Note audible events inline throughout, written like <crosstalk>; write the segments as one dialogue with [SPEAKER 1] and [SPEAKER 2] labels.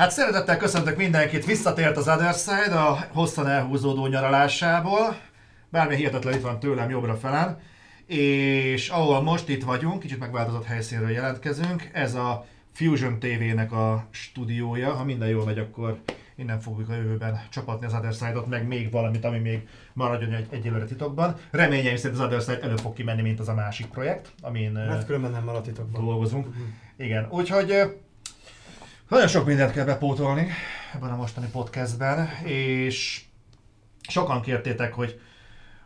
[SPEAKER 1] Hát szeretettel köszöntök mindenkit, visszatért az Other Side a hosszan elhúzódó nyaralásából. Bármi hihetetlen itt van tőlem jobbra felán. És ahol most itt vagyunk, kicsit megváltozott helyszínről jelentkezünk, ez a Fusion TV-nek a stúdiója. Ha minden jól megy, akkor innen fogjuk a jövőben csapatni az Other Side-ot, meg még valamit, ami még maradjon egy, egyelőre titokban. Reményeim szerint az Other Side előbb fog kimenni, mint az a másik projekt, amin
[SPEAKER 2] Mert különben nem marad titokban.
[SPEAKER 1] dolgozunk. Igen, úgyhogy nagyon sok mindent kell bepótolni ebben a mostani podcastben, és sokan kértétek, hogy,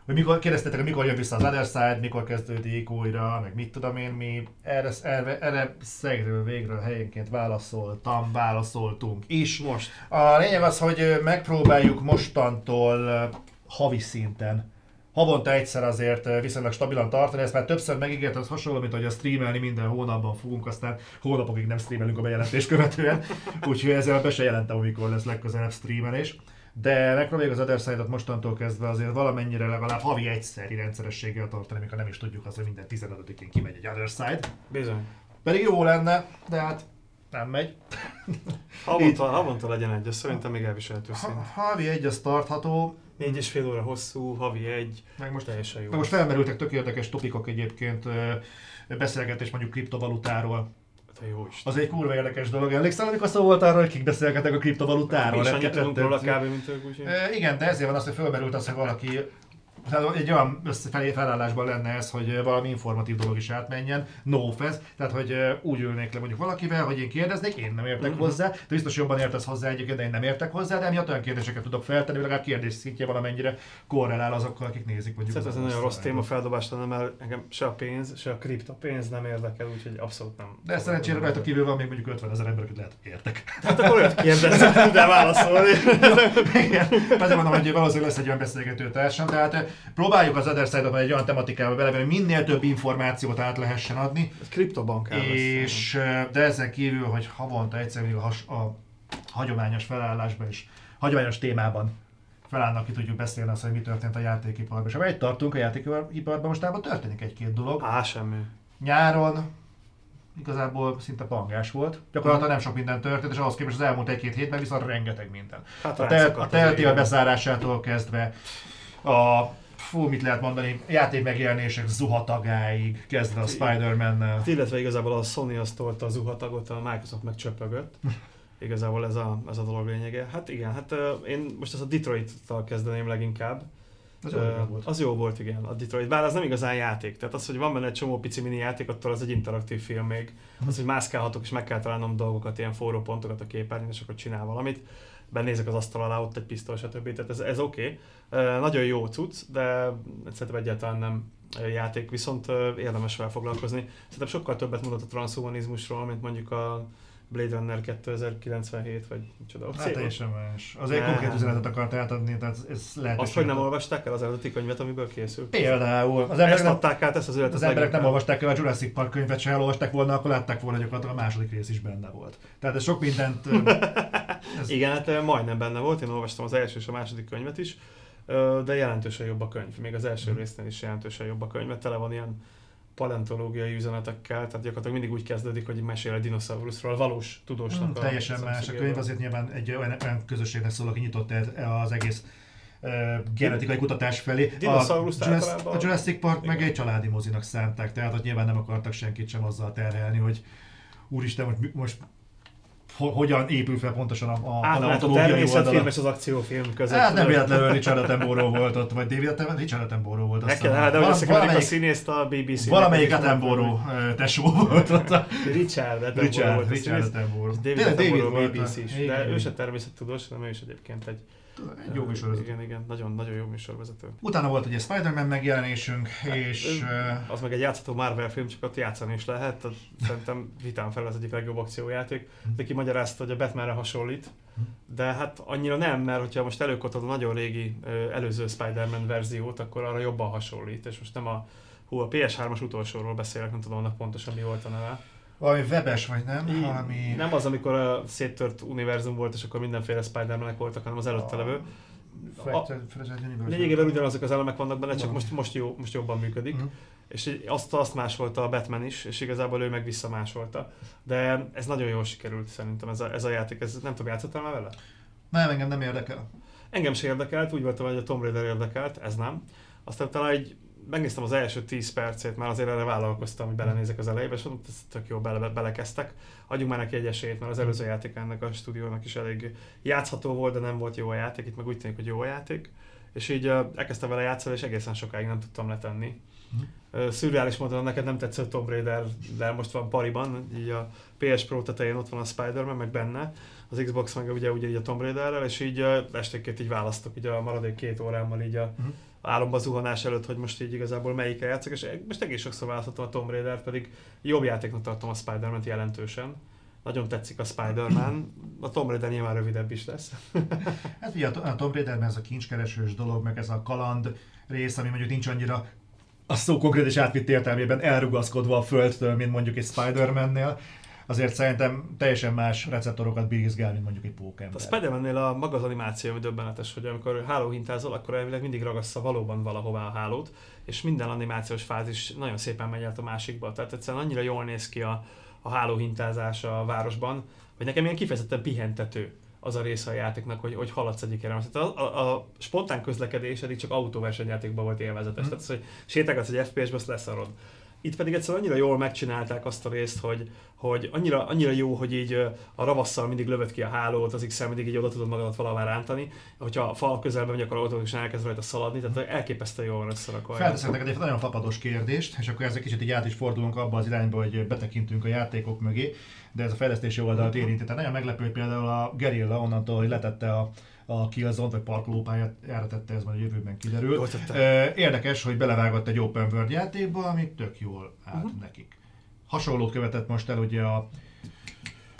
[SPEAKER 1] hogy mikor, kérdeztétek, hogy mikor jön vissza az Other Side, mikor kezdődik újra, meg mit tudom én, mi erre, erre, erre szegről végről helyenként válaszoltam, válaszoltunk is.
[SPEAKER 2] Most.
[SPEAKER 1] A lényeg az, hogy megpróbáljuk mostantól havi szinten havonta egyszer azért ö, viszonylag stabilan tartani, ezt már többször megígértem, az hasonló, mint hogy a streamelni minden hónapban fogunk, aztán hónapokig nem streamelünk a bejelentést követően, <laughs> úgyhogy ezzel be se jelentem, amikor lesz legközelebb streamelés. De megpróbáljuk az Other Side-ot mostantól kezdve azért valamennyire legalább havi egyszeri rendszerességgel tartani, mikor nem is tudjuk azt, hogy minden 15-én kimegy egy Other Side.
[SPEAKER 2] Bizony.
[SPEAKER 1] Pedig jó lenne, de hát nem megy.
[SPEAKER 2] Havonta, havonta legyen egy, ez szerintem még elviselhető
[SPEAKER 1] Ha,
[SPEAKER 2] szint.
[SPEAKER 1] havi egy az tartható,
[SPEAKER 2] Négy és fél óra hosszú, havi egy,
[SPEAKER 1] meg most
[SPEAKER 2] teljesen jó.
[SPEAKER 1] Meg most felmerültek tök érdekes topikok egyébként, beszélgetés mondjuk kriptovalutáról.
[SPEAKER 2] Te jó is.
[SPEAKER 1] Az egy kurva érdekes dolog. Emlékszel, amikor szó volt arról, hogy kik beszélgetek a kriptovalutáról?
[SPEAKER 2] Mi is annyit tudunk róla kb. mint ők, úgyhogy...
[SPEAKER 1] Igen, de ezért van az, hogy felmerült az, hogy valaki tehát egy olyan összefelé felállásban lenne ez, hogy valami informatív dolog is átmenjen, no offense, tehát hogy úgy ülnék le mondjuk valakivel, hogy én kérdeznék, én nem értek
[SPEAKER 2] Mhm.
[SPEAKER 1] hozzá, de biztos jobban értesz hozzá egyébként, de én nem értek hozzá, de emiatt olyan kérdéseket tudok feltenni, legalább kérdés szintje valamennyire korrelál azokkal, akik nézik mondjuk.
[SPEAKER 2] Szerintem ez
[SPEAKER 1] az
[SPEAKER 2] egy nagyon rossz téma feldobás lenne, mert engem se a pénz, se a kripto pénz nem érdekel, úgyhogy abszolút nem.
[SPEAKER 1] De szerencsére rajta kívül van még mondjuk 50 ezer ember, akit lehet értek.
[SPEAKER 2] Hát akkor olyat kérdezem, tud-e <laughs> válaszolni.
[SPEAKER 1] Igen, azért mondom, hogy valószínűleg lesz egy olyan beszélgető társam, tehát eh, próbáljuk az Other Side-ot egy olyan tematikába belevenni, hogy minél több információt át lehessen adni,
[SPEAKER 2] Ez kriptobankár lesz.
[SPEAKER 1] és de ezen kívül, hogy havonta egyszer még a, has, a hagyományos felállásban és hagyományos témában felállnak, ki tudjuk beszélni azt, hogy mi történt a játékiparban. És ha egy tartunk a játékiparban, mostában történik egy-két dolog.
[SPEAKER 2] Á, semmi.
[SPEAKER 1] Nyáron igazából szinte pangás volt. Gyakorlatilag nem sok minden történt, és ahhoz képest az elmúlt egy-két hétben viszont rengeteg minden.
[SPEAKER 2] Hát
[SPEAKER 1] A, tel- a
[SPEAKER 2] élet.
[SPEAKER 1] bezárásától kezdve a fú, mit lehet mondani, játék megjelenések zuhatagáig, kezdve a Spider-Man-nel.
[SPEAKER 2] Illetve igazából a Sony azt tolta a zuhatagot, a Microsoft meg csöpögött. <laughs> Igazából ez a, ez a dolog lényege. Hát igen, hát én most ezt a Detroit-tal kezdeném leginkább.
[SPEAKER 1] Az jó volt.
[SPEAKER 2] az jó volt, igen, a Detroit. Bár az nem igazán játék. Tehát az, hogy van benne egy csomó pici mini játék, attól az egy interaktív film még. Az, hogy mászkálhatok és meg kell találnom dolgokat, ilyen forró pontokat a képernyőn, és akkor csinál valamit. Benézek az asztal alá, ott egy pisztoly, stb. Tehát ez, ez oké. Okay. Nagyon jó cucc, de szerintem egyáltalán nem játék, viszont érdemes vele foglalkozni. Szerintem sokkal többet mutat a transhumanizmusról, mint mondjuk a Blade Runner 2097, vagy micsoda.
[SPEAKER 1] Hát teljesen más. Az egy
[SPEAKER 2] Ne.
[SPEAKER 1] konkrét üzenetet akart átadni, tehát ez lehet.
[SPEAKER 2] Azt, hogy nem olvasták el az eredeti könyvet, amiből készült?
[SPEAKER 1] Például. Az
[SPEAKER 2] Ezt
[SPEAKER 1] emberek, nem,
[SPEAKER 2] adták át, ezt az öletet
[SPEAKER 1] az emberek nem olvasták el a Jurassic Park könyvet, se elolvasták volna, akkor látták volna, hogy gyakorlatilag a második rész is benne volt. Tehát ez sok mindent... <laughs> ez,
[SPEAKER 2] Igen, hát majdnem benne volt, én olvastam az első és a második könyvet is, de jelentősen jobb a könyv. Még az első
[SPEAKER 1] Mhm.
[SPEAKER 2] résznél is jelentősen jobb a könyv, mert tele van ilyen paleontológiai üzenetekkel, tehát gyakorlatilag mindig úgy kezdődik, hogy mesél egy dinoszauruszról, valós tudósnak.
[SPEAKER 1] Hmm, teljesen más. A könyv azért nyilván egy olyan, olyan közösségnek szól, aki nyitott el az egész uh, genetikai kutatás felé. A Jurassic, a Park meg egy családi mozinak szánták, tehát ott nyilván nem akartak senkit sem azzal terhelni, hogy úristen, most, most hogyan épül fel pontosan a, a paleontológiai
[SPEAKER 2] természetfilm
[SPEAKER 1] oldala.
[SPEAKER 2] és az akciófilm között.
[SPEAKER 1] Hát nem véletlenül Richard Attenborough volt ott, vagy David Attenborough, Richard Attenborough volt. azt
[SPEAKER 2] Nekem,
[SPEAKER 1] hiszem.
[SPEAKER 2] hát, de
[SPEAKER 1] Val-
[SPEAKER 2] összekeverik a
[SPEAKER 1] valamelyik,
[SPEAKER 2] színészt a BBC-nek.
[SPEAKER 1] valamelyik Attenborough tesó volt ott.
[SPEAKER 2] Richard Attenborough
[SPEAKER 1] Richard,
[SPEAKER 2] volt
[SPEAKER 1] Richard. Attenborough.
[SPEAKER 2] David Attenborough BBC is, de ő se természettudós, hanem ő is egyébként egy
[SPEAKER 1] Egy jó műsorvezető.
[SPEAKER 2] Igen, igen, nagyon, nagyon jó műsorvezető.
[SPEAKER 1] Utána volt ugye Spider-Man megjelenésünk, és...
[SPEAKER 2] Ö,
[SPEAKER 1] ö,
[SPEAKER 2] Az meg egy játszható Marvel film, csak ott játszani is lehet. Tehát Szerintem vitán fel az egyik legjobb akciójáték. De ki magyarázta, hogy a Batmanre hasonlít. De hát annyira nem, mert hogyha most előkotod a nagyon régi előző Spider-Man verziót, akkor arra jobban hasonlít. És most nem a Hú, a PS3-as utolsóról beszélek, nem tudom annak pontosan mi volt a neve.
[SPEAKER 1] Valami webes vagy nem?
[SPEAKER 2] Í-
[SPEAKER 1] Valami...
[SPEAKER 2] Nem az, amikor a széttört univerzum volt, és akkor mindenféle Spider-Manek voltak, hanem az előtte levő. Lényegében ugyanazok az elemek vannak benne, csak most, most, jó, most jobban működik. Uh-huh. És azt, azt másolta a Batman is, és igazából ő meg visszamásolta. De ez nagyon jól sikerült szerintem ez a, ez a játék. Ez, nem tudom, játszottál már vele?
[SPEAKER 1] Nem, engem nem érdekel.
[SPEAKER 2] Engem se érdekelt, úgy voltam, hogy a Tomb Raider érdekelt, ez nem. Aztán talán egy megnéztem az első 10 percét, már azért erre vállalkoztam, hogy belenézek az elejébe, és mondom, ez tök jó, bele, belekezdtek. Adjunk már neki egy esélyt, mert az előző játék ennek a stúdiónak is elég játszható volt, de nem volt jó a játék, itt meg úgy tűnik, hogy jó a játék. És így uh, elkezdtem vele játszani, és egészen sokáig nem tudtam letenni. Uh, szürreális módon neked nem tetszett Tomb Raider, de most van pariban, így a PS Pro tetején ott van a Spider-Man, meg benne, az Xbox meg ugye, ugye így a Tomb Raiderrel, és így uh, esténként így választok így a maradék két órámmal így a, uh-huh álomba zuhanás előtt, hogy most így igazából melyikkel játszok, és most egész sokszor választottam a Tomb Raider, pedig jobb játéknak tartom a spider t jelentősen. Nagyon tetszik a Spider-Man, a Tomb Raider nyilván rövidebb is lesz. <laughs>
[SPEAKER 1] hát ugye a Tomb Raiderben ez a kincskeresős dolog, meg ez a kaland rész, ami mondjuk nincs annyira a szó konkrét és átvitt értelmében elrugaszkodva a földtől, mint mondjuk egy Spider-Man-nél azért szerintem teljesen más receptorokat bízgál, mint mondjuk egy pókember.
[SPEAKER 2] A spider a maga az animáció, döbbenetes, hogy amikor hálóhintázol, akkor elvileg mindig ragassza valóban valahová a hálót, és minden animációs fázis nagyon szépen megy át a másikba. Tehát egyszerűen annyira jól néz ki a, a hálóhintázás a városban, hogy nekem ilyen kifejezetten pihentető az a része a játéknak, hogy, hogy haladsz egyik Tehát a, a, a, spontán közlekedés eddig csak autóversenyjátékban volt élvezetes. Mm. Tehát az, hogy sétálgatsz egy FPS-be, azt leszarod. Itt pedig egyszerűen annyira jól megcsinálták azt a részt, hogy, hogy annyira, annyira jó, hogy így a ravasszal mindig lövöd ki a hálót, az x mindig így oda tudod magadat valahová rántani. Hogyha a fal közelben vagy, akkor automatikusan elkezd rajta szaladni, tehát elképesztően jól összerakva.
[SPEAKER 1] Felteszek neked egy nagyon fapados kérdést, és akkor ezzel kicsit így át is fordulunk abba az irányba, hogy betekintünk a játékok mögé, de ez a fejlesztési oldalt érinti. Tehát nagyon meglepő például a Gerilla onnantól, hogy letette a a Killzone vagy parkolópályára tette, ez majd a jövőben kiderül. Érdekes, hogy belevágott egy open world játékba, ami tök jól állt uh-huh. nekik. Hasonlót követett most el ugye a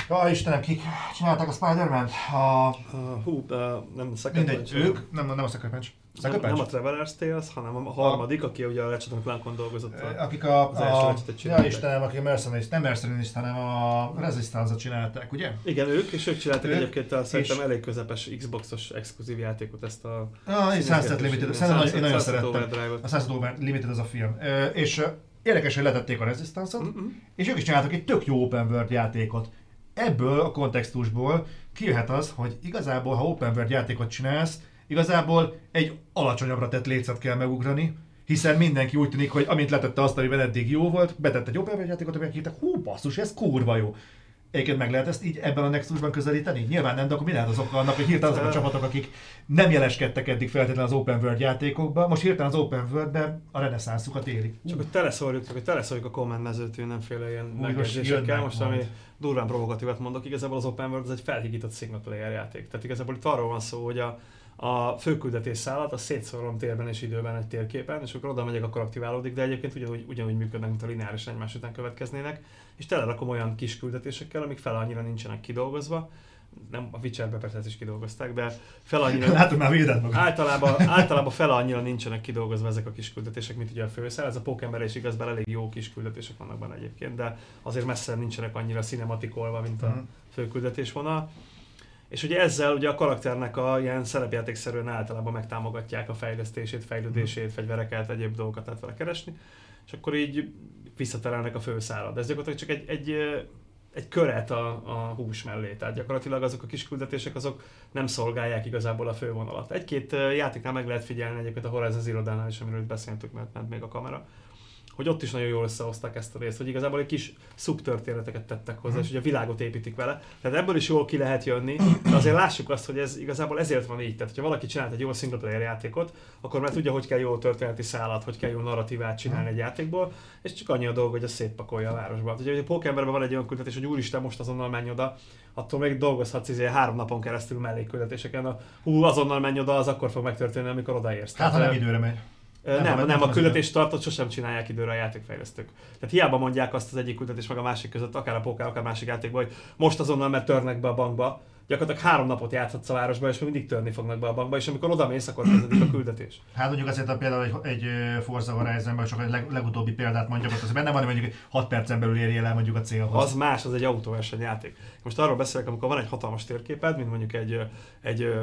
[SPEAKER 1] Ja, Istenem, kik csinálták a Spider-Man-t? A...
[SPEAKER 2] Uh, hú, uh, nem a
[SPEAKER 1] Mindegy, ők, nem, nem a Punch.
[SPEAKER 2] Nem, nem a Traveler's Tales, hanem a harmadik, a... aki ugye a Ratchet Clankon dolgozott.
[SPEAKER 1] A, akik a, az a, első ja Istenem, aki a Mercenaries, nem Mercenaries, hanem a Resistance-ot csinálták, ugye?
[SPEAKER 2] Igen, ők, és ők csináltak ők, egyébként a szerintem elég közepes Xbox-os exkluzív játékot, ezt a...
[SPEAKER 1] Ah, Sunset Limited, szerintem én nagyon szerettem. A Sunset Limited az a film. És érdekes, hogy letették a Resistance-ot, mm-hmm. és ők is csináltak egy tök jó open world játékot ebből a kontextusból kijöhet az, hogy igazából, ha open world játékot csinálsz, igazából egy alacsonyabbra tett lécet kell megugrani, hiszen mindenki úgy tűnik, hogy amint letette azt, amiben eddig jó volt, betett egy open world játékot, amiben hívták, hú basszus, ez kurva jó. Egyébként meg lehet ezt így ebben a Nexusban közelíteni? Nyilván nem, de akkor mi lehet az oka annak, hogy hirtelen azok a csapatok, akik nem jeleskedtek eddig feltétlenül az Open World játékokba, most hirtelen az Open World-ben a reneszánszukat érik.
[SPEAKER 2] Csak hogy teleszórjuk, hogy teleszórjuk a komment mezőt, mindenféle ilyen megjegyzésekkel, most ami durván provokatívat mondok, igazából az Open World az egy felhigított single player játék. Tehát igazából itt arról van szó, hogy a, a főküldetés szállat, a szétszorolom térben és időben egy térképen, és akkor oda megyek, akkor aktiválódik, de egyébként ugyanúgy, ugyanúgy működnek, mint a lineáris egymás után következnének, és telerakom olyan kis küldetésekkel, amik fel annyira nincsenek kidolgozva, nem a Witcherbe persze ezt is kidolgozták, de fel annyira... <laughs>
[SPEAKER 1] Látom, már véded magad.
[SPEAKER 2] Általában, általában fel annyira nincsenek kidolgozva ezek a kis küldetések, mint ugye a főszál. Ez a Pokémon is igaz, bár elég jó kis küldetések vannak benne egyébként, de azért messze nincsenek annyira cinematikolva, mint a mhm. főküldetés vonal. És ugye ezzel ugye a karakternek a ilyen szerepjátékszerűen általában megtámogatják a fejlesztését, fejlődését, fegyvereket, egyéb dolgokat lehet vele keresni, és akkor így visszaterelnek a főszára. De ez gyakorlatilag csak egy, egy, egy köret a, a hús mellé. Tehát gyakorlatilag azok a kis küldetések azok nem szolgálják igazából a fővonalat. Egy-két játéknál meg lehet figyelni egyébként a Horizon Zero is, amiről beszéltük, mert ment még a kamera hogy ott is nagyon jól összehozták ezt a részt, hogy igazából egy kis szubtörténeteket tettek hozzá, és hogy a világot építik vele. Tehát ebből is jól ki lehet jönni, de azért lássuk azt, hogy ez igazából ezért van így. Tehát, hogyha valaki csinált egy jó single player játékot, akkor már tudja, hogy kell jó történeti szállat, hogy kell jó narratívát csinálni egy játékból, és csak annyi a dolog, hogy a szétpakolja a városba. Hát, ugye a Pokémonben van egy olyan küldetés, hogy úristen, most azonnal menj oda, attól még dolgozhatsz izé három napon keresztül mellékküldetéseken. A hú, azonnal menj oda, az akkor fog megtörténni, amikor odaérsz.
[SPEAKER 1] Hát, ha nem időre megy.
[SPEAKER 2] Nem, nem, nem, nem a küldetés tartott sosem csinálják időre a játékfejlesztők. Tehát hiába mondják azt az egyik küldetés meg a másik között, akár a pókár, akár a másik játékban, hogy most azonnal mert törnek be a bankba, gyakorlatilag három napot játszhatsz a városban, és még mindig törni fognak be a bankba, és amikor oda mész, akkor kezdődik a küldetés.
[SPEAKER 1] Hát mondjuk azért a például egy, egy Forza Horizonban csak egy leg, legutóbbi példát mondjuk, az benne van, hogy mondjuk 6 percen belül érjél el mondjuk a célhoz.
[SPEAKER 2] Az más, az egy autóversenyjáték. Most arról beszélek, amikor van egy hatalmas térképed, mint mondjuk egy, egy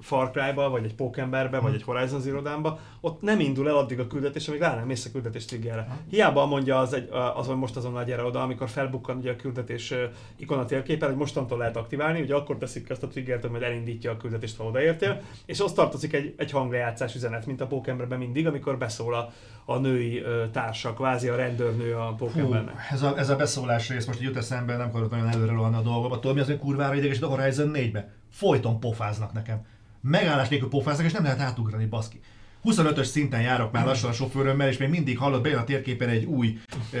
[SPEAKER 2] Far Cry-ba, vagy egy Pókemberbe, vagy egy Horizon Zero Dawn-ba, ott nem indul el addig a küldetés, amíg rá nem mész a küldetés triggerre. Hiába mondja az, egy, az, hogy most azonnal gyere oda, amikor felbukkan ugye a küldetés ikon a térképen, hogy mostantól lehet aktiválni, ugye akkor teszik ezt a triggert, hogy elindítja a küldetést, ha odaértél, és az tartozik egy, egy hanglejátszás üzenet, mint a Pókemberben mindig, amikor beszól a, a női társa, kvázi a rendőrnő a Pókembernek.
[SPEAKER 1] ez, a, ez a beszólás rész most jut eszembe, nem akarok nagyon előre rohanni a dolgokba. Tudod mi az, hogy kurvára ideges a Horizon 4-be? Folyton pofáznak nekem. Megállás nélkül pofáznak, és nem lehet átugrani, baszki. 25-ös szinten járok már lassan a sofőrömmel, és még mindig hallod bejön a térképen egy új, ö,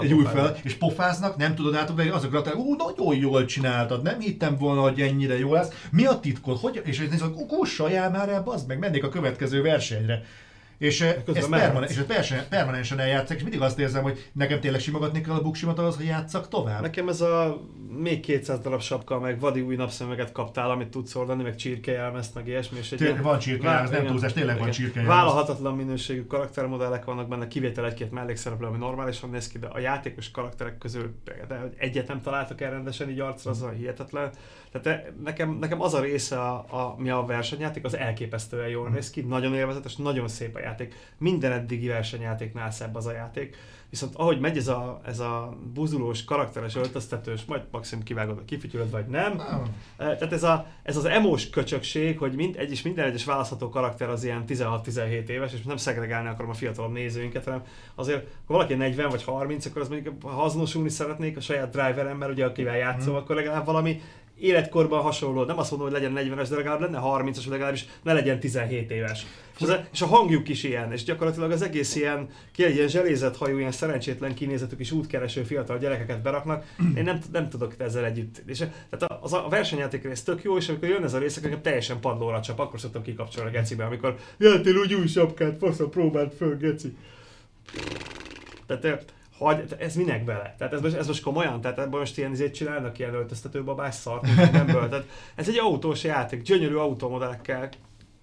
[SPEAKER 1] egy új fel, és pofáznak, nem tudod átugrani, azok gratulálnak, ú, nagyon jól csináltad, nem hittem volna, hogy ennyire jó lesz. Mi a titkod? Hogy? És nézd, hogy kussoljál már el, bazd meg, mennék a következő versenyre. És eh,
[SPEAKER 2] közben
[SPEAKER 1] ez permanen, és persen, permanensen eljátszak, és mindig azt érzem, hogy nekem tényleg simogatni kell a buksimat ahhoz, hogy játszak tovább.
[SPEAKER 2] Nekem ez a még 200 darab sapka, meg vadi új napszemüveget kaptál, amit tudsz oldani, meg csirkejelmezt, meg ilyesmi. És egy ilyen-
[SPEAKER 1] van csirkejelmez, nem túlzás, tényleg van
[SPEAKER 2] igen.
[SPEAKER 1] csirkejelmez.
[SPEAKER 2] Vállalhatatlan minőségű karaktermodellek vannak benne, kivétel egy-két mellékszereplő, ami normálisan néz ki, de a játékos karakterek közül de egyet nem találtak el rendesen így arcra, az a hihetetlen. Tehát e- nekem, nekem az a része, a, a, mi a versenyjáték, az elképesztően jól néz ki, nagyon élvezetes, nagyon szép a játék. Minden eddigi versenyjátéknál szebb az a játék. Viszont ahogy megy ez a, ez a buzulós, karakteres, öltöztetős, majd maximum kivágod, kifütyülöd vagy nem,
[SPEAKER 1] Nem.
[SPEAKER 2] Eh, Tehát ez, a, ez az emós köcsökség, hogy mind, egy és minden egyes választható karakter az ilyen 16-17 éves, és nem szegregálni akarom a fiatalabb nézőinket, hanem azért, ha valaki 40 vagy 30, akkor az mondjuk, ha azonosulni szeretnék a saját driveremmel, ugye akivel játszom,
[SPEAKER 1] Mhm.
[SPEAKER 2] akkor legalább valami életkorban hasonló, nem azt mondom, hogy legyen 40-es, de legalább lenne 30-as, vagy legalábbis ne legyen 17 éves. És, az, és a hangjuk is ilyen, és gyakorlatilag az egész ilyen, ki egy ilyen zselézett hajú, ilyen szerencsétlen kinézetű kis útkereső fiatal gyerekeket beraknak, én nem, nem tudok ezzel együtt. És tehát az a versenyjáték rész tök jó, és amikor jön ez a rész, akkor teljesen padlóra csap, akkor szoktam kikapcsolni a gecibe, amikor jöttél úgy új sapkát, faszom, próbáld föl, geci. Tehát eh, hagy, ez minek bele? Tehát ez most, ez most komolyan? Tehát ebből most ilyen izét csinálnak, ilyen öltöztető babás szart mindenből. Tehát ez egy autós játék, gyönyörű automodellekkel,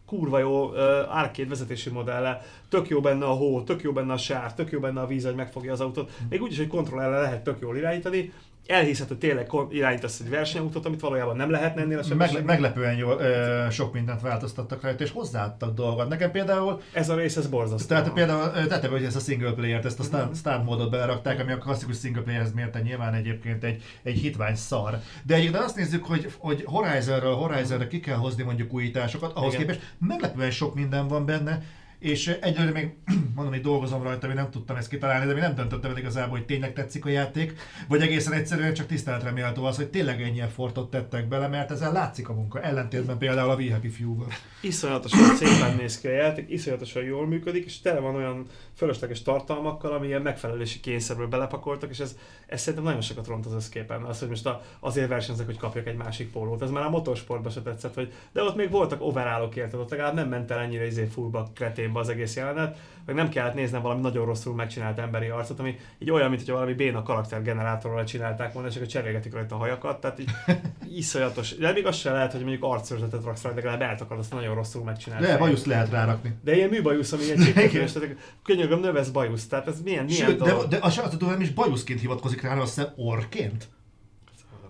[SPEAKER 2] kurva jó uh, arcade vezetési modelle, tök jó benne a hó, tök jó benne a sár, tök jó benne a víz, hogy megfogja az autót. Még úgy is, hogy kontrollerre lehet tök jól irányítani, elhiszed, hogy tényleg irányítasz egy versenyautót, amit valójában nem lehetne ennél a
[SPEAKER 1] Megle- meglepően jó, ö, sok mindent változtattak rajta, és hozzáadtak dolgokat. Nekem például,
[SPEAKER 2] Ez a rész, ez borzasztó.
[SPEAKER 1] tehát például tettem, hogy ezt a single player-t, ezt a start, start módot belerakták, ami a klasszikus single playerhez mérten nyilván egyébként egy, egy hitvány szar. De egyébként azt nézzük, hogy, hogy Horizonről Horizonra ki kell hozni mondjuk újításokat, ahhoz
[SPEAKER 2] Igen.
[SPEAKER 1] képest meglepően sok minden van benne, és egyelőre még <clears throat> mondom, hogy dolgozom rajta, hogy nem tudtam ezt kitalálni, de még nem döntöttem el igazából, hogy tényleg tetszik a játék, vagy egészen egyszerűen csak tiszteletre méltó az, hogy tényleg ennyi effortot tettek bele, mert ezzel látszik a munka, ellentétben például a We Happy Few-val.
[SPEAKER 2] iszonyatosan <clears throat> szépen néz ki a játék, iszonyatosan jól működik, és tele van olyan fölösleges tartalmakkal, ami ilyen megfelelési kényszerből belepakoltak, és ez, ez szerintem nagyon sokat ront az összképen. Az, hogy most a, azért versenyzek, hogy kapjak egy másik pólót. Ez már a motorsportban se tetszett, hogy de ott még voltak overállók érted, ott legalább nem ment el ennyire izé fullba kreténba az egész jelenet, meg nem kellett néznem valami nagyon rosszul megcsinált emberi arcot, ami így olyan, mint hogy valami béna karaktergenerátorral csinálták volna, és akkor cserélgetik rajta a hajakat, tehát így <laughs> iszonyatos. De még az se lehet, hogy mondjuk arcszörzetet raksz rá, de legalább eltakar azt a nagyon rosszul megcsinált.
[SPEAKER 1] De
[SPEAKER 2] fejet.
[SPEAKER 1] bajusz lehet rárakni.
[SPEAKER 2] De ilyen műbajusz, ami tehát könyörgöm, növesz bajusz, tehát ez milyen, milyen
[SPEAKER 1] Sőt, de,
[SPEAKER 2] dolog?
[SPEAKER 1] de a sajátotó nem is bajuszként hivatkozik rá, hanem azt hiszem orrként.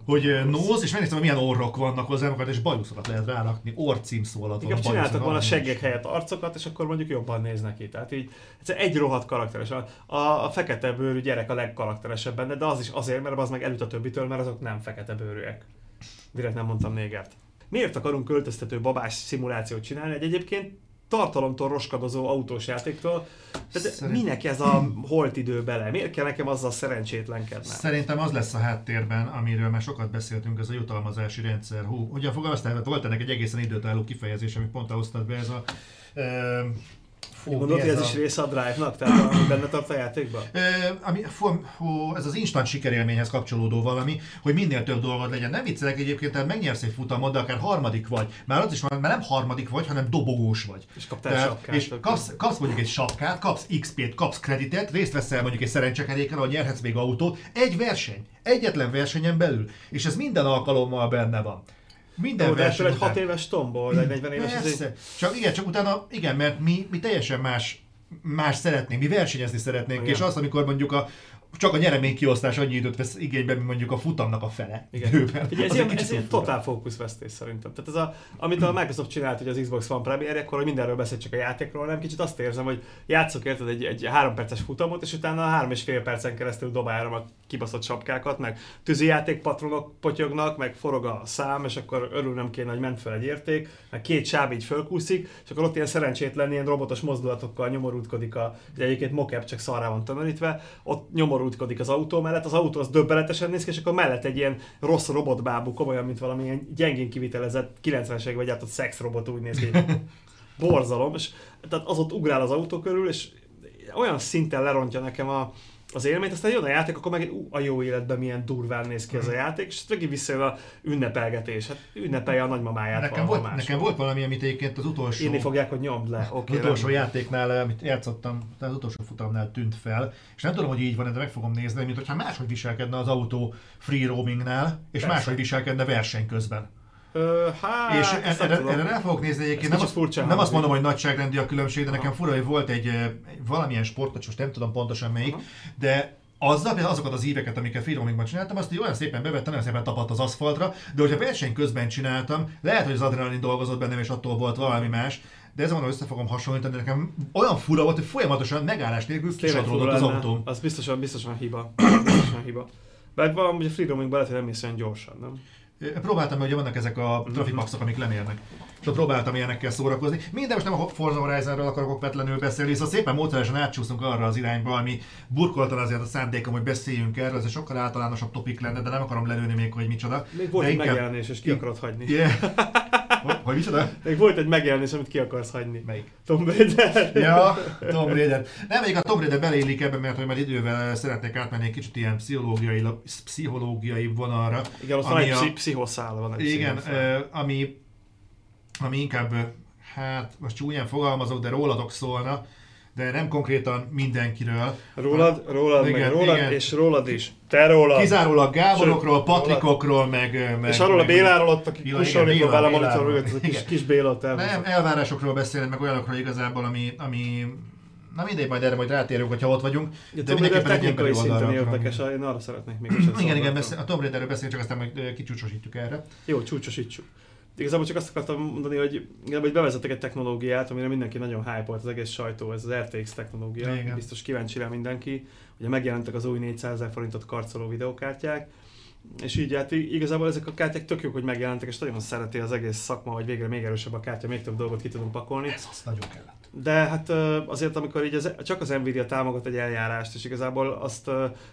[SPEAKER 1] Hogy nóz, és megnéztem, hogy milyen orrok vannak hozzá, magukat, és bajuszokat lehet rárakni. Orr címszó alatt van
[SPEAKER 2] Inkább
[SPEAKER 1] a bajusz,
[SPEAKER 2] csináltak volna seggek helyett arcokat, és akkor mondjuk jobban néznek ki. Tehát így egy rohadt karakteres. A, a, a fekete bőrű gyerek a legkarakteresebb benne, de az is azért, mert az meg elüt a többitől, mert azok nem fekete bőrűek. Direkt nem mondtam négert. Miért akarunk költöztető babás szimulációt csinálni egy egyébként tartalomtól roskadozó autós játéktól? Tehát
[SPEAKER 1] Szerint-
[SPEAKER 2] minek ez a holt idő bele? Miért kell nekem azzal szerencsétlenkednem?
[SPEAKER 1] Szerintem az lesz a háttérben, amiről már sokat beszéltünk, ez a jutalmazási rendszer. Hú, hogyan fogalmaztál? Volt ennek egy egészen időtálló kifejezés, amit pont hoztad be, ez a... Fú,
[SPEAKER 2] Gondolod, hogy ez
[SPEAKER 1] a-
[SPEAKER 2] is része a drive-nak? Tehát ami benne tart a játékban?
[SPEAKER 1] Ö, ami, fú, hú, ez az instant sikerélményhez kapcsolódó valami, hogy minél több dolgod legyen. Nem viccelek egyébként, tehát megnyersz egy futamot, de akár harmadik vagy. Már az is van, mert nem harmadik vagy, hanem dobogós vagy.
[SPEAKER 2] És kaptál
[SPEAKER 1] Tehát,
[SPEAKER 2] sapkát.
[SPEAKER 1] és kapsz, kapsz mondjuk egy sapkát, kapsz XP-t, kapsz kreditet, részt veszel mondjuk egy szerencsekeréken, ahol nyerhetsz még autót. Egy verseny, egyetlen versenyen belül. És ez minden alkalommal benne van. Minden
[SPEAKER 2] Jó, de
[SPEAKER 1] verseny
[SPEAKER 2] ettől egy
[SPEAKER 1] után.
[SPEAKER 2] 6 éves tomból, egy 40 éves azért-.
[SPEAKER 1] Csak igen, csak utána, igen, mert mi, mi teljesen más, más szeretnénk, mi versenyezni szeretnénk,
[SPEAKER 2] Igen.
[SPEAKER 1] és azt, amikor mondjuk a csak a nyeremény-kiosztás annyi időt vesz igénybe, mint mondjuk a futamnak a fele.
[SPEAKER 2] Igen.
[SPEAKER 1] időben.
[SPEAKER 2] Ugye ez, ilyen,
[SPEAKER 1] egy
[SPEAKER 2] ez
[SPEAKER 1] fura.
[SPEAKER 2] totál fókuszvesztés szerintem. Tehát ez a, amit a Microsoft csinált, hogy az Xbox One Premiere, akkor hogy mindenről beszél csak a játékról, nem kicsit azt érzem, hogy játszok érted egy, egy három perces futamot, és utána három és fél percen keresztül dobálom a kibaszott sapkákat, meg tűzijáték patronok potyognak, meg forog a szám, és akkor örülnöm kéne, hogy ment fel egy érték, meg két sáv így fölkúszik, és akkor ott ilyen szerencsétlen, ilyen robotos mozdulatokkal nyomorútkodik a, egyébként mocap csak szarrá van tömörítve, ott nyomorútkodik az autó mellett, az autó az döbbenetesen néz ki, és akkor mellett egy ilyen rossz robotbábú, komolyan, mint valami ilyen gyengén kivitelezett 90-es években gyártott szexrobot úgy néz ki. <laughs> Borzalom, és tehát az ott ugrál az autó körül, és olyan szinten lerontja nekem a, az élményt, aztán jön a játék, akkor meg ú, a jó életben milyen durván néz ki ez a játék, és megint visszajön a ünnepelgetés. Hát ünnepelje a nagymamáját
[SPEAKER 1] Nekem volt,
[SPEAKER 2] máshol.
[SPEAKER 1] nekem volt valami, amit egyébként az utolsó,
[SPEAKER 2] Írni fogják, hogy nyomd le.
[SPEAKER 1] az
[SPEAKER 2] Oké,
[SPEAKER 1] utolsó
[SPEAKER 2] rendben.
[SPEAKER 1] játéknál, amit játszottam, tehát az utolsó futamnál tűnt fel, és nem tudom, hogy így van, de meg fogom nézni, mint hogyha máshogy viselkedne az autó free roamingnál, és
[SPEAKER 2] Persze.
[SPEAKER 1] máshogy viselkedne verseny közben.
[SPEAKER 2] Ö, hát,
[SPEAKER 1] és erre, erre rá fogok nézni egyébként,
[SPEAKER 2] Ez
[SPEAKER 1] nem,
[SPEAKER 2] furcsán
[SPEAKER 1] nem azt mondom, hogy nagyságrendű a különbség, de nekem
[SPEAKER 2] Aha.
[SPEAKER 1] fura, hogy volt egy, valamilyen sport, most nem tudom pontosan melyik,
[SPEAKER 2] Aha.
[SPEAKER 1] de azzal, például azokat az íveket, amiket free roamingban csináltam, azt így olyan szépen bevettem, olyan szépen tapadt az aszfaltra, de hogyha verseny közben csináltam, lehet, hogy az adrenalin dolgozott bennem, és attól volt valami más, de ezzel mondom, össze fogom hasonlítani, de nekem olyan fura volt, hogy folyamatosan megállás nélkül kisodródott az autóm.
[SPEAKER 2] Az biztosan, biztosan hiba. <clears throat> biztosan hiba. Bár valami, hogy a free roamingban lehet, hogy nem gyorsan, nem?
[SPEAKER 1] Próbáltam, hogy vannak ezek a
[SPEAKER 2] Mhm.
[SPEAKER 1] trafikmaxok, amik lemérnek. És ott próbáltam ilyenekkel szórakozni. Minden most nem a Forza Horizonról akarok okvetlenül beszélni, szóval szépen módszeresen átcsúszunk arra az irányba, ami burkoltan azért a szándékom, hogy beszéljünk erről, ez egy sokkal általánosabb topik lenne, de nem akarom lelőni még, hogy micsoda.
[SPEAKER 2] Még volt
[SPEAKER 1] de
[SPEAKER 2] egy
[SPEAKER 1] inkább-
[SPEAKER 2] megjelenés, és ki akarod hagyni.
[SPEAKER 1] Yeah. <laughs> hogy, hogy micsoda?
[SPEAKER 2] Még volt egy megjelenés, amit ki akarsz hagyni.
[SPEAKER 1] Melyik?
[SPEAKER 2] Tomb Raider.
[SPEAKER 1] Ja, Tomb Raider. Nem, még a Tomb Raider beleillik ebbe, mert hogy már idővel szeretnék átmenni egy kicsit ilyen pszichológiai, pszichológiai vonalra.
[SPEAKER 2] Igen, ott van egy
[SPEAKER 1] a-
[SPEAKER 2] pszichoszál. Van egy
[SPEAKER 1] Igen,
[SPEAKER 2] pszichoszál.
[SPEAKER 1] ami, ami inkább, hát most csúnyán fogalmazok, de rólatok szólna, de nem konkrétan mindenkiről.
[SPEAKER 2] Rólad, rólad,
[SPEAKER 1] Igen,
[SPEAKER 2] meg rólad,
[SPEAKER 1] igen.
[SPEAKER 2] és rólad is. Te rólad.
[SPEAKER 1] Kizárólag Gáborokról,
[SPEAKER 2] Sőt,
[SPEAKER 1] Patrikokról, meg... meg
[SPEAKER 2] és arról a Béláról ott, aki
[SPEAKER 1] igen,
[SPEAKER 2] fog vele monitor mögött, ez a kis, kis Béla.
[SPEAKER 1] Nem, elvárásokról beszélni, meg olyanokról igazából, ami, ami Na mindegy, majd erre majd rátérünk, hogyha ott vagyunk.
[SPEAKER 2] De
[SPEAKER 1] De mindenképpen egy
[SPEAKER 2] technikai
[SPEAKER 1] emberi oldalra
[SPEAKER 2] érdekes, én arra szeretnék még is <clears throat>
[SPEAKER 1] Igen, igen, beszél, a Tomb Raiderről beszélünk, csak aztán majd kicsúcsosítjuk erre.
[SPEAKER 2] Jó, csúcsosítsuk. Igazából csak azt akartam mondani, hogy, hogy bevezettek egy technológiát, amire mindenki nagyon hype az egész sajtó, ez az RTX technológia.
[SPEAKER 1] Igen.
[SPEAKER 2] Biztos kíváncsi rá mindenki. Ugye megjelentek az új 400 ezer forintot karcoló videókártyák, és így hát igazából ezek a kártyák tök jók, hogy megjelentek, és nagyon szereti az egész szakma, hogy végre még erősebb a kártya, még több dolgot ki tudunk pakolni.
[SPEAKER 1] Ez az nagyon kellett.
[SPEAKER 2] De hát azért, amikor így az, csak az Nvidia támogat egy eljárást, és igazából azt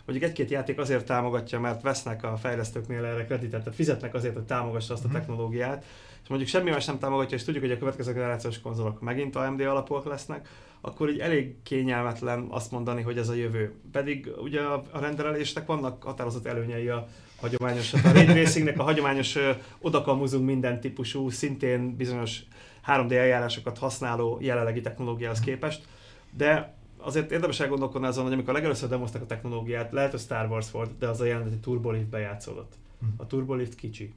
[SPEAKER 2] mondjuk egy-két játék azért támogatja, mert vesznek a fejlesztőknél erre kreditet, tehát fizetnek azért, hogy támogassa azt a
[SPEAKER 1] Mhm.
[SPEAKER 2] technológiát, és mondjuk semmi más nem támogatja, és tudjuk, hogy a következő generációs konzolok megint AMD alapúak lesznek, akkor így elég kényelmetlen azt mondani, hogy ez a jövő. Pedig ugye a, rendelésnek vannak határozott előnyei a hagyományos, a ray tracingnek <laughs> a hagyományos odakamuzunk minden típusú, szintén bizonyos 3D eljárásokat használó jelenlegi technológiához képest, de azért érdemes elgondolkodni azon, hogy amikor legelőször demoztak a technológiát, lehet, hogy Star Wars volt, de az a jelenet egy turbolift bejátszódott.
[SPEAKER 1] Hm.
[SPEAKER 2] A turbolift kicsi.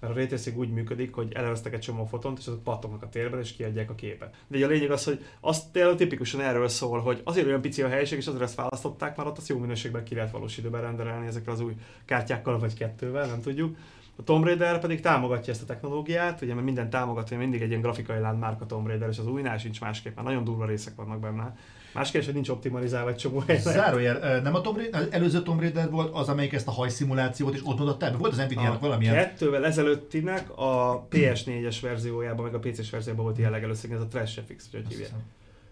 [SPEAKER 2] Mert a ray úgy működik, hogy előztek egy csomó fotont, és azok pattognak a térben, és kiadják a képet. De a lényeg az, hogy az tényleg tipikusan erről szól, hogy azért olyan pici a helység, és azért ezt választották, mert ott azt jó minőségben ki lehet valós időben rendelni ezekre az új kártyákkal, vagy kettővel, nem tudjuk. A Tomb Raider pedig támogatja ezt a technológiát, ugye mert minden támogatja, mindig egy ilyen grafikai lánd a Tomb Raider, és az újnál sincs másképp, mert nagyon durva részek vannak benne. Más kérdés, hogy nincs optimalizálva egy csomó helyen.
[SPEAKER 1] Zárójel, nem a Tomb Raider, az előző Tomb Raider volt az, amelyik ezt a hajszimulációt is ott mutatta? Volt az Nvidia-nak valamilyen?
[SPEAKER 2] kettővel ezelőttinek a PS4-es verziójában, meg a PC-s verzióban volt ilyen legelőször, ez a Trash FX, hogy hívják.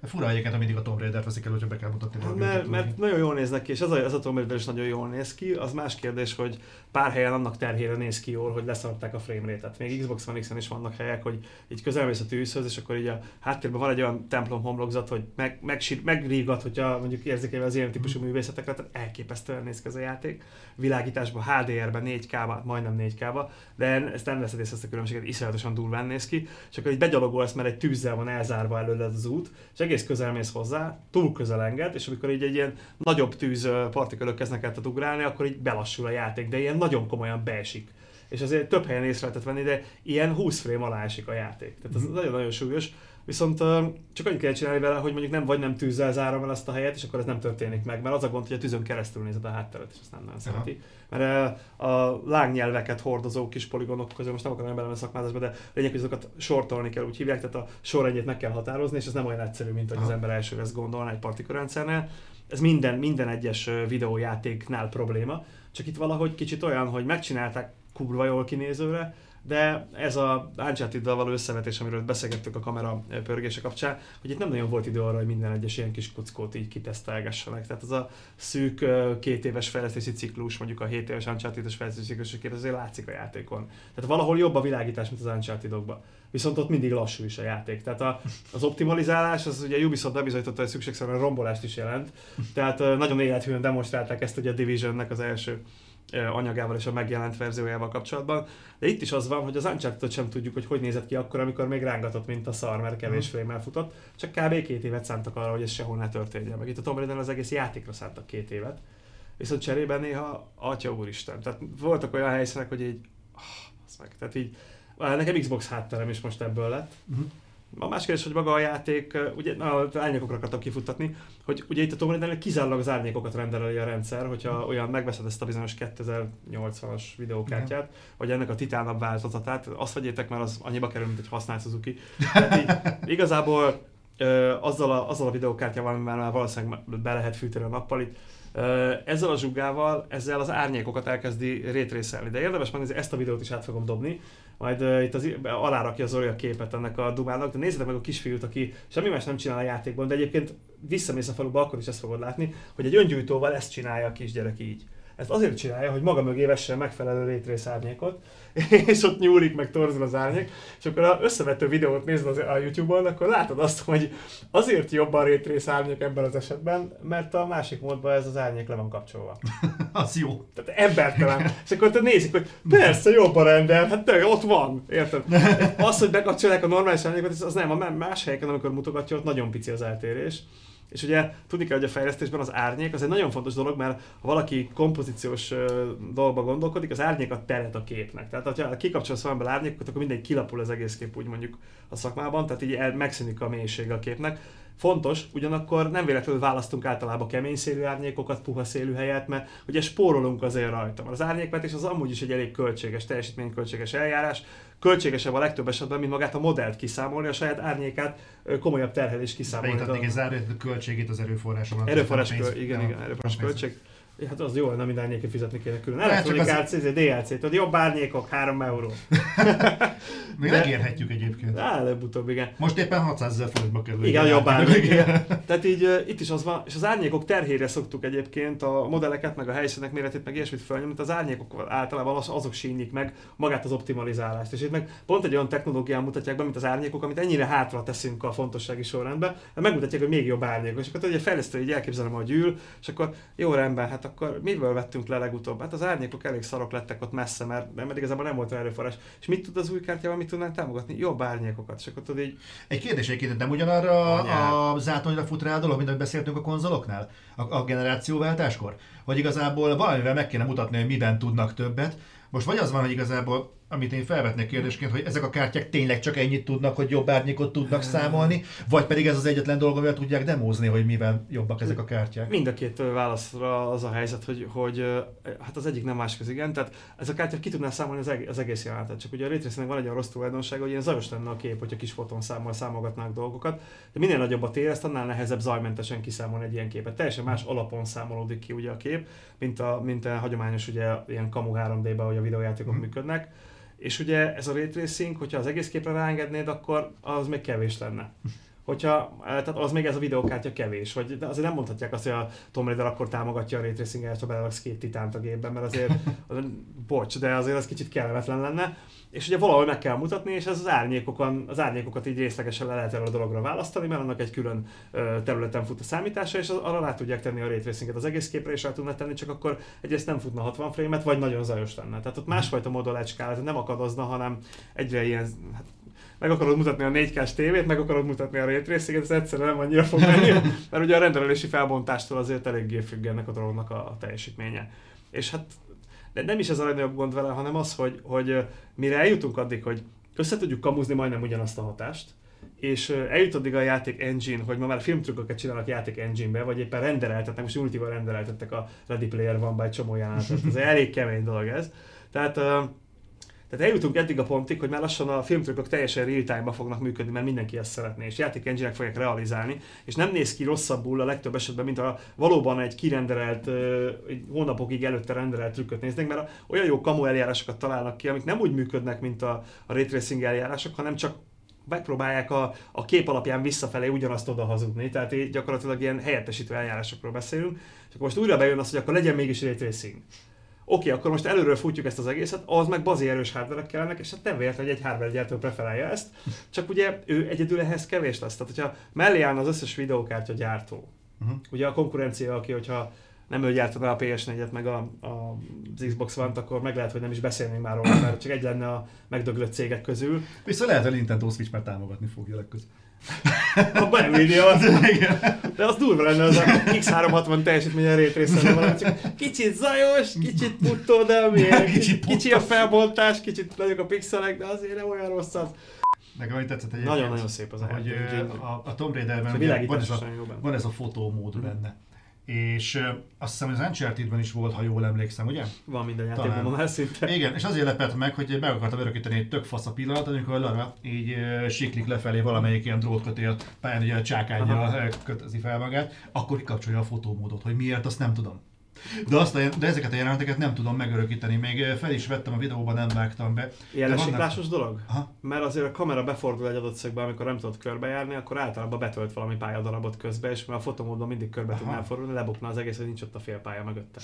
[SPEAKER 1] Fura egyébként, ha mindig a Tomb Raider veszik elő, hogyha be kell mutatni. valami
[SPEAKER 2] Mert, mert nagyon jól néznek ki, és az a, az a Tomb Raider is nagyon jól néz ki. Az más kérdés, hogy pár helyen annak terhére néz ki jól, hogy leszarták a frame rate-et. Még Xbox One X-en is vannak helyek, hogy így közelmész a tűzhöz, és akkor így a háttérben van egy olyan templom homlokzat, hogy meg, meg, megrígat, hogyha mondjuk érzékelve az ilyen típusú művészetekre, tehát elképesztően néz ki ez a játék. Világításban, HDR-ben, 4K-ban, majdnem 4K-ba, de ezt nem veszed észre ezt a különbséget, iszonyatosan durván néz ki, és akkor így begyalogolsz, mert egy tűzzel van elzárva előled az út, és egész közel mész hozzá, túl közel enged, és amikor így egy ilyen nagyobb tűz ö, partikölök kezdnek el ugrálni, akkor így belassul a játék, de ilyen nagyon komolyan beesik. és azért több helyen észre lehetett venni, de ilyen 20 frame alá esik a játék. Tehát ez mm. nagyon-nagyon súlyos. Viszont csak annyit kell csinálni vele, hogy mondjuk nem vagy nem tűzzel zárom el azt a helyet, és akkor ez nem történik meg, mert az a gond, hogy a tűzön keresztül nézed a hátteret, és ezt nem nagyon szereti. Mert a lángnyelveket hordozó kis poligonok közül, most nem akarom bele a szakmázásba, de lényeg, hogy azokat sortolni kell, úgy hívják, tehát a sorrendjét meg kell határozni, és ez nem olyan egyszerű, mint hogy Aha. az ember első ezt gondolná egy partikurendszernél. Ez minden, minden egyes videójátéknál probléma, csak itt valahogy kicsit olyan, hogy megcsinálták kurva jól kinézőre, de ez a uncharted való összevetés, amiről beszélgettük a kamera pörgése kapcsán, hogy itt nem nagyon volt idő arra, hogy minden egyes ilyen kis kuckót így kitesztelgessenek. Tehát az a szűk két éves fejlesztési ciklus, mondjuk a 7 éves Uncharted-es fejlesztési ciklus, azért látszik a játékon. Tehát valahol jobb a világítás, mint az uncharted -okba. Viszont ott mindig lassú is a játék. Tehát a, az optimalizálás, az ugye Ubisoft bebizonyította, hogy szükségszerűen rombolást is jelent. Tehát nagyon élethűen demonstrálták ezt ugye a Divisionnek az első anyagával és a megjelent verziójával kapcsolatban. De itt is az van, hogy az uncharted sem tudjuk, hogy hogy nézett ki akkor, amikor még rángatott, mint a szar, mert kevés mhm. frame futott. Csak kb. két évet szántak arra, hogy ez sehol ne történjen. Meg itt a Tomb Raider az egész játékra szántak két évet. Viszont cserében néha, atya úristen. Tehát voltak olyan helyszínek, hogy így, oh, meg, tehát így, nekem Xbox hátterem is most ebből lett. Uh-huh a más kérdés, hogy maga a játék, ugye az árnyékokra akartam kifuttatni, hogy ugye itt a Tomb Raider kizárólag az árnyékokat rendelő a rendszer, hogyha olyan megveszed ezt a bizonyos 2080-as videókártyát, mm. vagy ennek a titánabb változatát, azt vegyétek, mert az annyiba kerül, mint egy használt Suzuki. Tehát így, <laughs> igazából ö, azzal, a, azzal a videókártyával, amivel már valószínűleg be lehet fűteni a nappalit, ezzel a zsugával, ezzel az árnyékokat elkezdi rétrészelni. De érdemes megnézni, ezt a videót is át fogom dobni, majd uh, itt az, alárakja Zoli a képet ennek a dumának, de nézzétek meg a kisfiút, aki semmi más nem csinál a játékban, de egyébként visszamész a faluba, akkor is ezt fogod látni, hogy egy öngyújtóval ezt csinálja a kisgyerek így. Ezt azért csinálja, hogy maga mögé vesse megfelelő rétrész árnyékot, <laughs> és ott nyúlik, meg torzul az árnyék, és akkor az összevető videót nézed az, a YouTube-on, akkor látod azt, hogy azért jobb a rétrész árnyék ebben az esetben, mert a másik módban ez az árnyék le van kapcsolva. <laughs>
[SPEAKER 1] az jó.
[SPEAKER 2] Tehát embertelen. és akkor te nézik, hogy persze jobb a render, hát te, ott van, érted? <laughs> Az, hogy bekapcsolják a normális árnyékot, az nem, a más helyeken, amikor mutogatja, ott nagyon pici az eltérés. És ugye tudni kell, hogy a fejlesztésben az árnyék az egy nagyon fontos dolog, mert ha valaki kompozíciós dolgba gondolkodik, az árnyék a teret a képnek. Tehát ha kikapcsolsz valamiből árnyékokat, akkor mindegy kilapul az egész kép úgy mondjuk a szakmában, tehát így el, megszűnik a mélység a képnek. Fontos, ugyanakkor nem véletlenül választunk általában kemény szélű árnyékokat puha szélű helyet, mert ugye spórolunk azért rajta. Mert az árnyékvetés az amúgy is egy elég költséges, teljesítményköltséges eljárás, költségesebb a legtöbb esetben, mint magát a modellt kiszámolni, a saját árnyékát komolyabb terhelés kiszámolni.
[SPEAKER 1] Beiktatnék egy zárójét költségét az erőforrásomnak.
[SPEAKER 2] Erőforrás, köl, igen, igen, erőforrás költség. Hát az jó, nem minden árnyékot fizetni kéne külön. Elektronik az... DLC, tudod, jobb árnyékok, 3 euró. <laughs>
[SPEAKER 1] Mi De... megérhetjük egyébként.
[SPEAKER 2] Előbb-utóbb, igen.
[SPEAKER 1] Most éppen 600 ezer forintba kerül.
[SPEAKER 2] Igen, jobb árnyék. Tehát így uh, itt is az van, és az árnyékok terhére szoktuk egyébként a modelleket, meg a helyszínek méretét, meg ilyesmit felnyomni, az árnyékok általában az, azok sínyik meg magát az optimalizálást. És itt meg pont egy olyan technológián mutatják be, mint az árnyékok, amit ennyire hátra teszünk a fontossági sorrendbe, megmutatják, hogy még jobb árnyékok. És akkor ugye fejlesztő így elképzelem, hogy ül, és akkor jó rendben, hát akkor miből vettünk le legutóbb? Hát az árnyékok elég szarok lettek ott messze, mert, mert igazából nem volt erőforrás. És mit tud az új kártyával, mit tudnánk támogatni? Jobb árnyékokat. És akkor tudod így...
[SPEAKER 1] Egy kérdés egyébként, nem ugyanarra a, a zátonyra fut rá a dolog, mint ahogy beszéltünk a konzoloknál? A, a generációváltáskor? Vagy igazából valamivel meg kéne mutatni, hogy miben tudnak többet. Most vagy az van, hogy igazából amit én felvetnék kérdésként, hogy ezek a kártyák tényleg csak ennyit tudnak, hogy jobb árnyékot tudnak számolni, vagy pedig ez az egyetlen dolog, amivel tudják demózni, hogy mivel jobbak ezek a kártyák?
[SPEAKER 2] Mind a két válaszra az a helyzet, hogy, hogy hát az egyik nem másik az igen, tehát ez a kártya ki tudná számolni az, egész, az egész jelenetet, csak ugye a Raytracingnek van egy olyan rossz tulajdonsága, hogy ilyen zajos lenne a kép, hogyha kis fotón számol, számolgatnák dolgokat, de minél nagyobb a tér, ezt annál nehezebb zajmentesen kiszámolni egy ilyen képet. Teljesen más alapon számolódik ki ugye a kép, mint a, mint a hagyományos ugye ilyen kamu 3D-ben, hogy a videójátékok mm. működnek és ugye ez a ray hogyha az egész képre ráengednéd, akkor az még kevés lenne. Hogyha, tehát az még ez a videókártya kevés, vagy de azért nem mondhatják azt, hogy a Tomb Raider akkor támogatja a ray tracing ha beleraksz két titánt a gépben, mert azért, <laughs> az, bocs, de azért az kicsit kellemetlen lenne és ugye valahol meg kell mutatni, és ez az árnyékokon, az árnyékokat így részlegesen le lehet erre a dologra választani, mert annak egy külön területen fut a számítása, és arra rá tudják tenni a raytracinget az egész képre, és rá tudnak tenni, csak akkor egyrészt nem futna 60 frame-et, vagy nagyon zajos lenne. Tehát ott másfajta módon lehet nem akadozna, hanem egyre ilyen, hát meg akarod mutatni a 4K-s tévét, meg akarod mutatni a ray tracing ez egyszerűen nem annyira fog menni, <laughs> mert ugye a rendelési felbontástól azért eléggé függ ennek a dolognak a teljesítménye. És hát de nem is ez a legnagyobb gond vele, hanem az, hogy, hogy mire eljutunk addig, hogy össze tudjuk kamuzni majdnem ugyanazt a hatást, és eljut addig a játék engine, hogy ma már filmtrükköket csinálnak játék engine-be, vagy éppen rendeltetnek, most Unity-val rendeltettek a Ready Player van egy csomó jelenetet. Ez elég kemény dolog ez. Tehát, tehát eljutunk eddig a pontig, hogy már lassan a filmtrükkök teljesen real-time-ba fognak működni, mert mindenki ezt szeretné, és játék engine fogják realizálni, és nem néz ki rosszabbul a legtöbb esetben, mint a valóban egy kirenderelt, egy hónapokig előtte renderelt trükköt néznek, mert olyan jó kamu eljárásokat találnak ki, amik nem úgy működnek, mint a, a ray tracing eljárások, hanem csak megpróbálják a, a kép alapján visszafelé ugyanazt oda hazudni, tehát gyakorlatilag ilyen helyettesítő eljárásokról beszélünk, és akkor most újra bejön az, hogy akkor legyen mégis ray tracing. Oké, akkor most előről futjuk ezt az egészet, az meg bazi erős hardware kellenek, és hát nem véletlen, hogy egy hardware gyártó preferálja ezt, csak ugye ő egyedül ehhez kevés lesz. Tehát, hogyha mellé állna az összes videókártya gyártó, uh-huh. ugye a konkurencia, aki, hogyha nem ő gyártaná a PS4-et, meg a, a, az Xbox One-t, akkor meg lehet, hogy nem is beszélnénk már róla, mert csak egy lenne a megdöglött cégek közül.
[SPEAKER 1] Viszont lehet, hogy Nintendo Switch már támogatni fogja legközelebb.
[SPEAKER 2] A <laughs> Nvidia az. De az durva lenne az a X360 teljesítmény a rétrészen, csak kicsit zajos, kicsit puttó, de <laughs> kicsit kicsi a felbontás, kicsit nagyok a pixelek, de azért nem olyan rossz az.
[SPEAKER 1] Nekem hogy tetszett
[SPEAKER 2] egyébként. Nagyon-nagyon szép az
[SPEAKER 1] hogy a, a Tomb Raiderben van, ez a, van ez a fotómód benne és azt hiszem, hogy az Uncharted-ben is volt, ha jól emlékszem, ugye?
[SPEAKER 2] Van minden játékban már szinte.
[SPEAKER 1] Igen, és azért lepett meg, hogy meg akartam örökíteni egy tök fasz a pillanat, amikor Lara így uh, siklik lefelé valamelyik ilyen drótkötél pályán, ugye a csákányjal kötözi fel magát, akkor kikapcsolja a fotómódot, hogy miért, azt nem tudom. De, azt a, de ezeket a jeleneteket nem tudom megörökíteni, még fel is vettem a videóban, nem vágtam be.
[SPEAKER 2] Ilyen lesiklásos dolog? Aha. Mert azért a kamera befordul egy adott szögbe, amikor nem tudod körbejárni, akkor általában betölt valami pályadarabot közbe, és mert a fotomódon mindig körbe tudnál fordulni, lebukna az egész, hogy nincs ott a fél pálya mögötte.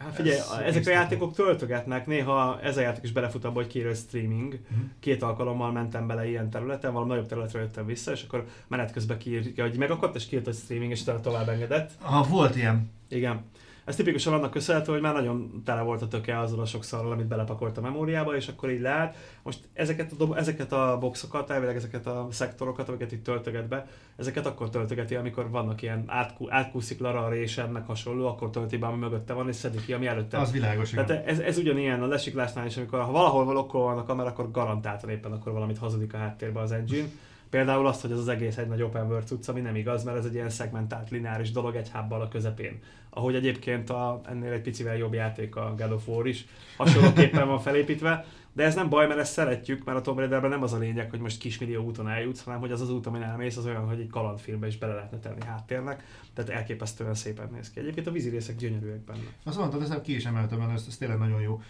[SPEAKER 2] Hát figyelj, ez ezek a játékok töltögetnek, néha ez a játék is belefut abba, hogy kérő streaming. Uh-huh. Két alkalommal mentem bele ilyen területen, valami nagyobb területre jöttem vissza, és akkor menet közben kiírja, hogy megakadt, és kiírt, hogy streaming, és utána tovább engedett.
[SPEAKER 1] Ah, volt ilyen.
[SPEAKER 2] Igen. Ez tipikusan annak köszönhető, hogy már nagyon tele volt a töke azzal a sok szarral, amit belepakolt a memóriába, és akkor így lehet. Most ezeket a, ezeket a boxokat, elvileg ezeket a szektorokat, amiket itt töltöget be, ezeket akkor töltögeti, amikor vannak ilyen átkú, átkúszik Lara a résennek hasonló, akkor tölti be, ami mögötte van, és szedik ki, ami előtte.
[SPEAKER 1] Az világos,
[SPEAKER 2] Tehát ez, ez, ugyanilyen a lesiklásnál is, amikor ha valahol valokol van a kamera, akkor garantáltan éppen akkor valamit hazudik a háttérbe az engine. Például azt, hogy ez az egész egy nagy open world cucc, ami nem igaz, mert ez egy ilyen szegmentált lineáris dolog egy hábbal a közepén. Ahogy egyébként a, ennél egy picivel jobb játék a God of War is hasonlóképpen van felépítve, de ez nem baj, mert ezt szeretjük, mert a Tomb Raiderben nem az a lényeg, hogy most kismillió úton eljutsz, hanem hogy az az út, amin elmész, az olyan, hogy egy kalandfilmbe is bele lehetne tenni háttérnek, tehát elképesztően szépen néz ki. Egyébként a vízi részek gyönyörűek benne.
[SPEAKER 1] Azt mondtad, ezt ki is emeltem, ez, ez tényleg nagyon jó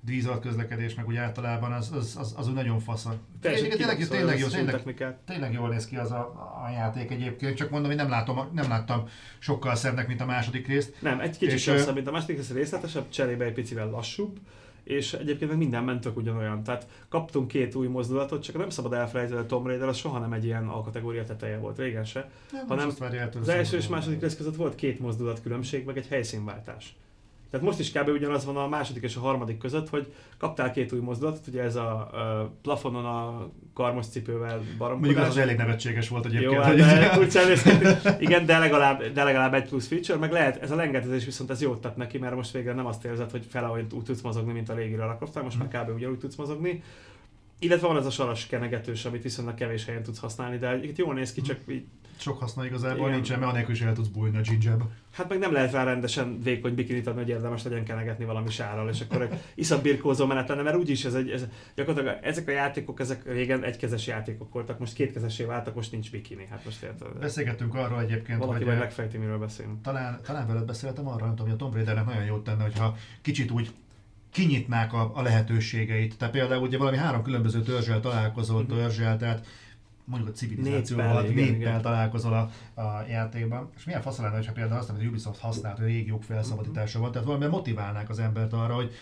[SPEAKER 1] vízalt közlekedés, meg úgy általában az, az, az, az nagyon fasz. Tényleg, tényleg, tényleg, jó, tényleg, tényleg jól néz ki az a, a játék egyébként, csak mondom, hogy nem, látom, nem láttam sokkal szebbnek, mint a második részt.
[SPEAKER 2] Nem, egy kicsit és, szebb, mint a második rész részletesebb, cserébe egy picivel lassúbb, és egyébként meg minden mentök ugyanolyan. Tehát kaptunk két új mozdulatot, csak nem szabad elfelejteni, a Tomb Raider az soha nem egy ilyen alkategória teteje volt, régen se. Nem, hanem az első és második rész között volt két mozdulat különbség, meg egy helyszínváltás. Tehát most is kb. ugyanaz van a második és a harmadik között, hogy kaptál két új mozdulatot, ugye ez a, a plafonon a karmos cipővel baromkodás.
[SPEAKER 1] Mondjuk az, az elég nevetséges volt egyébként. Jó,
[SPEAKER 2] hát <laughs> hogy de, igen, de legalább, de legalább egy plusz feature, meg lehet, ez a lengetezés viszont ez jót tett neki, mert most végre nem azt érzed, hogy fele úgy tudsz mozogni, mint a régi Lara most már kb. ugyanúgy tudsz mozogni. Illetve van ez a saras kenegetős, amit viszonylag kevés helyen tudsz használni, de itt jól néz ki, csak így
[SPEAKER 1] sok haszna igazából Igen. nincsen, mert anélkül is el tudsz bújni a gingerbe.
[SPEAKER 2] Hát meg nem lehet rá rendesen vékony bikinit adni, hogy érdemes legyen kenegetni valami sárral, és akkor iszap birkózó menet lenne, mert úgyis ez egy, ez, gyakorlatilag ezek a játékok, ezek régen egykezes játékok voltak, most kétkezesé váltak, most nincs bikini. Hát most érted.
[SPEAKER 1] Beszélgettünk arról egyébként,
[SPEAKER 2] Valaki hogy... megfejti, miről beszélünk.
[SPEAKER 1] Talán, talán veled beszéltem arra, nem tudom, hogy a Tomb Raidernek nagyon jót tenne, hogyha kicsit úgy kinyitnák a, a lehetőségeit. Tehát például ugye valami három különböző törzsel találkozol, mhm. törzsel, tehát mondjuk a civilizációval, néppel találkozol a, a játékban. És milyen fasz lenne, ha például azt, amit a Ubisoft használt, hogy régiók felszabadítása van, tehát valamivel motiválnák az embert arra, hogy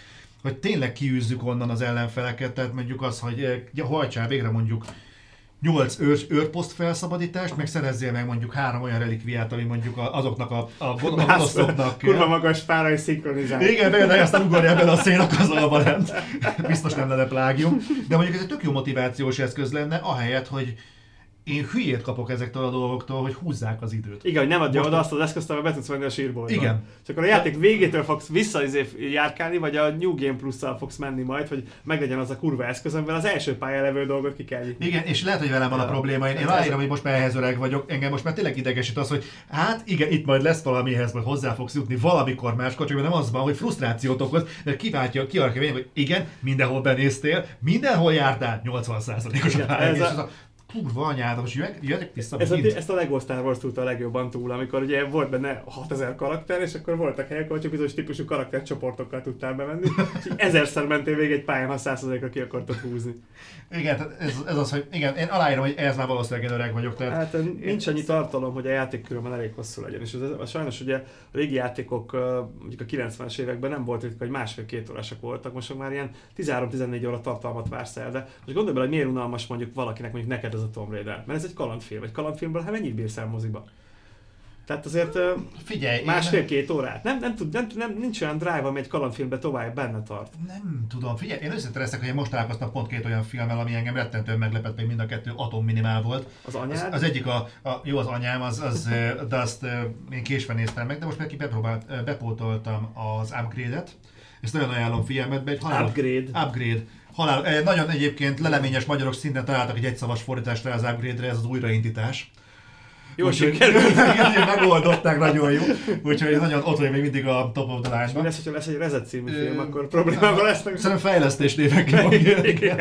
[SPEAKER 1] hogy tényleg kiűzzük onnan az ellenfeleket, tehát mondjuk az, hogy ja, hajtsál végre mondjuk 8 őr, őrposzt felszabadítást, meg szerezzél meg mondjuk három olyan relikviát, ami mondjuk azoknak a, a <laughs> gonoszoknak...
[SPEAKER 2] Kurva magas párai szinkronizál.
[SPEAKER 1] Igen, de aztán ugorja ebben a szénakazalba lent. <laughs> Biztos nem lenne plágium. De mondjuk ez egy tök jó motivációs eszköz lenne, ahelyett, hogy én hülyét kapok ezektől a dolgoktól, hogy húzzák az időt.
[SPEAKER 2] Igen, hogy nem adja
[SPEAKER 1] Most-
[SPEAKER 2] oda azt az eszközt, amivel be tudsz venni a sírból.
[SPEAKER 1] Igen.
[SPEAKER 2] És akkor a játék végétől fogsz vissza izé járkálni, vagy a New Game Plus-szal fogsz menni majd, hogy meglegyen az a kurva eszköz, amivel az első pályán levő dolgot ki kell nyitni.
[SPEAKER 1] Igen, és lehet, hogy velem van a probléma. Én, én
[SPEAKER 2] Hát
[SPEAKER 1] aláírom, hogy most már ehhez öreg vagyok. Engem most már tényleg idegesít az, hogy hát igen, itt majd lesz valamihez, majd hozzá fogsz jutni valamikor máskor, csak nem az van, hogy frusztrációt okoz, mert kiváltja, ki hogy igen, mindenhol benéztél, mindenhol jártál, 80%-os a
[SPEAKER 2] a-
[SPEAKER 1] ez a kurva anyád, most jöjjek, jöjjek vissza
[SPEAKER 2] Ez a, ezt a Lego Star Wars a legjobban túl, amikor ugye volt benne 6000 karakter, és akkor voltak helyek, ahol csak bizonyos típusú karaktercsoportokkal tudtál bemenni, és ezerszer mentél végig egy pályán, ha 100%-ra ki akartad húzni.
[SPEAKER 1] Igen, ez, ez az, hogy igen, én aláírom, hogy ez már valószínűleg én öreg vagyok. Tehát
[SPEAKER 2] Hát nincs annyi tartalom, hogy a játék különben elég hosszú legyen. És ez, ez, sajnos ugye a régi játékok mondjuk a 90-es években nem volt ritka, hogy másfél-két órásak voltak, most már ilyen 13-14 óra tartalmat vársz el, de most gondolj bele, hogy miért unalmas mondjuk valakinek, mondjuk neked ez a Tomb Raider, mert ez egy kalandfilm, egy kalandfilmből hát mennyit bírsz el moziba? Tehát azért
[SPEAKER 1] figyelj,
[SPEAKER 2] másfél-két órát. Nem, nem, tud, nem, nem, nincs olyan drive, ami egy kalandfilmbe tovább benne tart.
[SPEAKER 1] Nem tudom, figyelj, én őszintén leszek, hogy én most találkoztam pont két olyan filmmel, ami engem rettentően meglepett, még mind a kettő atomminimál volt.
[SPEAKER 2] Az
[SPEAKER 1] Az,
[SPEAKER 2] anyád,
[SPEAKER 1] az egyik a, a, jó az anyám, az, az de azt én késve néztem meg, de most meg bepróbált, bepótoltam az upgrade-et. Ezt nagyon ajánlom figyelmetbe, egy halál,
[SPEAKER 2] upgrade.
[SPEAKER 1] upgrade. Halál, eh, nagyon egyébként leleményes magyarok szinten találtak egy egyszavas fordítást rá az upgrade-re, ez az újraindítás.
[SPEAKER 2] Jó sikerült. <laughs>
[SPEAKER 1] Igen, megoldották, nagyon jó. Úgyhogy nagyon ott vagy még mindig a top of the line-ban.
[SPEAKER 2] lesz, hogyha lesz egy Reset című film, akkor problémával lesznek.
[SPEAKER 1] Szerintem fejlesztés.
[SPEAKER 2] Igen.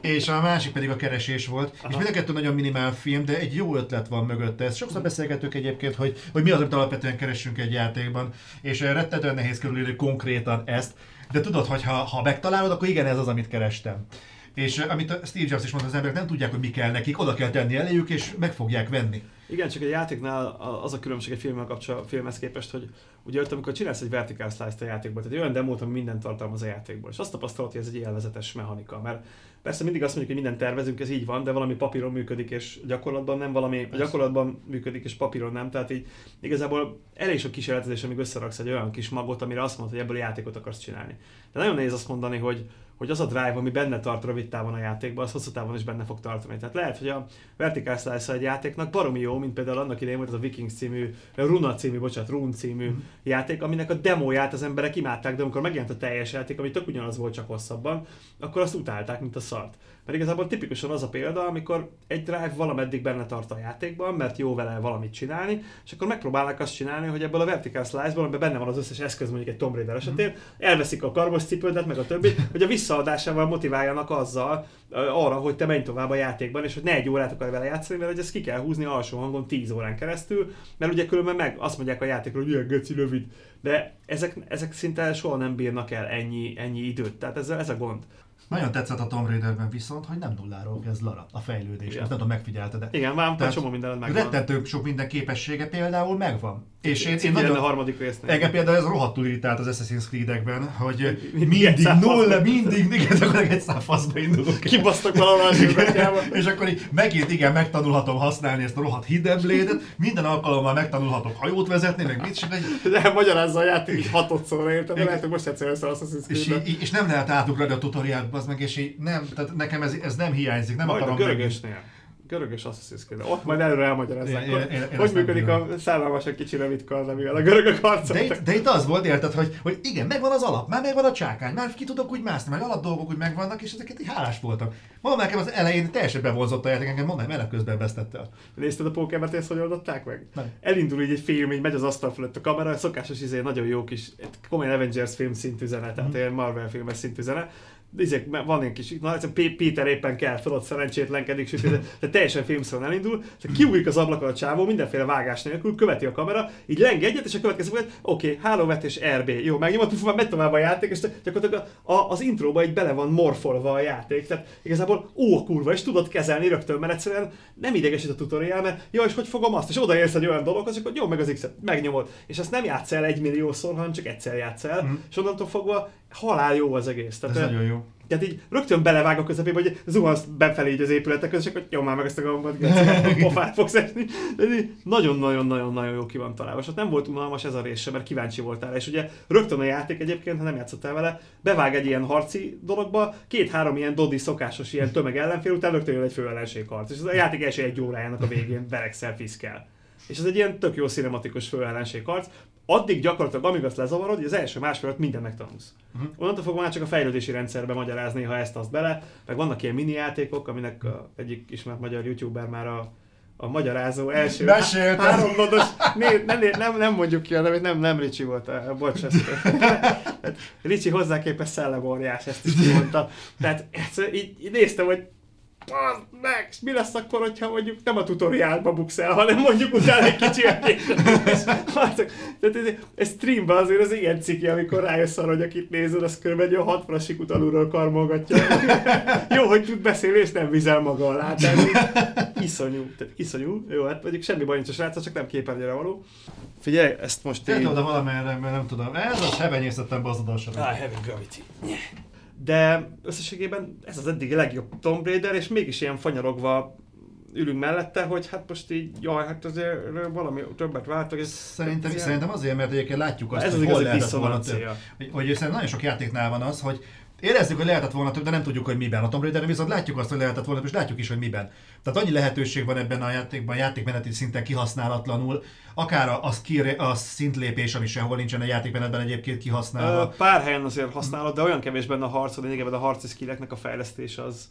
[SPEAKER 1] És a másik pedig a keresés volt. Aha. És mind a kettő nagyon minimál film, de egy jó ötlet van mögötte. Ezt sokszor beszélgettük egyébként, hogy, hogy mi az, amit alapvetően keresünk egy játékban. És eh, rettetően nehéz körülírni konkrétan ezt. De tudod, hogy ha, ha megtalálod, akkor igen, ez az, amit kerestem. És eh, amit a Steve Jobs is mondta, az emberek nem tudják, hogy mi kell nekik, oda kell tenni eléjük, és meg fogják venni.
[SPEAKER 2] Igen, csak egy játéknál az a különbség egy filmmel kapcsolatban, filmhez képest, hogy ugye ott, amikor csinálsz egy vertical slice-t a játékból, tehát egy olyan demót, ami mindent tartalmaz a játékból, és azt tapasztalod, hogy ez egy élvezetes mechanika, mert persze mindig azt mondjuk, hogy mindent tervezünk, ez így van, de valami papíron működik, és gyakorlatban nem, valami a gyakorlatban működik, és papíron nem, tehát így igazából elég sok kísérletezés, amíg összeraksz egy olyan kis magot, amire azt mondod, hogy ebből játékot akarsz csinálni. De nagyon nehéz azt mondani, hogy, hogy az a drive, ami benne tart rövid távon a játékban, az hosszú távon is benne fog tartani. Tehát lehet, hogy a vertical slice egy játéknak baromi jó, mint például annak idején volt az a Vikings című, Runa című, bocsánat, Rune című
[SPEAKER 1] Mhm.
[SPEAKER 2] játék, aminek a demóját az emberek imádták, de amikor megjelent a teljes játék, ami tök ugyanaz volt, csak hosszabban, akkor azt utálták, mint a szart. Mert igazából tipikusan az a példa, amikor egy drive valameddig benne tart a játékban, mert jó vele valamit csinálni, és akkor megpróbálnak azt csinálni, hogy ebből a vertical slice-ból, amiben benne van az összes eszköz, mondjuk egy Tomb Raider esetén, elveszik a karmos cipődet, meg a többit, <laughs> hogy a visszaadásával motiváljanak azzal arra, hogy te menj tovább a játékban, és hogy ne egy órát akarj vele játszani, mert hogy ezt ki kell húzni alsó hangon 10 órán keresztül, mert ugye különben meg azt mondják a játékról, hogy ilyen geci rövid, de ezek, ezek szinte soha nem bírnak el ennyi, ennyi időt, tehát ez, ez a gond.
[SPEAKER 1] Nagyon tetszett a Tomb Raiderben viszont, hogy nem nulláról kezd Lara a fejlődés.
[SPEAKER 2] Igen.
[SPEAKER 1] Ezt nem tudom, megfigyelted de
[SPEAKER 2] Igen, már
[SPEAKER 1] Tehát
[SPEAKER 2] csomó minden megvan.
[SPEAKER 1] Rettentő sok minden képessége például megvan. És én, én
[SPEAKER 2] lenne a
[SPEAKER 1] nagyon,
[SPEAKER 2] harmadik résznél.
[SPEAKER 1] Engem például ez rohadtul irritált az Assassin's Creed-ekben, hogy
[SPEAKER 2] Mindig
[SPEAKER 1] nulla, mindig, igen, akkor egy szám faszba indulunk.
[SPEAKER 2] Kibasztak valahol a
[SPEAKER 1] és akkor így megint igen, megtanulhatom használni ezt a rohadt hidden blade-et, minden alkalommal megtanulhatok hajót vezetni, meg mit csinálni,
[SPEAKER 2] De magyarázza a játék hatodszorra érted, lehet, hogy most egyszer össze Assassin's
[SPEAKER 1] és, így, és nem lehet átugrani a tutoriált, az meg, és így nem, tehát nekem ez, ez nem hiányzik, nem
[SPEAKER 2] Majd a
[SPEAKER 1] akarom
[SPEAKER 2] görögösnél. Görögös Assassin's Creed. Ott majd előre elmagyarázzák,
[SPEAKER 1] Én- én- én-
[SPEAKER 2] hogy működik a szállalmasan kicsi rövid kard, amivel a görögök
[SPEAKER 1] De
[SPEAKER 2] harcoltak.
[SPEAKER 1] itt, de itt az volt, érted, hogy, hogy igen, megvan az alap, már megvan a csákány, már ki tudok úgy mászni, meg alap dolgok úgy megvannak, és ezeket így hálás voltam. Mondom nekem az elején teljesen bevonzott a játék, engem mondom, menet közben vesztette el.
[SPEAKER 2] Nézted a pókemert, ezt hogy oldották meg?
[SPEAKER 1] Nem.
[SPEAKER 2] Elindul így egy film, így megy az asztal fölött a kamera, szokásos izé, nagyon jó kis, komoly Avengers film szintű zene, tehát
[SPEAKER 1] Mhm.
[SPEAKER 2] ilyen Marvel filmes szintű zene. Izé, van egy kis, na, ez a P- Peter éppen kell, tudod, szerencsétlenkedik, sőt, ez- de teljesen filmszerűen elindul, de kiújik az ablakon a csávó, mindenféle vágás nélkül, követi a kamera, így leng egyet, és a következő oké, okay, hálóvetés RB, jó, megnyomod, puf, már megy a játék, és gyakorlatilag a, a, az intróba így bele van morfolva a játék, tehát igazából ó, kurva, és tudod kezelni rögtön, mert egyszerűen nem idegesít a tutoriál, mert jó, és hogy fogom azt, és odaérsz egy olyan dologhoz, akkor jó, meg az X-et, megnyomod, és ezt nem játsz el egy milliószor, hanem csak egyszer játsz el,
[SPEAKER 1] Mhm.
[SPEAKER 2] és onnantól fogva halál jó az egész.
[SPEAKER 1] Ez nagyon jó.
[SPEAKER 2] Tehát így rögtön belevág a közepébe, hogy zuhansz befelé így az épületek között, és akkor nyom már meg ezt a gombot, a <laughs> pofát fogsz esni. Nagyon-nagyon-nagyon-nagyon jó ki van találva. És ott nem volt unalmas ez a rész sem, mert kíváncsi voltál. És ugye rögtön a játék egyébként, ha nem játszottál vele, bevág egy ilyen harci dologba, két-három ilyen dodi szokásos ilyen tömeg ellenfél, után rögtön jön egy főellenségharc. És ez a játék első egy órájának a végén verekszel, fiszkel. És ez egy ilyen tök jó cinematikus főellenségharc. Addig gyakorlatilag, amíg azt lezavarod, hogy az első másfél alatt minden megtanulsz. Uh-huh. Onnantól fogva már csak a fejlődési rendszerbe magyarázni, ha ezt azt bele, meg vannak ilyen mini játékok, aminek a egyik ismert magyar youtuber már a a magyarázó első
[SPEAKER 1] Mesélt.
[SPEAKER 2] három nodos, <laughs> né, nem, nem, nem, mondjuk ki a nevét, nem, nem Ricsi volt, eh, bocs, ezt, <laughs> Ricsi hozzáképes szellemóriás, ezt is mondta. Tehát ezt, így, így néztem, hogy meg, mi lesz akkor, hogyha mondjuk nem a tutoriálba buksz el, hanem mondjuk utána egy kicsi Tehát ez, ez streamben azért az ilyen ciki, amikor rájössz arra, hogy akit nézed, az körülbelül egy 60 sikut alulról karmolgatja. Jó, hogy tud beszélni, és nem vizel maga alá. Tehát iszonyú, tehát iszonyú. Jó, hát mondjuk semmi baj nincs a srác, csak nem képernyőre való. Figyelj, ezt most
[SPEAKER 1] én... oda valamerre, mert nem tudom. Ez az hevenyészettem bazadalsa.
[SPEAKER 2] Ah, heavy gravity. Yeah de összességében ez az eddig legjobb Tomb Raider, és mégis ilyen fanyarogva ülünk mellette, hogy hát most így, jaj, hát azért valami többet váltok. Ez,
[SPEAKER 1] szerintem, ez szerintem azért, mert egyébként látjuk azt,
[SPEAKER 2] ez
[SPEAKER 1] hogy
[SPEAKER 2] az
[SPEAKER 1] hol lehetett
[SPEAKER 2] volna több.
[SPEAKER 1] Hogy, hogy nagyon sok játéknál van az, hogy Érezzük, hogy lehetett volna több, de nem tudjuk, hogy miben. A Tomb Raider viszont látjuk azt, hogy lehetett volna, és látjuk is, hogy miben. Tehát annyi lehetőség van ebben a játékban, játékmeneti szinten kihasználatlanul, akár a, a, skill, a szintlépés, ami sehol nincsen a játékmenetben egyébként kihasználva.
[SPEAKER 2] Pár helyen azért használod, de olyan kevés benne a harc, hogy a harci skilleknek a fejlesztése az,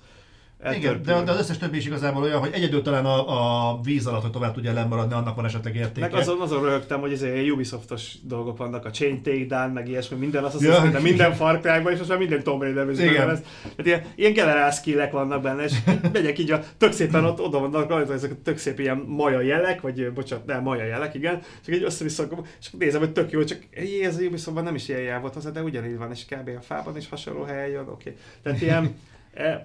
[SPEAKER 1] igen, de, az összes többi is igazából olyan, hogy egyedül talán a, a víz alatt, hogy tovább tudja lemaradni, annak van esetleg értéke.
[SPEAKER 2] Meg azon, azon röhögtem, hogy ezért Ubisoftos dolgok vannak, a Chain Takedown, meg ilyesmi, minden az, az ja, minden, minden Far Cry-ban, és most már minden Tomb Raider igen. lesz. Tehát ilyen, ilyen generál skillek vannak benne, és megyek így a tök szépen ott, oda vannak rajta ezek a tök szép ilyen maja jelek, vagy bocsánat, nem maja jelek, igen, csak így össze és nézem, hogy tök jó, csak jé, ez a Ubisoftban nem is ilyen jel volt hozzá, de ugyanígy van, és kb. a fában is hasonló helyen jön, oké. Okay. Tehát ilyen, <laughs> e,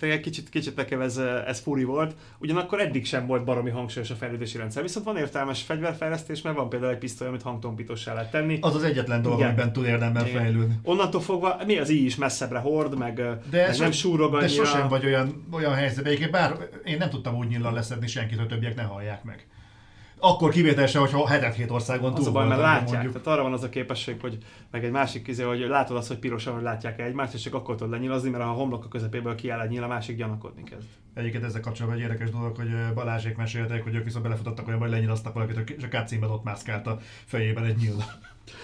[SPEAKER 2] egy kicsit, kicsit nekem ez, ez furi volt. Ugyanakkor eddig sem volt baromi hangsúlyos a fejlődési rendszer. Viszont van értelmes fegyverfejlesztés, mert van például egy pisztoly, amit hangtompítossá lehet tenni.
[SPEAKER 1] Az az egyetlen dolog, Igen. amiben tud érdemben Igen. fejlődni.
[SPEAKER 2] Onnantól fogva mi az így is messzebbre hord, meg, de meg nem súrog
[SPEAKER 1] annyira. De sosem vagy olyan, olyan helyzetben. Egyébként bár én nem tudtam úgy nyillal leszedni senkit, hogy többiek ne hallják meg akkor kivételesen, hogyha hetet hét országon túl
[SPEAKER 2] Az a baj, mert látják, mondjuk. tehát arra van az a képesség, hogy meg egy másik kizé, hogy látod azt, hogy pirosan, hogy látják egymást, és csak akkor tudod lenyilazni, mert ha a homlok a közepéből kiáll egy nyíl, a másik gyanakodni kezd.
[SPEAKER 1] Egyébként ezzel kapcsolatban egy érdekes dolog, hogy Balázsék meséltek, hogy ők viszont belefutottak olyan, hogy lenyilaztak valakit, és a kátszínben ott mászkált a fejében egy nyíl.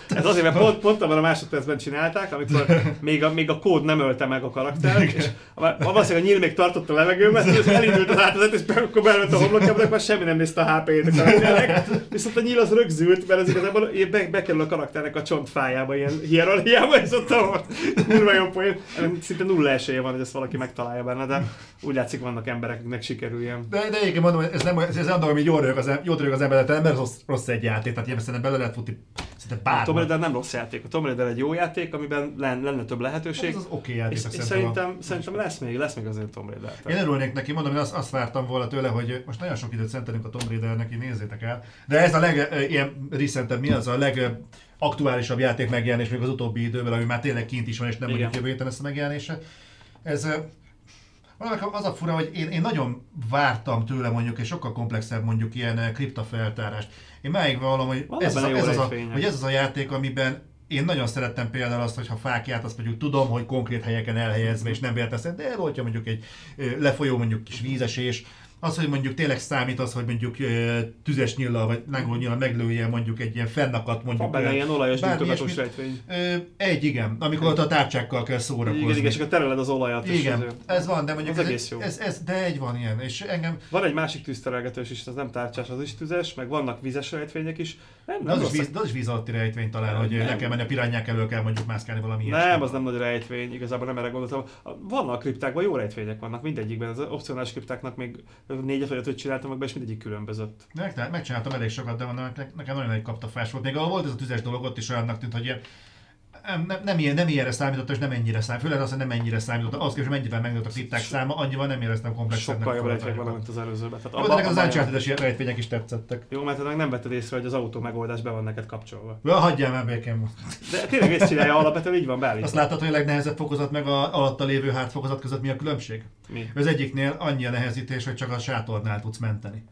[SPEAKER 2] Ez azért, mert pont, pont abban a másodpercben csinálták, amikor még a, még a kód nem ölte meg a karakter, és valószínűleg a nyíl még tartott a levegőben, és elindult az átvezet, és akkor belőtt a homlokjába, már semmi nem nézte a HP-t a karakternek. Viszont a nyíl az rögzült, mert az igazából be, bekerül a karakternek a csontfájába, ilyen hierarchiába, és ott a kurva jó poén. Szinte nulla esélye van, hogy ezt valaki megtalálja benne, de úgy látszik, vannak emberek, akiknek sikerüljen.
[SPEAKER 1] De, de egyébként mondom, ez nem, ez nem dolog, hogy jól rög az, jól rög az ember, nem rossz, rossz egy játék, tehát ilyen szerintem bele lehet futni
[SPEAKER 2] szinte bárma. A Tomb Raider nem rossz játék. A Tomb Raider egy jó játék, amiben lenne több lehetőség. Ez
[SPEAKER 1] az oké okay játék. És,
[SPEAKER 2] és szerintem, szerintem lesz még, lesz még azért Tomb Raider.
[SPEAKER 1] Én örülnék neki, mondom, hogy azt, azt vártam volna tőle, hogy most nagyon sok időt szentelünk a Tomb Raidernek, így nézzétek el. De ez a leg, ilyen recentebb, mi az a leg aktuálisabb játék megjelenés még az utóbbi időben, ami már tényleg kint is van, és nem mondjuk jövő héten ezt a megjelenése. Ez az a fura, hogy én, én nagyon vártam tőle mondjuk egy sokkal komplexebb mondjuk ilyen kriptafeltárást. Én máig vallom, hogy ez, az ez az a, hogy ez az a játék, amiben én nagyon szerettem például azt, hogy ha fákját, azt mondjuk tudom, hogy konkrét helyeken elhelyezve, és nem véletlenül, de hogyha mondjuk egy lefolyó mondjuk kis vízesés, az, hogy mondjuk tényleg számít az, hogy mondjuk tüzes nyilla vagy lángoló nyilla meglője mondjuk egy ilyen fennakadt mondjuk.
[SPEAKER 2] Van benne ilyen olajos gyújtogatós rejtvény.
[SPEAKER 1] Egy, igen, amikor ott a tárcsákkal kell szórakozni.
[SPEAKER 2] Igen, igen, és akkor tereled az olajat.
[SPEAKER 1] Igen, ez van, de mondjuk ez, egész jó. Ez, ez, de egy van ilyen, és engem...
[SPEAKER 2] Van egy másik tűzterelgetős is, az nem tárcsás, az is tüzes, meg vannak vízes rejtvények is.
[SPEAKER 1] Nem, nem az, is víz, az is víz alatti rejtvény talán, nem, hogy nem. le kell menni a pirányák elől kell mondjuk mászkálni valami
[SPEAKER 2] Nem, ilyesmi. az nem nagy rejtvény, igazából nem erre gondoltam. Vannak kriptákban jó rejtvények vannak, mindegyikben. Az opcionális kriptáknak még négy vagy ötöt csináltam meg be, és mindegyik különbözött.
[SPEAKER 1] Meg, megcsináltam elég sokat, de nekem nagyon egy kaptafás volt. Még ahol volt ez a tüzes dolog, ott is olyannak tűnt, hogy ilyen Nem, nem, nem, ilyen, nem ilyenre számított, és nem ennyire számított. Főleg az, hogy nem ennyire számított. Az képest, mennyivel megnőtt a kriták száma, annyival nem éreztem komplexebbnek.
[SPEAKER 2] Sokkal jobb
[SPEAKER 1] forgatóanyagot.
[SPEAKER 2] vannak, mint az előzőben. Tehát
[SPEAKER 1] Jó,
[SPEAKER 2] abba-
[SPEAKER 1] nekem az
[SPEAKER 2] abban-
[SPEAKER 1] uncharted rejtvények is tetszettek.
[SPEAKER 2] Jó, mert meg nem vetted észre, hogy az autó megoldás be van neked kapcsolva.
[SPEAKER 1] Ja, hagyjál már békén most.
[SPEAKER 2] De tényleg ezt csinálja alapvetően, így van
[SPEAKER 1] Azt
[SPEAKER 2] beállítva.
[SPEAKER 1] láttad, hogy a legnehezebb fokozat meg a alatta lévő hard fokozat között mi a különbség?
[SPEAKER 2] Mi?
[SPEAKER 1] Az egyiknél annyi a nehezítés, hogy csak a sátornál tudsz menteni.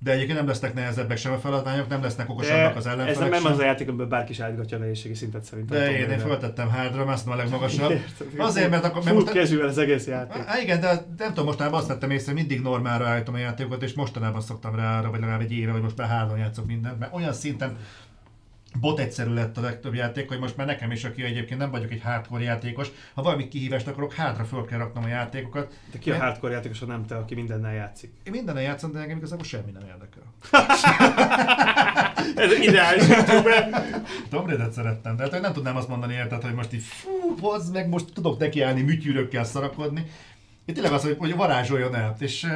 [SPEAKER 1] De egyébként nem lesznek nehezebbek sem a feladványok, nem lesznek okosabbak az
[SPEAKER 2] ez nem,
[SPEAKER 1] ellenfelek
[SPEAKER 2] nem az a játék, amiből bárki is állítgatja a nehézségi szintet szerintem.
[SPEAKER 1] De én, én föltettem azt mondom a legmagasabb. <laughs>
[SPEAKER 2] Érted?
[SPEAKER 1] Azért, mert akkor... Mert most,
[SPEAKER 2] casual az egész játék.
[SPEAKER 1] Há, igen, de nem tudom, mostanában azt vettem észre, mindig normálra állítom a játékokat, és mostanában szoktam rá arra, vagy legalább egy éve, vagy most már három játszok mindent, mert olyan szinten bot egyszerű lett a legtöbb játék, hogy most már nekem is, aki egyébként nem vagyok egy hardcore játékos, ha valami kihívást akarok, hátra föl kell raknom a játékokat.
[SPEAKER 2] De ki a
[SPEAKER 1] Mert
[SPEAKER 2] hardcore játékos, ha nem te, aki mindennel játszik?
[SPEAKER 1] Én mindennel játszom, de engem igazából semmi nem érdekel. <laughs>
[SPEAKER 2] Ez ideális.
[SPEAKER 1] Tomb Raider-t szerettem, de hát nem tudnám azt mondani érted, hogy most így fú, hozd meg, most tudok nekiállni műtyűrökkel szarakodni. Itt tényleg az, hogy, hogy varázsoljon el. És uh,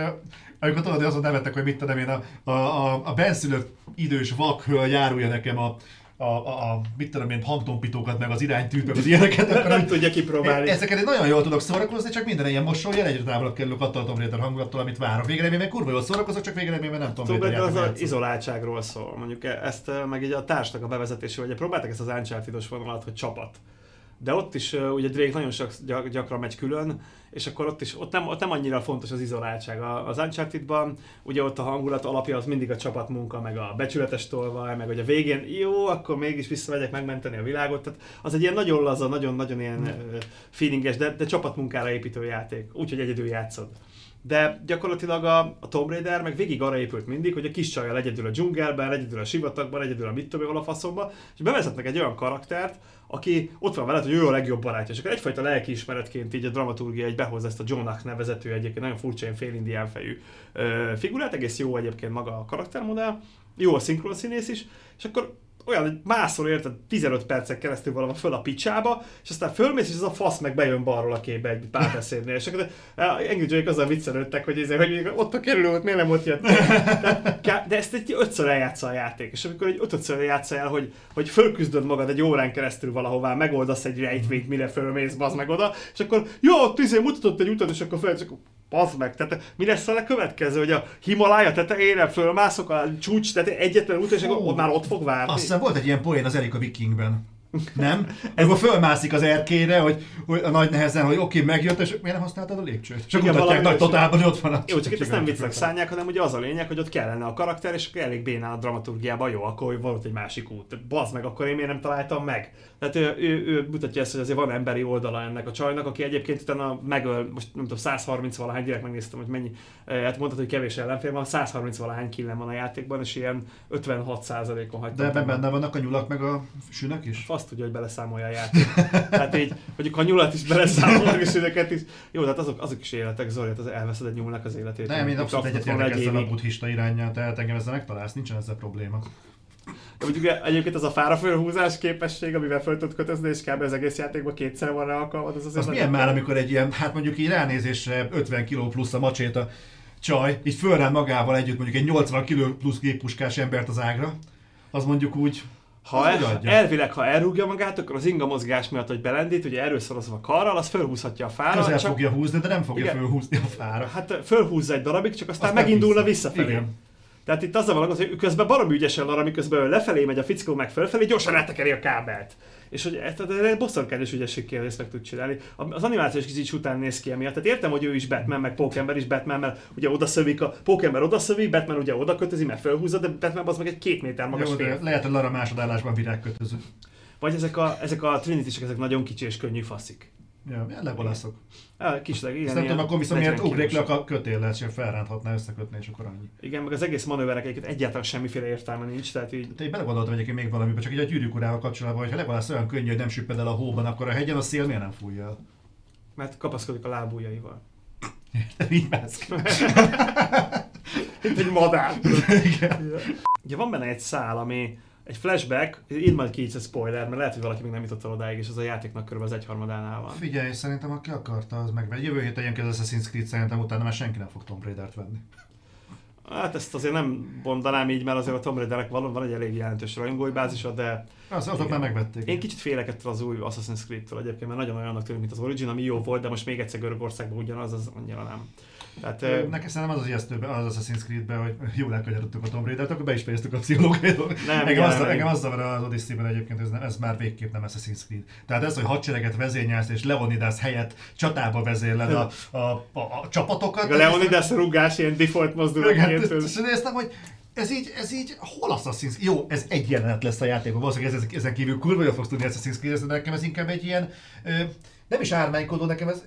[SPEAKER 1] amikor tudod, hogy azon nevettek, hogy mit tudom én, a, a, a, a benszülött idős vakhölgy árulja nekem a, a, a, a mit tudom én, hangtompítókat, meg az iránytűt, meg az ilyeneket,
[SPEAKER 2] Nem
[SPEAKER 1] hogy-
[SPEAKER 2] tudja kipróbálni.
[SPEAKER 1] én ezeket én nagyon jól tudok szórakozni, csak minden ilyen mosolyjal egyre távolabb kerülök attól a Tomb Raider hangulattól, amit várok. Végeredményben kurva jól szórakozok, csak végeredményben nem Tomb
[SPEAKER 2] Tomb
[SPEAKER 1] Raider
[SPEAKER 2] Raider az az izoláltságról szól. Mondjuk e- ezt eh, meg így a társnak a bevezetésével, ugye próbálták ezt az Uncharted-os vonalat, hogy csapat. De ott is ugye Drake nagyon sok, gyak, gyakran megy külön, és akkor ott is ott nem, ott nem annyira fontos az izoláltság. Az Uncharted-ban ugye ott a hangulat alapja az mindig a csapatmunka, meg a becsületes tolvaj, meg hogy a végén jó, akkor mégis visszamegyek megmenteni a világot. Tehát az egy ilyen nagyon laza, nagyon-nagyon ilyen uh, feelinges, de, de csapatmunkára építő játék. Úgyhogy egyedül játszod. De gyakorlatilag a, a Tomb Raider meg végig arra épült mindig, hogy a kis csajjal egyedül a dzsungelben, egyedül a sivatagban, egyedül a mit tudom, én, hol a faszomba, és bevezetnek egy olyan karaktert, aki ott van veled, hogy ő a legjobb barátja. És akkor egyfajta lelkiismeretként így a dramaturgia egy behozza ezt a Johnnak nevezető egyébként nagyon furcsa ilyen félindián fejű ö, figurát, egész jó egyébként maga a karaktermodell, jó a szinkron színész is, és akkor olyan, hogy mászol érted 15 percek keresztül valami föl a picsába, és aztán fölmész, és ez a fasz meg bejön balról a képbe egy párbeszédnél. És akkor Angry Joy azzal viccelődtek, hogy, izé, hogy ott a kerülőt miért nem ott jött. De, de ezt egy ötször eljátsza a játék, és amikor egy ötödször eljátsza el, hogy, hogy fölküzdöd magad egy órán keresztül valahová, megoldasz egy rejtvényt, mire fölmész, bazd meg oda, és akkor jó, ott izé mutatott egy utat, és akkor fel, akkor Bazd meg, tehát mi lesz a következő, hogy a Himalája tetejére fölmászok a csúcs tetejére egyetlen út, és akkor már ott fog várni.
[SPEAKER 1] Azt hiszem volt egy ilyen poén az Erika Vikingben. Nem? Akkor fölmászik az erkére, hogy, hogy a nagy nehezen, hogy oké, megjött, és miért nem használtad a lépcsőt? Csak
[SPEAKER 2] Igen,
[SPEAKER 1] mutatják nagy totálban, hogy ott van a
[SPEAKER 2] Jó, csak itt ezt nem viccnek szánják, hanem ugye az a lényeg, hogy ott kellene a karakter, és akkor elég bénál a dramaturgiában, jó, akkor van ott egy másik út. Tehát Bazd meg, akkor én miért nem találtam meg? Tehát ő, ő, ő mutatja ezt, hogy azért van emberi oldala ennek a csajnak, aki egyébként utána megöl, most nem tudom, 130 valahány, direkt megnéztem, hogy mennyi, eh, hát mondtad, hogy kevés ellenfél van, 130 valahány killem van a játékban, és ilyen 56%-on hagytam.
[SPEAKER 1] De ebben benne vannak a nyulak meg a sünök is?
[SPEAKER 2] Azt tudja, hogy beleszámolja a játék. Tehát így, mondjuk a nyulat is beleszámolnak, és őket is. Jó, tehát azok, azok is életek, Zoli, hát az elveszed egy nyúlnak az életét.
[SPEAKER 1] Nem, én abszolút
[SPEAKER 2] Kapsz
[SPEAKER 1] egyet
[SPEAKER 2] volna
[SPEAKER 1] értek
[SPEAKER 2] egy
[SPEAKER 1] ezzel a buddhista irányjal, tehát engem ezzel megtalálsz, nincsen ezzel probléma.
[SPEAKER 2] De mondjuk egyébként az a fára fölhúzás képesség, amivel föl tud kötözni, és kb. az egész játékban kétszer van rá alkalmad, az azért
[SPEAKER 1] Az milyen már, amikor egy ilyen, hát mondjuk így ránézésre 50 kg plusz a macsét a csaj, így fölrán magával együtt mondjuk egy 80 kg plusz géppuskás embert az ágra, az mondjuk úgy,
[SPEAKER 2] Ha el, elvileg, ha elrúgja magát, akkor az inga mozgás miatt, hogy belendít, ugye erőszorozva karral, az fölhúzhatja a fára.
[SPEAKER 1] közel
[SPEAKER 2] csak,
[SPEAKER 1] fogja húzni, de nem fogja
[SPEAKER 2] Igen.
[SPEAKER 1] fölhúzni a fára.
[SPEAKER 2] Hát fölhúzza egy darabig, csak aztán,
[SPEAKER 1] Aztán
[SPEAKER 2] megindulna
[SPEAKER 1] vissza.
[SPEAKER 2] visszafelé.
[SPEAKER 1] Igen.
[SPEAKER 2] Tehát itt az a valami, hogy közben barom ügyesen arra, miközben ő lefelé megy a fickó meg fölfelé, gyorsan rátekeri a kábelt. És hogy ezt egy bosszorkányos ügyességkel ezt meg tud csinálni. Az animációs kicsit után néz ki emiatt. Tehát értem, hogy ő is Batman, meg Pókember is Batman, mert ugye oda szövik a Pókember oda szövik, Batman ugye oda kötözi, mert fölhúzza, de Batman az meg egy két méter magas
[SPEAKER 1] Jó,
[SPEAKER 2] fél.
[SPEAKER 1] lehet, hogy Lara másodállásban virágkötöző.
[SPEAKER 2] Vagy ezek a, ezek a trinity ezek nagyon kicsi és könnyű faszik.
[SPEAKER 1] Ja, ilyen legolaszok.
[SPEAKER 2] Ah, Kisleg, igen.
[SPEAKER 1] Ezt nem tudom, akkor viszont miért
[SPEAKER 2] 40
[SPEAKER 1] ugrék le a kötéllel, és felránthatná összekötni, és akkor annyi.
[SPEAKER 2] Igen, meg az egész manőverek egyébként egyáltalán semmiféle értelme nincs, tehát így
[SPEAKER 1] Te így belegondoltam egyébként még valamibe, csak így a gyűrűk urával kapcsolatban, hogy ha legalább olyan könnyű, hogy nem süpped el a hóban, akkor a hegyen a szél miért nem fújja el?
[SPEAKER 2] mert kapaszkodik a lábujjaival. <laughs>
[SPEAKER 1] Így mász. <laughs>
[SPEAKER 2] Mint egy madár.
[SPEAKER 1] Igen.
[SPEAKER 2] Ugye van benne egy szál, ami egy flashback, írd majd ki így a spoiler, mert lehet, hogy valaki még nem jutott el odáig, és az a játéknak körülbelül az egyharmadánál van.
[SPEAKER 1] Figyelj, szerintem aki akarta, az meg. Jövő héten jön ki az Assassin's Creed, szerintem utána már senki nem fog Tomb Raider-t venni.
[SPEAKER 2] Hát ezt azért nem mondanám így, mert azért a Tomb Raidernek van, van egy elég jelentős rajongói bázisa, de...
[SPEAKER 1] Az, azok már megvették.
[SPEAKER 2] Én kicsit félek ettől az új Assassin's Creed-től egyébként, mert nagyon olyannak tűnik, mint az Origin, ami jó volt, de most még egyszer Görögországban ugyanaz, az annyira nem.
[SPEAKER 1] Tehát, nekem szerintem az az ijesztőben, az Assassin's Creed-ben, hogy <laughs> jól elkanyarodtuk a Tomb Raider-t, akkor be is fejeztük a pszichológiát. Nem, engem, az, engem az zavar az Odyssey-ben egyébként, ez, ez, már végképp nem Assassin's Creed. Tehát ez, hogy hadsereget vezényelsz és Leonidas helyett csatába vezérled a, a, a, a csapatokat.
[SPEAKER 2] A Leonidas rugás ilyen default mozdulatként.
[SPEAKER 1] És néztem, hogy ez így, ez így, hol Assassin's Jó, ez egy jelenet lesz a játékban, valószínűleg ez, ezen kívül kurva jól fogsz tudni Assassin's Creed, de nekem ez inkább egy ilyen, ö, nem is ármánykodó, nekem ez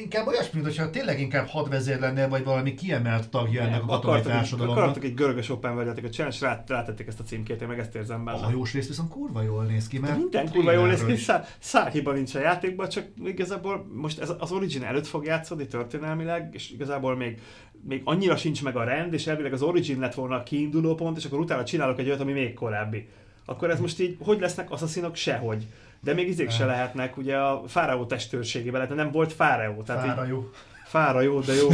[SPEAKER 1] inkább olyasmi, mintha tényleg inkább hadvezér lenne, vagy valami kiemelt tagja ennek a katonai társadalomnak.
[SPEAKER 2] Akartak egy görögös open verjáték, a challenge rá, rátették ezt a címkét, én meg ezt érzem benne.
[SPEAKER 1] A hajós rész viszont kurva jól néz ki, mert...
[SPEAKER 2] De minden kurva jól néz ki, szá, szár hiba nincs a játékban, csak igazából most ez az Origin előtt fog játszani történelmileg, és igazából még még annyira sincs meg a rend, és elvileg az Origin lett volna a kiinduló pont, és akkor utána csinálok egy olyat, ami még korábbi. Akkor ez most így, hogy lesznek asszaszinok? Sehogy. De még izék se lehetnek, ugye a fáraó testőrségében lehet, nem volt fáraó.
[SPEAKER 1] Tehát Fáraó.
[SPEAKER 2] Fára jó, de jó.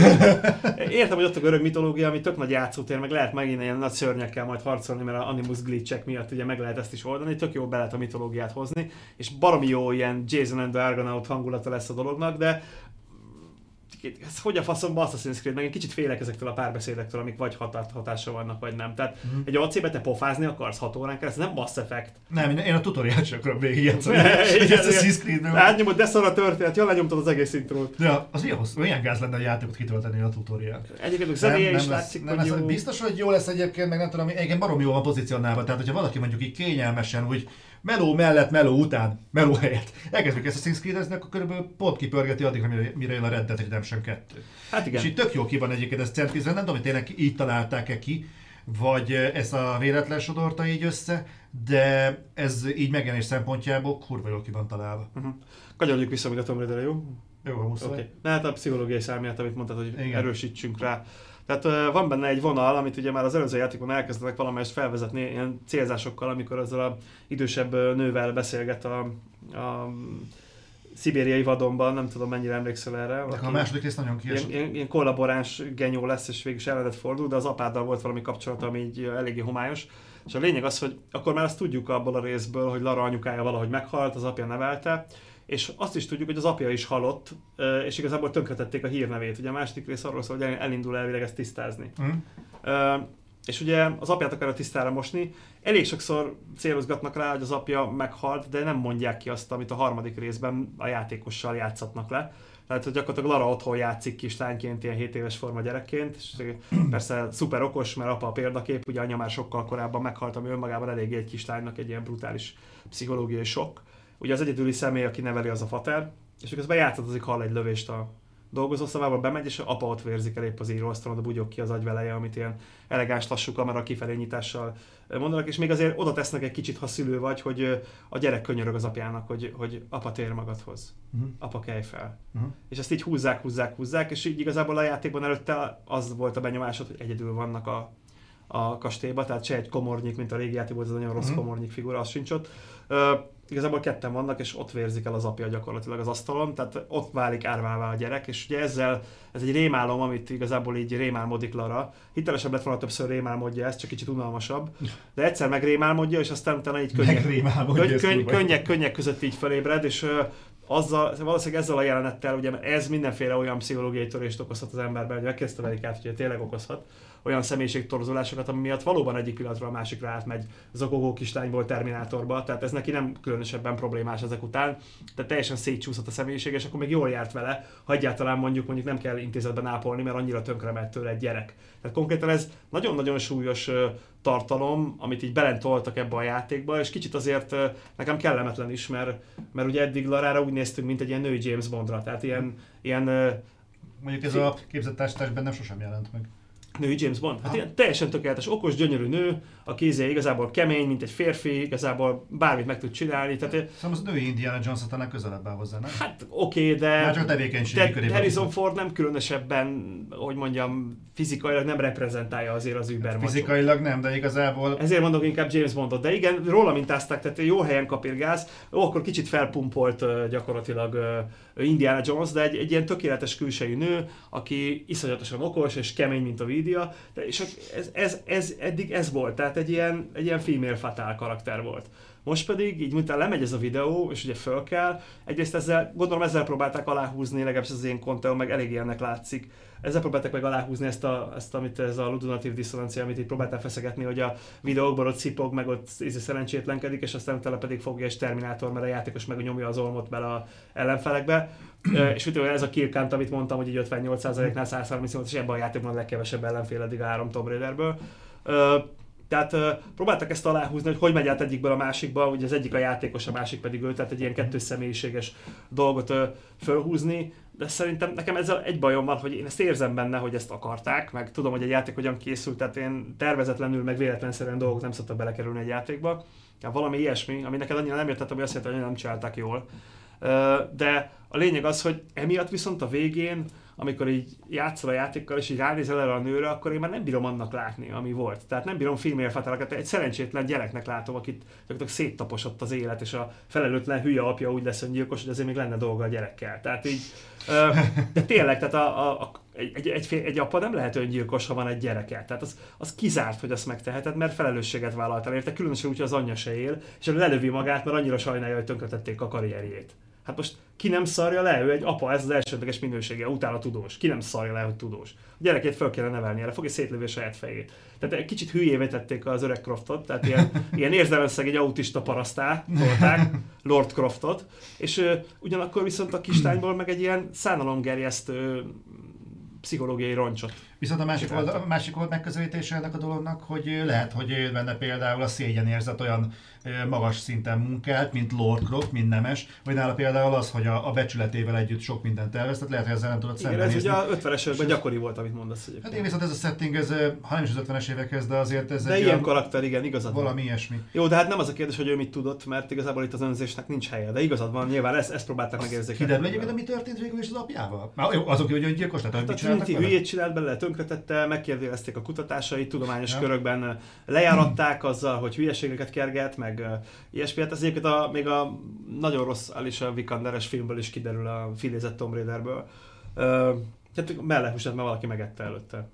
[SPEAKER 2] Értem, hogy ott a görög mitológia, ami tök nagy játszótér, meg lehet megint ilyen nagy szörnyekkel majd harcolni, mert a animus glitchek miatt ugye meg lehet ezt is oldani, tök jó be lehet a mitológiát hozni, és baromi jó ilyen Jason and the Argonaut hangulata lesz a dolognak, de ez hogy a faszomba Assassin's Creed, meg egy kicsit félek ezektől a párbeszédektől, amik vagy hatát, hatása vannak, vagy nem. Tehát mm. egy ac te pofázni akarsz 6 órán keresztül, nem Mass Effect.
[SPEAKER 1] Nem, én a tutoriát csak akarom végigjátszani. <laughs> Assassin's Creed-ben.
[SPEAKER 2] Átnyomod, de szar a történet, jól lenyomtad az egész intrót.
[SPEAKER 1] Ja, az ilyen, hosszú, ilyen gáz lenne a játékot kitölteni a tutoriát.
[SPEAKER 2] Egyébként zenéje is látszik,
[SPEAKER 1] nem, hogy jó. Biztos, hogy jó lesz egyébként, meg nem tudom, egyébként barom jó a pozícionálva. Tehát, hogyha valaki mondjuk így kényelmesen, úgy meló mellett, meló után, meló helyett. Elkezdjük ezt a Creed-ezni, akkor körülbelül pont kipörgeti addig, mire, mire jön a Red Dead Redemption 2. Hát igen. És itt tök jó ki van egyébként ez centízen, nem tudom, hogy tényleg így találták-e ki, vagy ez a véletlen sodorta így össze, de ez így megjelenés szempontjából kurva jól ki van találva.
[SPEAKER 2] Uh-huh. Kanyarjuk vissza még a Tomb
[SPEAKER 1] jó? Jó,
[SPEAKER 2] muszáj. Okay. Na hát a pszichológiai számját, amit mondtad, hogy Igen. erősítsünk rá. Tehát van benne egy vonal, amit ugye már az előző játékon elkezdtek valamelyest felvezetni ilyen célzásokkal, amikor ezzel a idősebb nővel beszélget a, a szibériai vadonban, nem tudom mennyire emlékszel erre.
[SPEAKER 1] De a második rész nagyon
[SPEAKER 2] kiesett. Ilyen, ilyen, kollaboráns genyó lesz, és végül is ellenet fordul, de az apáddal volt valami kapcsolat, ami így eléggé homályos. És a lényeg az, hogy akkor már azt tudjuk abból a részből, hogy Lara anyukája valahogy meghalt, az apja nevelte, és azt is tudjuk, hogy az apja is halott, és igazából tönkretették a hírnevét. Ugye a második rész arról szól, hogy elindul elvileg ezt tisztázni. Mm. És ugye az apját akar a tisztára mosni. Elég sokszor célozgatnak rá, hogy az apja meghalt, de nem mondják ki azt, amit a harmadik részben a játékossal játszatnak le. Tehát, hogy gyakorlatilag Lara otthon játszik kislányként, ilyen 7 éves forma gyerekként, és <clears throat> persze szuper okos, mert apa a példakép, ugye anya már sokkal korábban meghalt, ami önmagában eléggé egy kislánynak egy ilyen brutális pszichológiai sok. Ugye az egyedüli személy, aki neveli, az a fater, és közben játszadozik, hall egy lövést a dolgozószobába, bemegy, és apa ott vérzik el épp az íróasztalon, a bugyog ki az agyveleje, amit ilyen elegáns lassú kamera kifelé nyitással mondanak, és még azért oda tesznek egy kicsit, ha szülő vagy, hogy a gyerek könyörög az apjának, hogy, hogy apa tér magadhoz, uh-huh. apa kelj fel. Uh-huh. És ezt így húzzák, húzzák, húzzák, és így igazából a játékban előtte az volt a benyomásod, hogy egyedül vannak a, a kastélyba, tehát se egy komornyik, mint a régi játékban, az nagyon rossz uh-huh. komornyik figura, az sincs ott. Uh, igazából ketten vannak, és ott vérzik el az apja gyakorlatilag az asztalon, tehát ott válik árvává a gyerek, és ugye ezzel, ez egy rémálom, amit igazából így rémálmodik Lara. Hitelesebb lett volna többször rémálmodja ez, csak kicsit unalmasabb. De egyszer megrémálmodja, és aztán utána így könnyek, könny, könny, könnyek, könnyek között így felébred, és azzal, valószínűleg ezzel a jelenettel, ugye ez mindenféle olyan pszichológiai törést okozhat az emberben, hogy megkezdte át, hogy tényleg okozhat olyan személyiségtorzulásokat, ami miatt valóban egyik pillanatra a másikra átmegy zokogó kislányból Terminátorba, tehát ez neki nem különösebben problémás ezek után, tehát teljesen szétcsúszott a személyiség, és akkor még jól járt vele, ha egyáltalán mondjuk mondjuk nem kell intézetben ápolni, mert annyira tönkre megy tőle egy gyerek. Tehát konkrétan ez nagyon-nagyon súlyos tartalom, amit így belentoltak ebbe a játékba, és kicsit azért nekem kellemetlen is, mert, mert ugye eddig Larára úgy néztünk, mint egy ilyen női James Bondra, tehát ilyen, ilyen
[SPEAKER 1] Mondjuk ez a képzett bennem sosem jelent meg
[SPEAKER 2] női James Bond. Hát ilyen teljesen tökéletes, okos, gyönyörű nő, a kézé igazából kemény, mint egy férfi, igazából bármit meg tud csinálni. Tehát,
[SPEAKER 1] Szerintem az női Indiana Jones talán közelebb áll hozzá, nem?
[SPEAKER 2] Hát oké, okay, de...
[SPEAKER 1] Már csak tevékenység
[SPEAKER 2] de Harrison Ford nem különösebben, hogy mondjam, fizikailag nem reprezentálja azért az Uber hát
[SPEAKER 1] Fizikailag nem, de igazából...
[SPEAKER 2] Ezért mondok inkább James Bondot, de igen, róla mintázták, tehát jó helyen kapirgáz, ó, akkor kicsit felpumpolt gyakorlatilag Indiana Jones, de egy, egy ilyen tökéletes külsejű nő, aki iszonyatosan okos és kemény, mint a víz, média, de és ez, ez, ez, eddig ez volt, tehát egy ilyen, egy ilyen female fatál karakter volt. Most pedig, így miután lemegy ez a videó, és ugye föl kell, egyrészt ezzel, gondolom ezzel próbálták aláhúzni, legalábbis az én konteó, meg elég ilyennek látszik, ezzel próbálták meg aláhúzni ezt, a, ezt amit ez a ludonatív diszonancia, amit itt próbálták feszegetni, hogy a videókban ott cipog, meg ott íze szerencsétlenkedik, és aztán utána pedig fogja és Terminátor, mert a játékos meg nyomja az olmot bele a ellenfelekbe. és úgy, ez a kill amit mondtam, hogy így 58%-nál 138, és ebben a játékban a legkevesebb ellenfél eddig a három Tomb Raiderből. Tehát uh, próbáltak ezt aláhúzni, hogy hogy megy át egyikből a másikba, hogy az egyik a játékos, a másik pedig ő, tehát egy ilyen kettős személyiséges dolgot uh, fölhúzni, de szerintem nekem ezzel egy bajom van, hogy én ezt érzem benne, hogy ezt akarták, meg tudom, hogy egy játék hogyan készült, tehát én tervezetlenül, meg véletlenszerűen dolgok nem szoktak belekerülni egy játékba. Ja, valami ilyesmi, ami neked annyira nem jött, ami azt jelenti, hogy nem csinálták jól. Uh, de a lényeg az, hogy emiatt viszont a végén amikor így játszol a játékkal, és így ránézel erre a nőre, akkor én már nem bírom annak látni, ami volt. Tehát nem bírom filmélfatálakat, egy szerencsétlen gyereknek látom, akit gyakorlatilag széttaposott az élet, és a felelőtlen hülye apja úgy lesz öngyilkos, hogy azért még lenne dolga a gyerekkel. Tehát így, de tényleg, tehát a, a, a egy, egy, egy apa nem lehet öngyilkos, ha van egy gyereke. Tehát az, az kizárt, hogy azt megteheted, mert felelősséget vállaltál érte, különösen úgy, hogy az anyja se él, és lelövi magát, mert annyira sajnálja, hogy tönkretették a karrierjét. Hát most ki nem szarja le, ő egy apa, ez az elsődleges minősége, utána tudós. Ki nem szarja le, hogy tudós. A gyerekét fel kéne nevelni erre, fogja szétlövni a saját fejét. Tehát egy kicsit hülyévé tették az öreg Croftot, tehát ilyen, <laughs> ilyen érzelmeszeg egy autista parasztá volták, Lord Croftot, és ö, ugyanakkor viszont a kistányból meg egy ilyen szánalomgerjesztő pszichológiai roncsot.
[SPEAKER 1] Viszont a másik, old, a másik old megközelítése ennek a dolognak, hogy lehet, hogy benne például a szégyenérzet olyan magas szinten munkált, mint Lord Croft, mint Nemes, vagy nála például az, hogy a, a becsületével együtt sok mindent elvesz, tehát lehet, hogy ezzel nem tudod
[SPEAKER 2] Igen, ez ugye a 50-es években gyakori volt, amit mondasz egyébként.
[SPEAKER 1] Hát én viszont ez a setting, ez, ha nem is az 50-es évekhez, de azért ez
[SPEAKER 2] de egy ilyen karakter, igen, igazad
[SPEAKER 1] Valami van. ilyesmi.
[SPEAKER 2] Jó, de hát nem az a kérdés, hogy ő mit tudott, mert igazából itt az önzésnek nincs helye, de igazad van, nyilván ezt, ezt próbálták megérzékelni.
[SPEAKER 1] Kiderül egyébként, mi történt végül is az apjával? Már azok, hogy gyilkos lett, hát mit a
[SPEAKER 2] hülyét csinált belőle, tönkretette, megkérdezték a kutatásait, tudományos ja. körökben lejáratták azzal, hogy hülyeségeket kerget, meg ilyesmi. Hát ez egyébként a, még a nagyon rossz Alicia Vikanderes filmből is kiderül a filézett Tomb Raiderből. Uh, tehát mellehúsát, mert valaki megette előtte.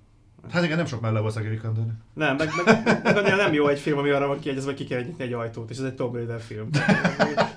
[SPEAKER 1] Hát igen, nem sok melle volt Szegi Vikander.
[SPEAKER 2] Nem, meg, meg, meg, meg, nem jó egy film, ami arra van kiegyezve, hogy ki kell nyitni egy ajtót, és ez egy Tomb Raider film.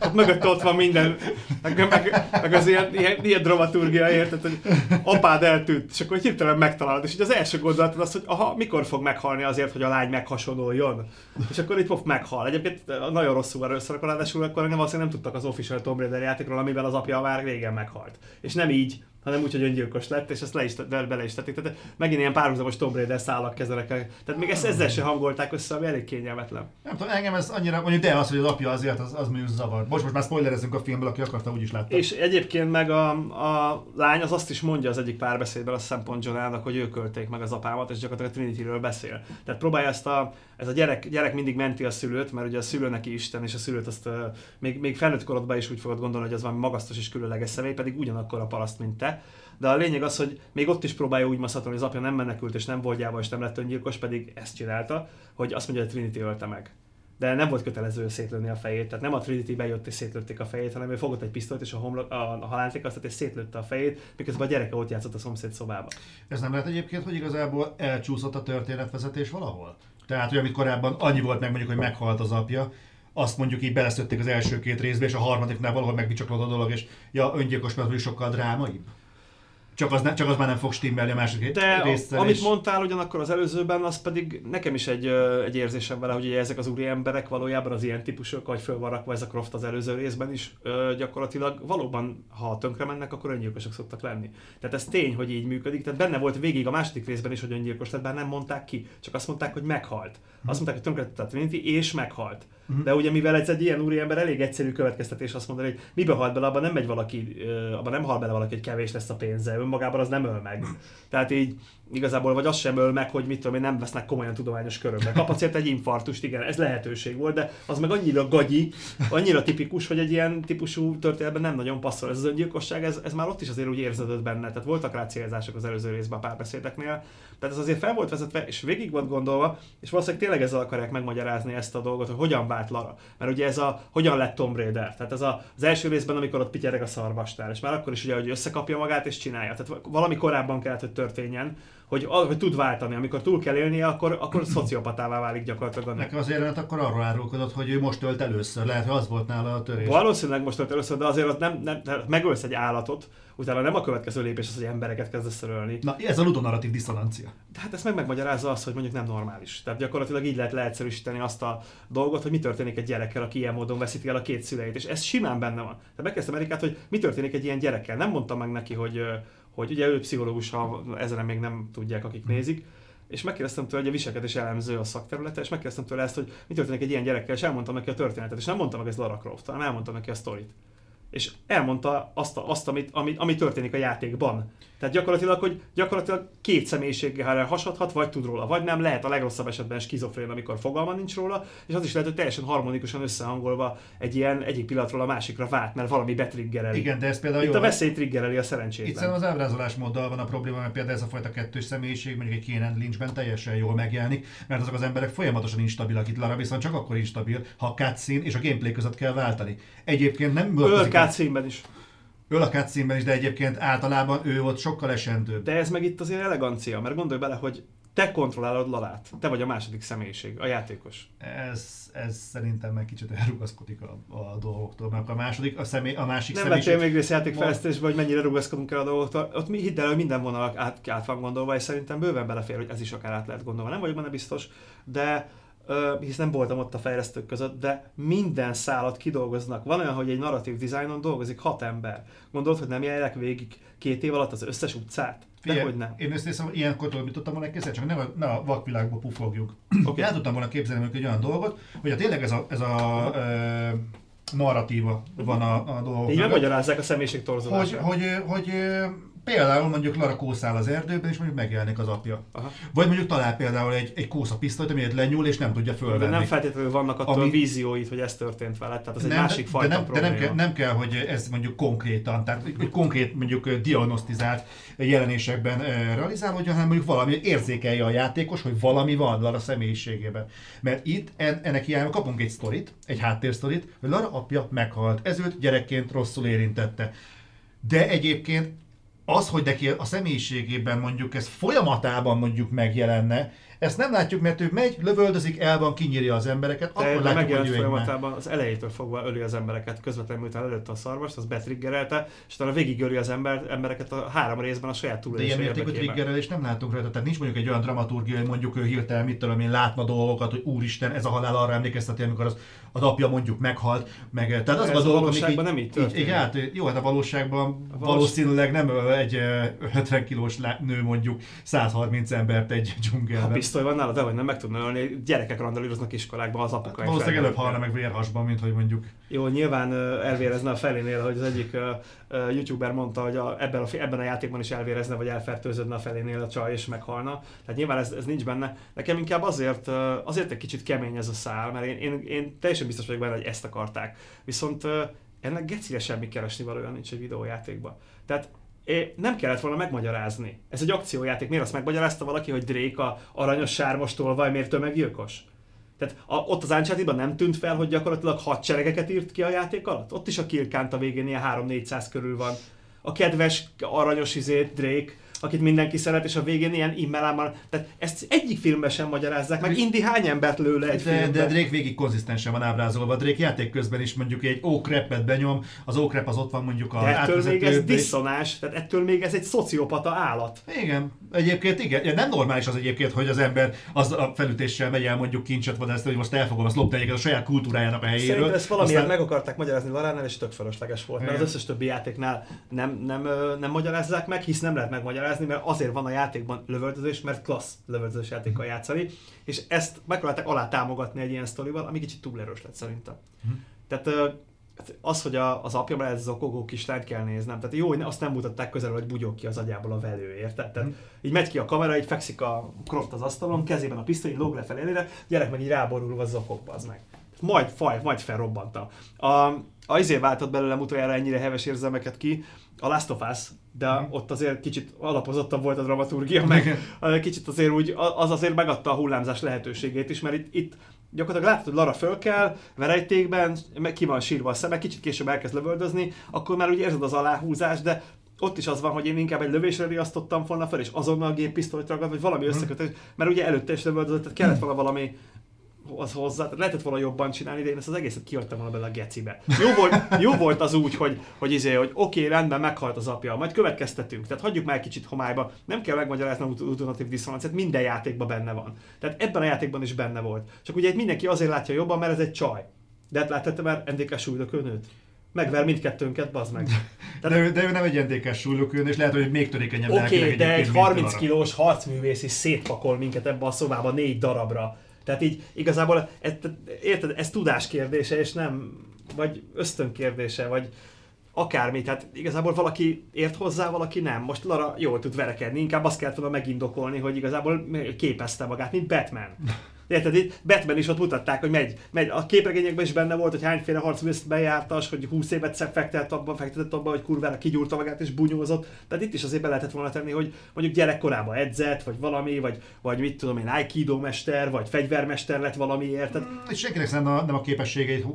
[SPEAKER 2] Ott mögött ott van minden, meg, meg, meg az ilyen, ilyen, ilyen dramaturgia, érted, hogy apád eltűnt, és akkor hirtelen megtalálod, és így az első gondolatod az, hogy aha, mikor fog meghalni azért, hogy a lány meghasonoljon. És akkor itt meghal. Egyébként nagyon rosszul van összerakva, ráadásul akkor nem, nem tudtak az official Tomb Raider játékról, amiben az apja már régen meghalt. És nem így, hanem úgy, hogy öngyilkos lett, és ezt le is, be, bele is tették. Tehát megint ilyen párhuzamos Tomb Raider szálak kezelek. Tehát még ezt ezzel se hangolták össze, ami elég kényelmetlen.
[SPEAKER 1] Nem tudom, engem ez annyira, mondjuk de az, hogy az apja azért, az, az mondjuk zavar. Most, most már spoilerezünk a filmből, aki akarta, úgy is látta.
[SPEAKER 2] És egyébként meg a, a lány az azt is mondja az egyik párbeszédben a szempont Johnának, hogy ők költék meg az apámat, és gyakorlatilag a Trinityről beszél. Tehát próbálja ezt a, ez a gyerek, gyerek mindig menti a szülőt, mert ugye a szülő neki Isten, és a szülőt azt uh, még, még felnőtt korodban is úgy fogod gondolni, hogy az valami magasztos és különleges személy, pedig ugyanakkor a paraszt, mint te de a lényeg az, hogy még ott is próbálja úgy maszatolni, hogy az apja nem menekült és nem volt és nem lett öngyilkos, pedig ezt csinálta, hogy azt mondja, hogy Trinity ölte meg. De nem volt kötelező szétlőni a fejét, tehát nem a Trinity bejött és szétlőtték a fejét, hanem ő fogott egy pisztolyt és a, homlok, a, a halántékasztat és szétlőtte a fejét, miközben a gyereke ott játszott a szomszéd szobába.
[SPEAKER 1] Ez nem lehet egyébként, hogy igazából elcsúszott a történetvezetés valahol? Tehát, hogy amit korábban annyi volt meg mondjuk, hogy meghalt az apja, azt mondjuk így beleszötték az első két részbe, és a harmadiknál valahol megbicsaklott a dolog, és ja, öngyilkos, mert sokkal drámaibb. Csak az, ne, csak az már nem fog stimmelni a második
[SPEAKER 2] De részsel, amit és... mondtál ugyanakkor az előzőben, az pedig nekem is egy, egy érzésem vele, hogy ezek az úri emberek valójában az ilyen típusok, vagy föl van rakva ez a Croft az előző részben is, gyakorlatilag valóban, ha tönkre mennek, akkor öngyilkosok szoktak lenni. Tehát ez tény, hogy így működik. Tehát benne volt végig a második részben is, hogy öngyilkos lett, bár nem mondták ki, csak azt mondták, hogy meghalt. Azt mondták, hogy tönkre Trinity, és meghalt. Uh-huh. De ugye mivel ez egy ilyen úriember, elég egyszerű következtetés azt mondani, hogy mibe halt bele, abban nem megy valaki, abban nem hal bele valaki, hogy kevés lesz a pénze, önmagában az nem öl meg. Tehát így igazából vagy az sem öl meg, hogy mit tudom én, nem vesznek komolyan tudományos körökbe. Kap azért egy infartust, igen, ez lehetőség volt, de az meg annyira gagyi, annyira tipikus, hogy egy ilyen típusú történetben nem nagyon passzol. Ez az öngyilkosság, ez, ez már ott is azért úgy érződött benne, tehát voltak rá célzások az előző részben a párbeszédeknél, tehát ez azért fel volt vezetve, és végig volt gondolva, és valószínűleg tényleg ezzel akarják megmagyarázni ezt a dolgot, hogy hogyan vált Lara. Mert ugye ez a hogyan lett Tom Raider. Tehát ez a, az első részben, amikor ott pityereg a szarvastál, és már akkor is ugye, hogy összekapja magát és csinálja. Tehát valami korábban kellett, hogy történjen, hogy, hogy tud váltani, amikor túl kell élnie, akkor, akkor szociopatává válik gyakorlatilag. Annak.
[SPEAKER 1] Nekem az jelenet akkor arról árulkodott, hogy ő most tölt először. Lehet, hogy az volt nála a törés.
[SPEAKER 2] Valószínűleg most tölt először, de azért az nem, nem, nem megölsz egy állatot, utána nem a következő lépés az, hogy embereket kezdesz ölni.
[SPEAKER 1] Na, ez a ludonarratív diszonancia.
[SPEAKER 2] De hát ezt meg megmagyarázza azt, hogy mondjuk nem normális. Tehát gyakorlatilag így lehet leegyszerűsíteni azt a dolgot, hogy mi történik egy gyerekkel, aki ilyen módon veszíti el a két szüleit. És ez simán benne van. Tehát megkezdtem Erikát, hogy mi történik egy ilyen gyerekkel. Nem mondtam meg neki, hogy, hogy ugye ő pszichológus, ha ezeren még nem tudják, akik nézik, és megkérdeztem tőle, hogy a viselkedés elemző a szakterülete, és megkérdeztem tőle ezt, hogy mi történik egy ilyen gyerekkel, és elmondtam neki a történetet, és nem mondtam meg ezt Lara Croft, hanem elmondtam neki a sztorit és elmondta azt, azt amit, amit, ami történik a játékban. Tehát gyakorlatilag, hogy gyakorlatilag két személyiséggel hasadhat, vagy tud róla, vagy nem. Lehet a legrosszabb esetben skizofrén, amikor fogalma nincs róla, és az is lehet, hogy teljesen harmonikusan összehangolva egy ilyen egyik pillanatról a másikra vált, mert valami betriggereli.
[SPEAKER 1] Igen, de ez például
[SPEAKER 2] Itt jó, a veszély triggereli a szerencsét.
[SPEAKER 1] Itt az ábrázolás móddal van a probléma, mert például ez a fajta kettős személyiség mondjuk egy Keenan Lynchben teljesen jól megjelenik, mert azok az emberek folyamatosan instabilak. Itt Lara viszont csak akkor instabil, ha a cutscene és a gameplay között kell váltani. Egyébként nem
[SPEAKER 2] Öl cutscene is.
[SPEAKER 1] Öl a cutscene is, de egyébként általában ő volt sokkal esendőbb.
[SPEAKER 2] De ez meg itt azért elegancia, mert gondolj bele, hogy te kontrollálod Lalát. Te vagy a második személyiség, a játékos.
[SPEAKER 1] Ez, ez szerintem meg kicsit elrugaszkodik a, a dolgoktól, mert a második, a, személy, a másik
[SPEAKER 2] Nem
[SPEAKER 1] személyiség...
[SPEAKER 2] vettél még részt játékfejlesztésbe, hogy mennyire rugaszkodunk el a dolgoktól. Ott mi hidd el, hogy minden vonal át, át van gondolva, és szerintem bőven belefér, hogy ez is akár át lehet gondolva. Nem vagyok benne biztos, de hisz nem voltam ott a fejlesztők között, de minden szálat kidolgoznak. Van olyan, hogy egy narratív dizájnon dolgozik hat ember. Gondolod, hogy nem járják végig két év alatt az összes utcát? De hogy nem.
[SPEAKER 1] Én összeszem, ilyenkor tudod, mit tudtam volna kezdeni, csak ne a, ne a vakvilágba pufogjuk. Okay. El tudtam volna képzelni egy olyan dolgot, hogy a tényleg ez a, ez a ö, narratíva van a, a dolgoknak.
[SPEAKER 2] Így megmagyarázzák a személyiség torzulását.
[SPEAKER 1] Hogy, hogy, hogy Például mondjuk Lara kószál az erdőben, és mondjuk megjelenik az apja. Aha. Vagy mondjuk talál például egy, egy kósza pisztolyt, amiért lenyúl, és nem tudja fölvenni.
[SPEAKER 2] De nem feltétlenül vannak attól ami... vízióit, hogy ez történt vele, tehát az nem, egy másik
[SPEAKER 1] de,
[SPEAKER 2] fajta
[SPEAKER 1] de nem, probléma. De nem kell, nem kell, hogy ez mondjuk konkrétan, tehát egy konkrét mondjuk diagnosztizált jelenésekben realizálódjon, hanem mondjuk valami érzékelje a játékos, hogy valami van Lara személyiségében. Mert itt en, ennek hiányában kapunk egy sztorit, egy háttérsztorit, hogy Lara apja meghalt, ez őt gyerekként rosszul érintette. De egyébként az, hogy neki a személyiségében mondjuk ez folyamatában mondjuk megjelenne, ezt nem látjuk, mert ő megy, lövöldözik, el van, kinyírja az embereket,
[SPEAKER 2] de akkor látjuk, hogy folyamatában az elejétől fogva öli az embereket, közvetlenül miután előtte a szarvast, az betriggerelte, és utána végig öli az ember, embereket a három részben a saját túlélés
[SPEAKER 1] De ilyen mértékű triggerelés nem látunk rajta, tehát nincs mondjuk egy olyan dramaturgia, hogy mondjuk ő hirtelen mit tudom én látna dolgokat, hogy úristen, ez a halál arra emlékezteti, amikor az, az apja mondjuk meghalt, meg tehát az
[SPEAKER 2] a dolgok, amik így, nem így történik. Így,
[SPEAKER 1] hát, jó, hát a valóságban a valós... valószínűleg nem egy 50 kilós nő mondjuk 130 embert egy dzsungelben
[SPEAKER 2] pisztoly van nála, de hogy nem meg tudna ölni, gyerekek randalíroznak iskolákban az apuka.
[SPEAKER 1] Hát, valószínűleg előbb halna meg vérhasban, mint hogy mondjuk.
[SPEAKER 2] Jó, nyilván elvérezne a felénél, hogy az egyik youtuber mondta, hogy a, ebben, a, ebben a játékban is elvérezne, vagy elfertőződne a felénél a csaj, és meghalna. Tehát nyilván ez, ez nincs benne. Nekem inkább azért, azért egy kicsit kemény ez a szál, mert én, én, én teljesen biztos vagyok benne, hogy ezt akarták. Viszont ennek gecire semmi keresni valójában nincs egy videójátékban. Tehát nem kellett volna megmagyarázni. Ez egy akciójáték. Miért azt megmagyarázta valaki, hogy Drake a aranyos sármostól vagy miért tömeggyilkos? Tehát a, ott az uncharted nem tűnt fel, hogy gyakorlatilag hadseregeket írt ki a játék alatt? Ott is a kill a végén ilyen 3-400 körül van. A kedves aranyos izét Drake akit mindenki szeret, és a végén ilyen immelámmal. Tehát ezt egyik filmben sem magyarázzák, meg Indi hány embert lő le egy
[SPEAKER 1] de, filmben. De Drake végig konzisztensen van ábrázolva. Drake játék közben is mondjuk egy ókrepet benyom, az ókrep az ott van mondjuk a
[SPEAKER 2] de ettől még ez diszonás, tehát ettől még ez egy szociopata állat.
[SPEAKER 1] Igen, egyébként igen. Nem normális az egyébként, hogy az ember az a felütéssel megy el mondjuk kincset ezt, hogy most elfogom a lopni a saját kultúrájának a helyéről. Szerintem
[SPEAKER 2] ezt valamiért Aztán... meg akarták magyarázni Laránál, és tök fölösleges volt, mert az összes többi játéknál nem, nem, nem, nem magyarázzák meg, hisz nem lehet megmagyarázni, mert azért van a játékban lövöldözés, mert klassz lövöldözés játékkal játszani, és ezt megpróbálták alá támogatni egy ilyen sztorival, ami kicsit túl erős lett szerintem. Mm. Tehát az, hogy a, az apja ez zokogó kislányt kell néznem. Tehát jó, hogy azt nem mutatták közel, hogy bugyog ki az agyából a velő, érted? Tehát mm. így megy ki a kamera, így fekszik a Croft az asztalon, kezében a pisztoly, lóg lefelé előre, gyerek meg így ráborulva zokogba az meg. Majd faj, majd felrobbanta. A, a izé váltott belőlem utoljára ennyire heves érzelmeket ki, a Last of Us, de mm. ott azért kicsit alapozottabb volt a dramaturgia, meg kicsit azért úgy, az azért megadta a hullámzás lehetőségét is, mert itt, itt gyakorlatilag látod, hogy Lara föl kell, verejtékben, meg ki van sírva a szeme, kicsit később elkezd lövöldözni, akkor már úgy érzed az aláhúzást, de ott is az van, hogy én inkább egy lövésre riasztottam volna fel, és azonnal a géppisztolyt ragad, vagy valami összekötés, mert ugye előtte is lövöldözött, tehát kellett volna valami az hozzá, tehát lehetett volna jobban csinálni, de én ezt az egészet kihagytam volna bele a gecibe. Jó volt, jó volt az úgy, hogy, hogy, izé, hogy oké, okay, rendben, meghalt az apja, majd következtetünk, tehát hagyjuk már egy kicsit homályba, nem kell megmagyarázni a utonatív diszonanciát, minden játékban benne van. Tehát ebben a játékban is benne volt. Csak ugye mindenki azért látja jobban, mert ez egy csaj. De hát láttad már NDK súlydökönőt? Megver mindkettőnket, bazd meg.
[SPEAKER 1] Tehát... De, ő, de ő nem egy NDK súlylökőn, és lehet, hogy még törékenyebb
[SPEAKER 2] Oké, okay, de egy 30 kilós harcművész is szétpakol minket ebbe a szobába négy darabra tehát így igazából, ez, érted, ez tudás kérdése, és nem, vagy ösztön kérdése, vagy akármi, tehát igazából valaki ért hozzá, valaki nem. Most Lara jól tud verekedni, inkább azt kellett volna megindokolni, hogy igazából képezte magát, mint Batman. Érted? Itt Batman is ott mutatták, hogy megy, megy. A képregényekben is benne volt, hogy hányféle harcművészt bejártas, hogy 20 évet fektetett abban, fektetett abban, hogy kurvára kigyúrta magát és bunyózott. Tehát itt is azért be lehetett volna tenni, hogy mondjuk gyerekkorában edzett, vagy valami, vagy, vagy mit tudom én, aikido mester, vagy fegyvermester lett valamiért. Tehát... Mm,
[SPEAKER 1] és senkinek nem a, nem a képességeit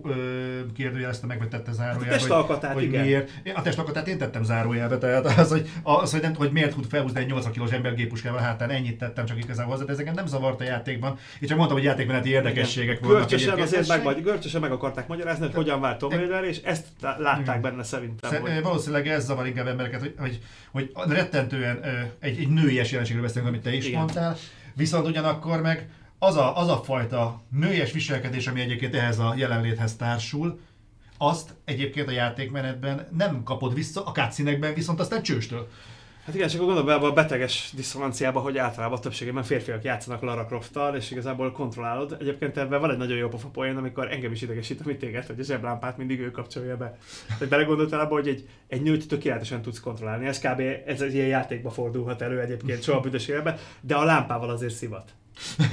[SPEAKER 1] kérdőjelezte meg, vagy tette zárójelbe.
[SPEAKER 2] Hát a testalkatát,
[SPEAKER 1] hogy,
[SPEAKER 2] igen.
[SPEAKER 1] Miért. A testalkatát én tettem zárójelbe, tehát az, hogy, az, hogy, nem, hogy miért tud felhúzni egy 80 kilós ember gépuskával hátán, ennyit tettem csak igazából hozzá, de ezeket nem zavart a játékban. És csak mondtam, hogy játékmeneti érdekességek
[SPEAKER 2] Igen. voltak. Görcsösen azért meg, vagy, görcsösen meg akarták magyarázni, hogy hogyan vált Tomb Raider, és ezt látták benne szerintem. Szer-
[SPEAKER 1] hogy... Valószínűleg ez zavar inkább embereket, hogy, hogy, hogy rettentően egy, egy nőies jelenségről beszélünk, amit te is Igen. mondtál, viszont ugyanakkor meg az a, az a fajta nőies viselkedés, ami egyébként ehhez a jelenléthez társul, azt egyébként a játékmenetben nem kapod vissza, a cutscene viszont aztán csőstől.
[SPEAKER 2] Hát igen, csak gondolom be a beteges diszonanciába, hogy általában többségében férfiak játszanak Lara Croft-tal, és igazából kontrollálod. Egyébként ebben van egy nagyon jó pofa poén, amikor engem is idegesít, amit téged, hogy a zseblámpát mindig ő kapcsolja be. Tehát belegondoltál abba, hogy egy, egy nőt tökéletesen tudsz kontrollálni. Ez kb. ez egy ilyen játékba fordulhat elő egyébként soha büdös életben, de a lámpával azért szivat. <laughs>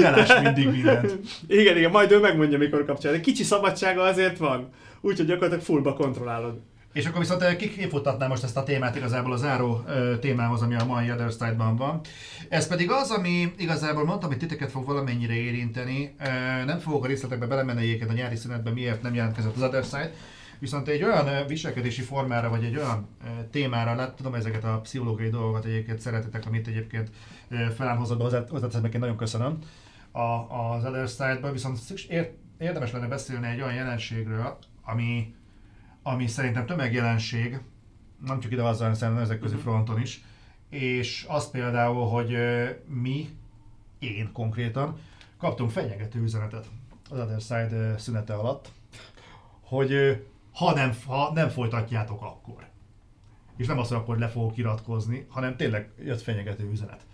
[SPEAKER 1] Ne mindig mindent.
[SPEAKER 2] Igen, igen, majd ő megmondja, mikor kapcsolja. Kicsi szabadsága azért van. Úgyhogy gyakorlatilag fullba kontrollálod.
[SPEAKER 1] És akkor viszont kifutatnám most ezt a témát igazából a záró témához, ami a mai Other Side-ban van. Ez pedig az, ami igazából mondtam, hogy titeket fog valamennyire érinteni. Nem fogok a részletekbe belemenni a nyári szünetben, miért nem jelentkezett az Other Side. Viszont egy olyan viselkedési formára, vagy egy olyan témára, lát, tudom ezeket a pszichológiai dolgokat egyébként szeretitek, amit egyébként felám hozott be, hozzáteszem, én nagyon köszönöm a, az Other Side-ban, viszont érdemes lenne beszélni egy olyan jelenségről, ami ami szerintem tömegjelenség, nem csak ide azzal, hanem ezek közé mhm. fronton is, és az például, hogy mi, én konkrétan, kaptunk fenyegető üzenetet az Other Side szünete alatt, hogy ha nem, ha nem folytatjátok akkor. És nem az, hogy akkor le fogok iratkozni, hanem tényleg jött fenyegető üzenet.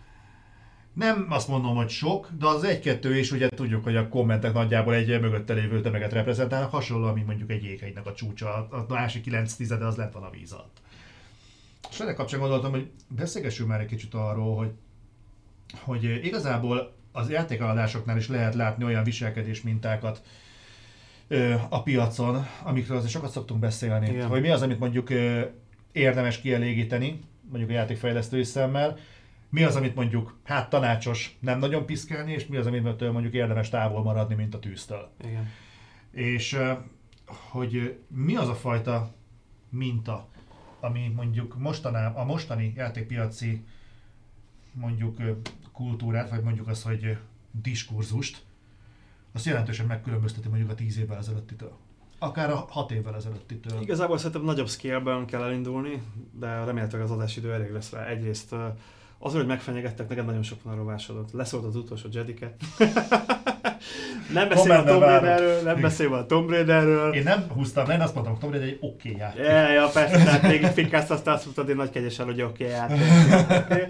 [SPEAKER 1] Nem azt mondom, hogy sok, de az egy-kettő is ugye tudjuk, hogy a kommentek nagyjából egy mögötte lévő tömeget reprezentálnak, hasonló, mint mondjuk egy jéghegynek a csúcsa, a másik 9 tizede az lent van a víz alatt. És ennek kapcsán gondoltam, hogy beszélgessünk már egy kicsit arról, hogy, hogy igazából az játékaladásoknál is lehet látni olyan viselkedés mintákat a piacon, amikről azért sokat szoktunk beszélni. Igen. Hogy mi az, amit mondjuk érdemes kielégíteni, mondjuk a játékfejlesztői szemmel, mi az, amit mondjuk hát tanácsos nem nagyon piszkálni, és mi az, amit mondjuk érdemes távol maradni, mint a tűztől.
[SPEAKER 2] Igen.
[SPEAKER 1] És hogy mi az a fajta minta, ami mondjuk mostaná, a mostani játékpiaci mondjuk kultúrát, vagy mondjuk az, hogy diskurzust, azt jelentősen megkülönbözteti mondjuk a tíz évvel ezelőttitől. Akár a hat évvel ezelőttitől.
[SPEAKER 2] Igazából szerintem nagyobb scale kell elindulni, de remélhetőleg az adásidő elég lesz rá. Egyrészt az, hogy megfenyegettek, neked nagyon sok van arról Leszólt az utolsó Jediket. <laughs> nem beszél a Tomb Raiderről, nem beszél a Tomb Raiderről.
[SPEAKER 1] Én nem húztam le, azt mondtam, hogy Tomb Raider egy oké okay játék.
[SPEAKER 2] Ja, ja, persze, tehát még fikázsz, azt azt mondtad, én nagy kegyesen, hogy oké okay játék.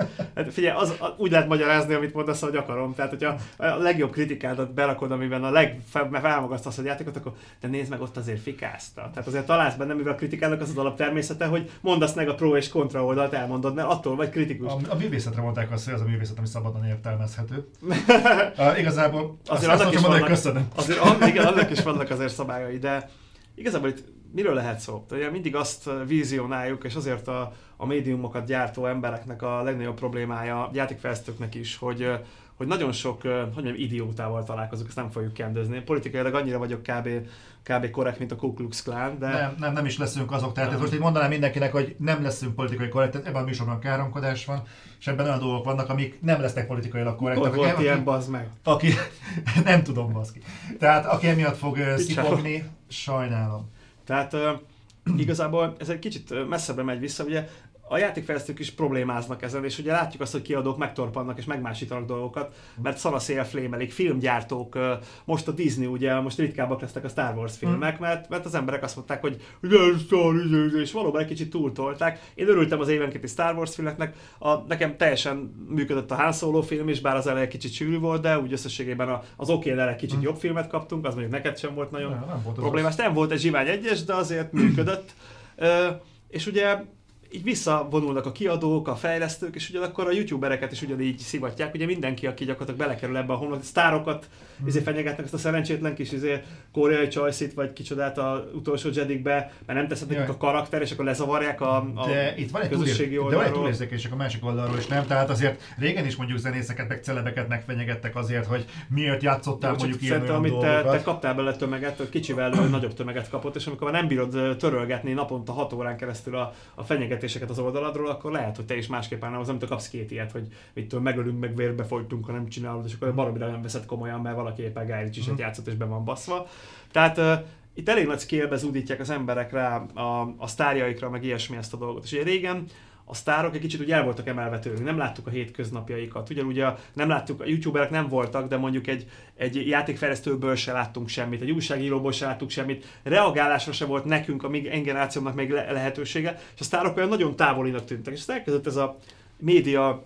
[SPEAKER 2] <laughs> Hát figyelj, az, úgy lehet magyarázni, amit mondasz, hogy akarom. Tehát, hogyha a legjobb kritikádat berakod, amiben a legfelmagasztasz a játékot, akkor de nézd meg, ott azért fikázta. Tehát azért találsz benne, mivel a kritikának az az alaptermészete, hogy mondasz meg a pro és kontra oldalt, elmondod, mert attól vagy kritikus.
[SPEAKER 1] A, a művészetre mondták azt, hogy az a művészet, ami szabadon értelmezhető. <laughs> uh, igazából
[SPEAKER 2] azért azt, annak, is vannak, köszönöm. Azért, an, igen, annak is vannak azért szabályai, de igazából itt miről lehet szó? Ugye mindig azt vízionáljuk, és azért a, a médiumokat gyártó embereknek a legnagyobb problémája, játékfejlesztőknek is, hogy, hogy nagyon sok, hogy mondjam, idiótával találkozok, ezt nem fogjuk kendőzni. Politikailag annyira vagyok kb kb. korrekt, mint a Ku Klux Klan, de...
[SPEAKER 1] Nem, nem, nem is leszünk azok, tehát nem. most így mondanám mindenkinek, hogy nem leszünk politikai korrekt, ebben a műsorban káromkodás van, és ebben olyan dolgok vannak, amik nem lesznek politikailag korrektek.
[SPEAKER 2] Volt ilyen, bazd meg?
[SPEAKER 1] Aki, <laughs> nem tudom, baszki. Tehát aki emiatt fog szipogni, sajnálom.
[SPEAKER 2] Tehát igazából ez egy kicsit messzebbre megy vissza, ugye a játékfejlesztők is problémáznak ezen, és ugye látjuk azt, hogy kiadók megtorpannak és megmásítanak dolgokat, mert szanaszél flémelik, filmgyártók, most a Disney ugye, most ritkábbak lesznek a Star Wars filmek, mm. mert, mert az emberek azt mondták, hogy és valóban egy kicsit túltolták. Én örültem az évenkénti Star Wars filmeknek, a, nekem teljesen működött a Han Solo film is, bár az eleje kicsit sűrű volt, de úgy összességében az oké egy kicsit mm. jobb filmet kaptunk, az mondjuk neked sem volt nagyon nem, nem volt problémás. Nem volt egy zsivány egyes, de azért működött. Ö, és ugye így visszavonulnak a kiadók, a fejlesztők, és ugyanakkor a youtubereket is ugyanígy szivatják. Ugye mindenki, aki gyakorlatilag belekerül ebbe a honlapba, sztárokat hmm. izé fenyegetnek ezt a szerencsétlen kis izé, koreai csajszit, vagy kicsodát a utolsó Jedikbe, mert nem teszed nekik a karakter, és akkor lezavarják a, a
[SPEAKER 1] de itt van egy közösségi túlér, oldalról. De van egy túlérzékések a másik oldalról is, nem? Tehát azért régen is mondjuk zenészeket, meg celebeket megfenyegettek azért, hogy miért játszottál mondjuk ilyen olyan
[SPEAKER 2] amit te, te, kaptál bele tömeget, kicsivel nagyobb tömeget kapott, és amikor már nem bírod törölgetni naponta 6 órán keresztül a, a fenyeget fenyegetéseket az oldaladról, akkor lehet, hogy te is másképp állnál, az amit kapsz két ilyet, hogy mit tudom, megölünk, meg vérbe folytunk, ha nem csinálod, és akkor baromira nem veszed komolyan, mert valaki éppen Guy Ritchie-t mhm. játszott és be van baszva. Tehát uh, itt elég nagy scale zúdítják az emberek rá a, a sztárjaikra, meg ilyesmi ezt a dolgot. És ugye régen a sztárok egy kicsit úgy el voltak emelve tőlünk, nem láttuk a hétköznapjaikat. Ugyanúgy a, nem láttuk, a youtuberek nem voltak, de mondjuk egy, egy játékfejlesztőből se láttunk semmit, egy újságíróból se láttuk semmit, reagálásra se volt nekünk, a mi generációnak még le- lehetősége, és a sztárok olyan nagyon távolinak tűntek. És elkezdett ez a média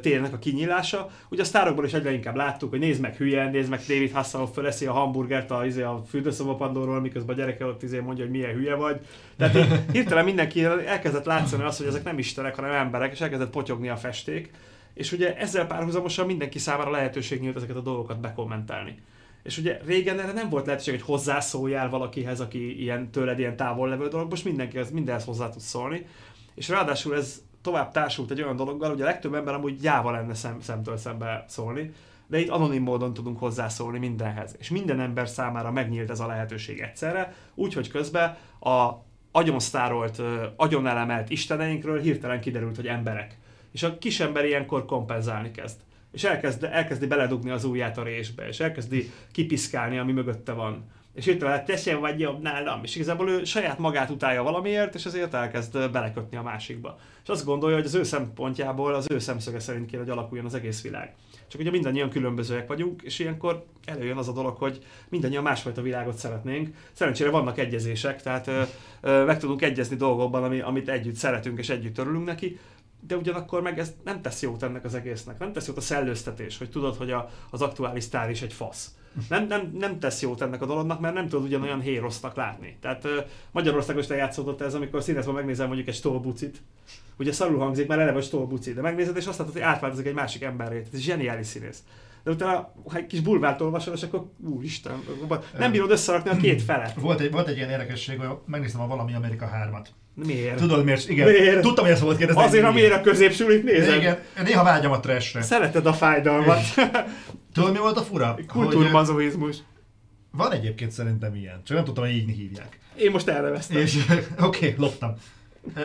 [SPEAKER 2] térnek a kinyílása. Ugye a sztárokból is egyre inkább láttuk, hogy nézd meg hülyen, nézd meg David Hasselhoff föleszi a hamburgert a, izé, a fürdőszobapadlóról, miközben a gyereke ott izé mondja, hogy milyen hülye vagy. Tehát hirtelen mindenki elkezdett látszani azt, hogy ezek nem istenek, hanem emberek, és elkezdett potyogni a festék. És ugye ezzel párhuzamosan mindenki számára lehetőség nyílt ezeket a dolgokat bekommentálni. És ugye régen erre nem volt lehetőség, hogy hozzászóljál valakihez, aki ilyen tőled ilyen távol levő dolog, most mindenki az mindenhez hozzá tud szólni. És ráadásul ez tovább társult egy olyan dologgal, hogy a legtöbb ember amúgy gyáva lenne szem, szemtől szembe szólni, de itt anonim módon tudunk hozzászólni mindenhez. És minden ember számára megnyílt ez a lehetőség egyszerre, úgyhogy közben a agyonsztárolt, agyonelemelt isteneinkről hirtelen kiderült, hogy emberek. És a kisember ilyenkor kompenzálni kezd. És elkezd, elkezdi beledugni az ujját a résbe, és elkezdi kipiszkálni, ami mögötte van és hirtelen te sem vagy jobb nálam, és igazából ő saját magát utálja valamiért, és ezért elkezd belekötni a másikba. És azt gondolja, hogy az ő szempontjából, az ő szemszöge szerint kéne, hogy alakuljon az egész világ. Csak ugye mindannyian különbözőek vagyunk, és ilyenkor előjön az a dolog, hogy mindannyian másfajta világot szeretnénk. Szerencsére vannak egyezések, tehát ö, ö, meg tudunk egyezni dolgokban, ami, amit együtt szeretünk és együtt örülünk neki, de ugyanakkor meg ez nem tesz jót ennek az egésznek. Nem tesz jót a szellőztetés, hogy tudod, hogy a, az aktuális sztár is egy fasz nem, nem, nem tesz jót ennek a dolognak, mert nem tudod ugyanolyan hérosznak látni. Tehát Magyarországon is lejátszódott ez, amikor színházban megnézem mondjuk egy stolbucit, ugye szarul hangzik, már eleve stolbuci, de megnézed és azt látod, hogy átváltozik egy másik emberré. Ez zseniális színész. De utána, ha egy kis bulvárt olvasol, és akkor úristen, nem bírod összerakni a két felet.
[SPEAKER 1] Volt egy, volt egy ilyen érdekesség, hogy megnéztem a Valami Amerika 3-at.
[SPEAKER 2] Miért?
[SPEAKER 1] Tudod miért? Igen. Miért? Tudtam, hogy ezt volt kérdezni.
[SPEAKER 2] Azért, amiért a középsulit nézed. Igen,
[SPEAKER 1] néha vágyam a trashre.
[SPEAKER 2] Szereted a fájdalmat.
[SPEAKER 1] Tudod, mi volt a fura?
[SPEAKER 2] Kultúrmazoizmus.
[SPEAKER 1] Van egyébként szerintem ilyen, csak nem tudtam, hogy így hívják.
[SPEAKER 2] Én most elneveztem.
[SPEAKER 1] És <laughs> oké, okay, loptam.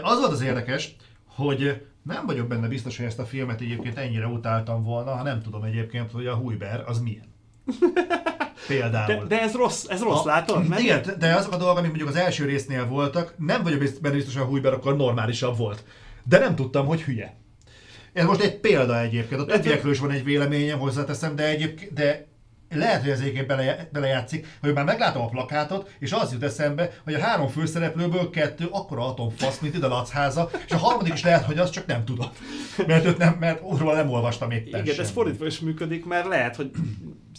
[SPEAKER 1] Az volt az érdekes, hogy nem vagyok benne biztos, hogy ezt a filmet egyébként ennyire utáltam volna, ha nem tudom egyébként, hogy a Hújber az milyen. Például.
[SPEAKER 2] De, de ez rossz, ez rossz, a, látod?
[SPEAKER 1] Mert igen, de azok a dolgok, amik mondjuk az első résznél voltak, nem vagyok benne biztos, hogy a Hújber akkor normálisabb volt. De nem tudtam, hogy hülye. Ez most egy példa egyébként, a többiekről is van egy véleményem, hozzáteszem, de egyébként, de lehet, hogy ez egyébként bele, belejátszik, hogy már meglátom a plakátot, és az jut eszembe, hogy a három főszereplőből kettő akkora atomfasz, mint ide a Lacháza, és a harmadik is lehet, hogy az csak nem tudott. Mert őt nem, mert róla nem olvastam éppen
[SPEAKER 2] Igen, sem. ez fordítva is működik, mert lehet, hogy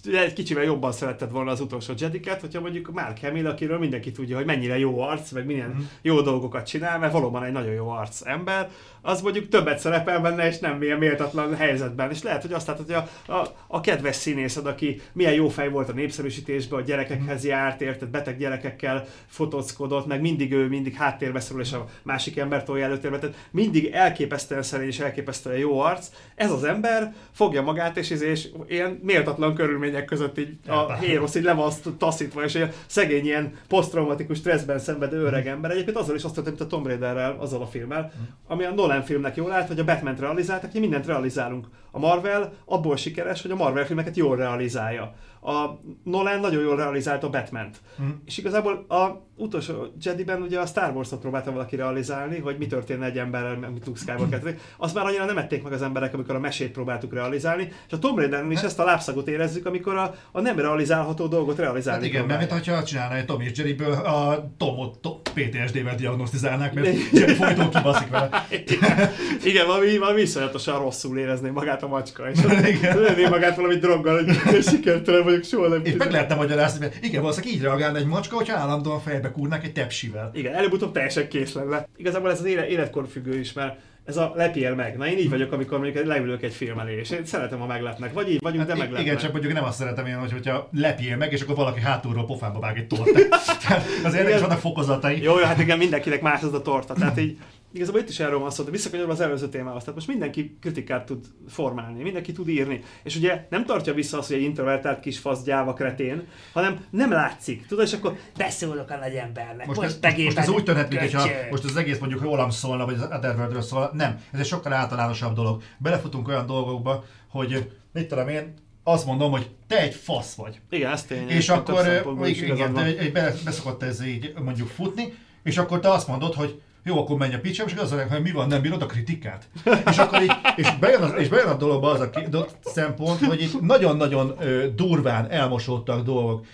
[SPEAKER 2] egy kicsivel jobban szeretted volna az utolsó Jediket, hogyha mondjuk Mark Hamill, akiről mindenki tudja, hogy mennyire jó arc, meg milyen mm. jó dolgokat csinál, mert valóban egy nagyon jó arc ember, az mondjuk többet szerepel benne, és nem milyen méltatlan helyzetben. És lehet, hogy azt látod, hogy a, a, a kedves színészed, aki milyen jó fej volt a népszerűsítésben, a gyerekekhez járt, érted, beteg gyerekekkel fotózkodott, meg mindig ő mindig háttérbe szorul, és a másik ember tolja előtérbe. Tehát mindig elképesztően szerény és elképesztően jó arc. Ez az ember fogja magát, és, és ilyen méltatlan körülmények között így a hérosz így le van taszítva, és egy szegény ilyen posztraumatikus stresszben szenvedő öreg ember. Egyébként azzal is azt történt, a Tom Raiderrel, azzal a filmmel, ami a Nolan filmnek jól állt, hogy a Batman-t realizáltak, hogy mindent realizálunk. A Marvel abból sikeres, hogy a Marvel filmeket jól realizálja a Nolan nagyon jól realizálta a Batman-t. Mm. És igazából a utolsó Jedi-ben ugye a Star Wars-ot próbálta valaki realizálni, hogy mi történne egy emberrel, amit Luke Skywalker Azt már annyira nem ették meg az emberek, amikor a mesét próbáltuk realizálni, és a Tomb raider is hát- ezt a lábszagot érezzük, amikor a, a nem realizálható dolgot realizálni
[SPEAKER 1] hát igen, próbálják. mert ha csinálna egy Tom és Jerryből a Tomot to, PTSD-vel diagnosztizálnák, mert folyton kibaszik vele. <laughs>
[SPEAKER 2] igen, <laughs> igen valami, valami viszonyatosan rosszul érezné magát a macska, és <laughs> lőné magát valami droggal, hogy sikertelen vagyok, soha nem
[SPEAKER 1] És meg lehetne magyarázni, mert igen, valószínűleg így reagálna egy macska, hogyha állandóan fejbe kúrnák egy tepsivel.
[SPEAKER 2] Igen, előbb-utóbb teljesen kész lenne. Igazából ez az élet, életkor függő is, mert ez a lepjél meg. Na én így vagyok, amikor mondjuk leülök egy film elé, és én szeretem, ha meglepnek. Vagy így vagyunk, hát de meglepnek.
[SPEAKER 1] Igen, csak mondjuk nem azt szeretem én, hogy hogyha lepjél meg, és akkor valaki hátulról pofába vág egy tortát. <laughs> azért is vannak fokozatai.
[SPEAKER 2] Jó, jó, hát igen, mindenkinek más az a torta. Tehát így igazából itt is erről van szó, de visszakanyarodva az előző témához. Tehát most mindenki kritikát tud formálni, mindenki tud írni. És ugye nem tartja vissza azt, hogy egy introvertált kis fasz gyáva kretén, hanem nem látszik. Tudod, és akkor beszólok a nagy embernek.
[SPEAKER 1] Most, most, ez, most ez úgy tűnhet, hogyha most az egész mondjuk rólam szólna, vagy az Otherworldről szólna. Nem, ez egy sokkal általánosabb dolog. Belefutunk olyan dolgokba, hogy mit tudom én, azt mondom, hogy te egy fasz vagy.
[SPEAKER 2] Igen, ez tény.
[SPEAKER 1] És akkor igen, igen, beszokott ez így mondjuk futni, és akkor te azt mondod, hogy jó, akkor menj a picsa, és az hogy mi van, nem bírod a kritikát? És akkor így, és bejön, az, és bejön a dologba az a do, szempont, hogy itt nagyon-nagyon ö, durván elmosódtak dolgok.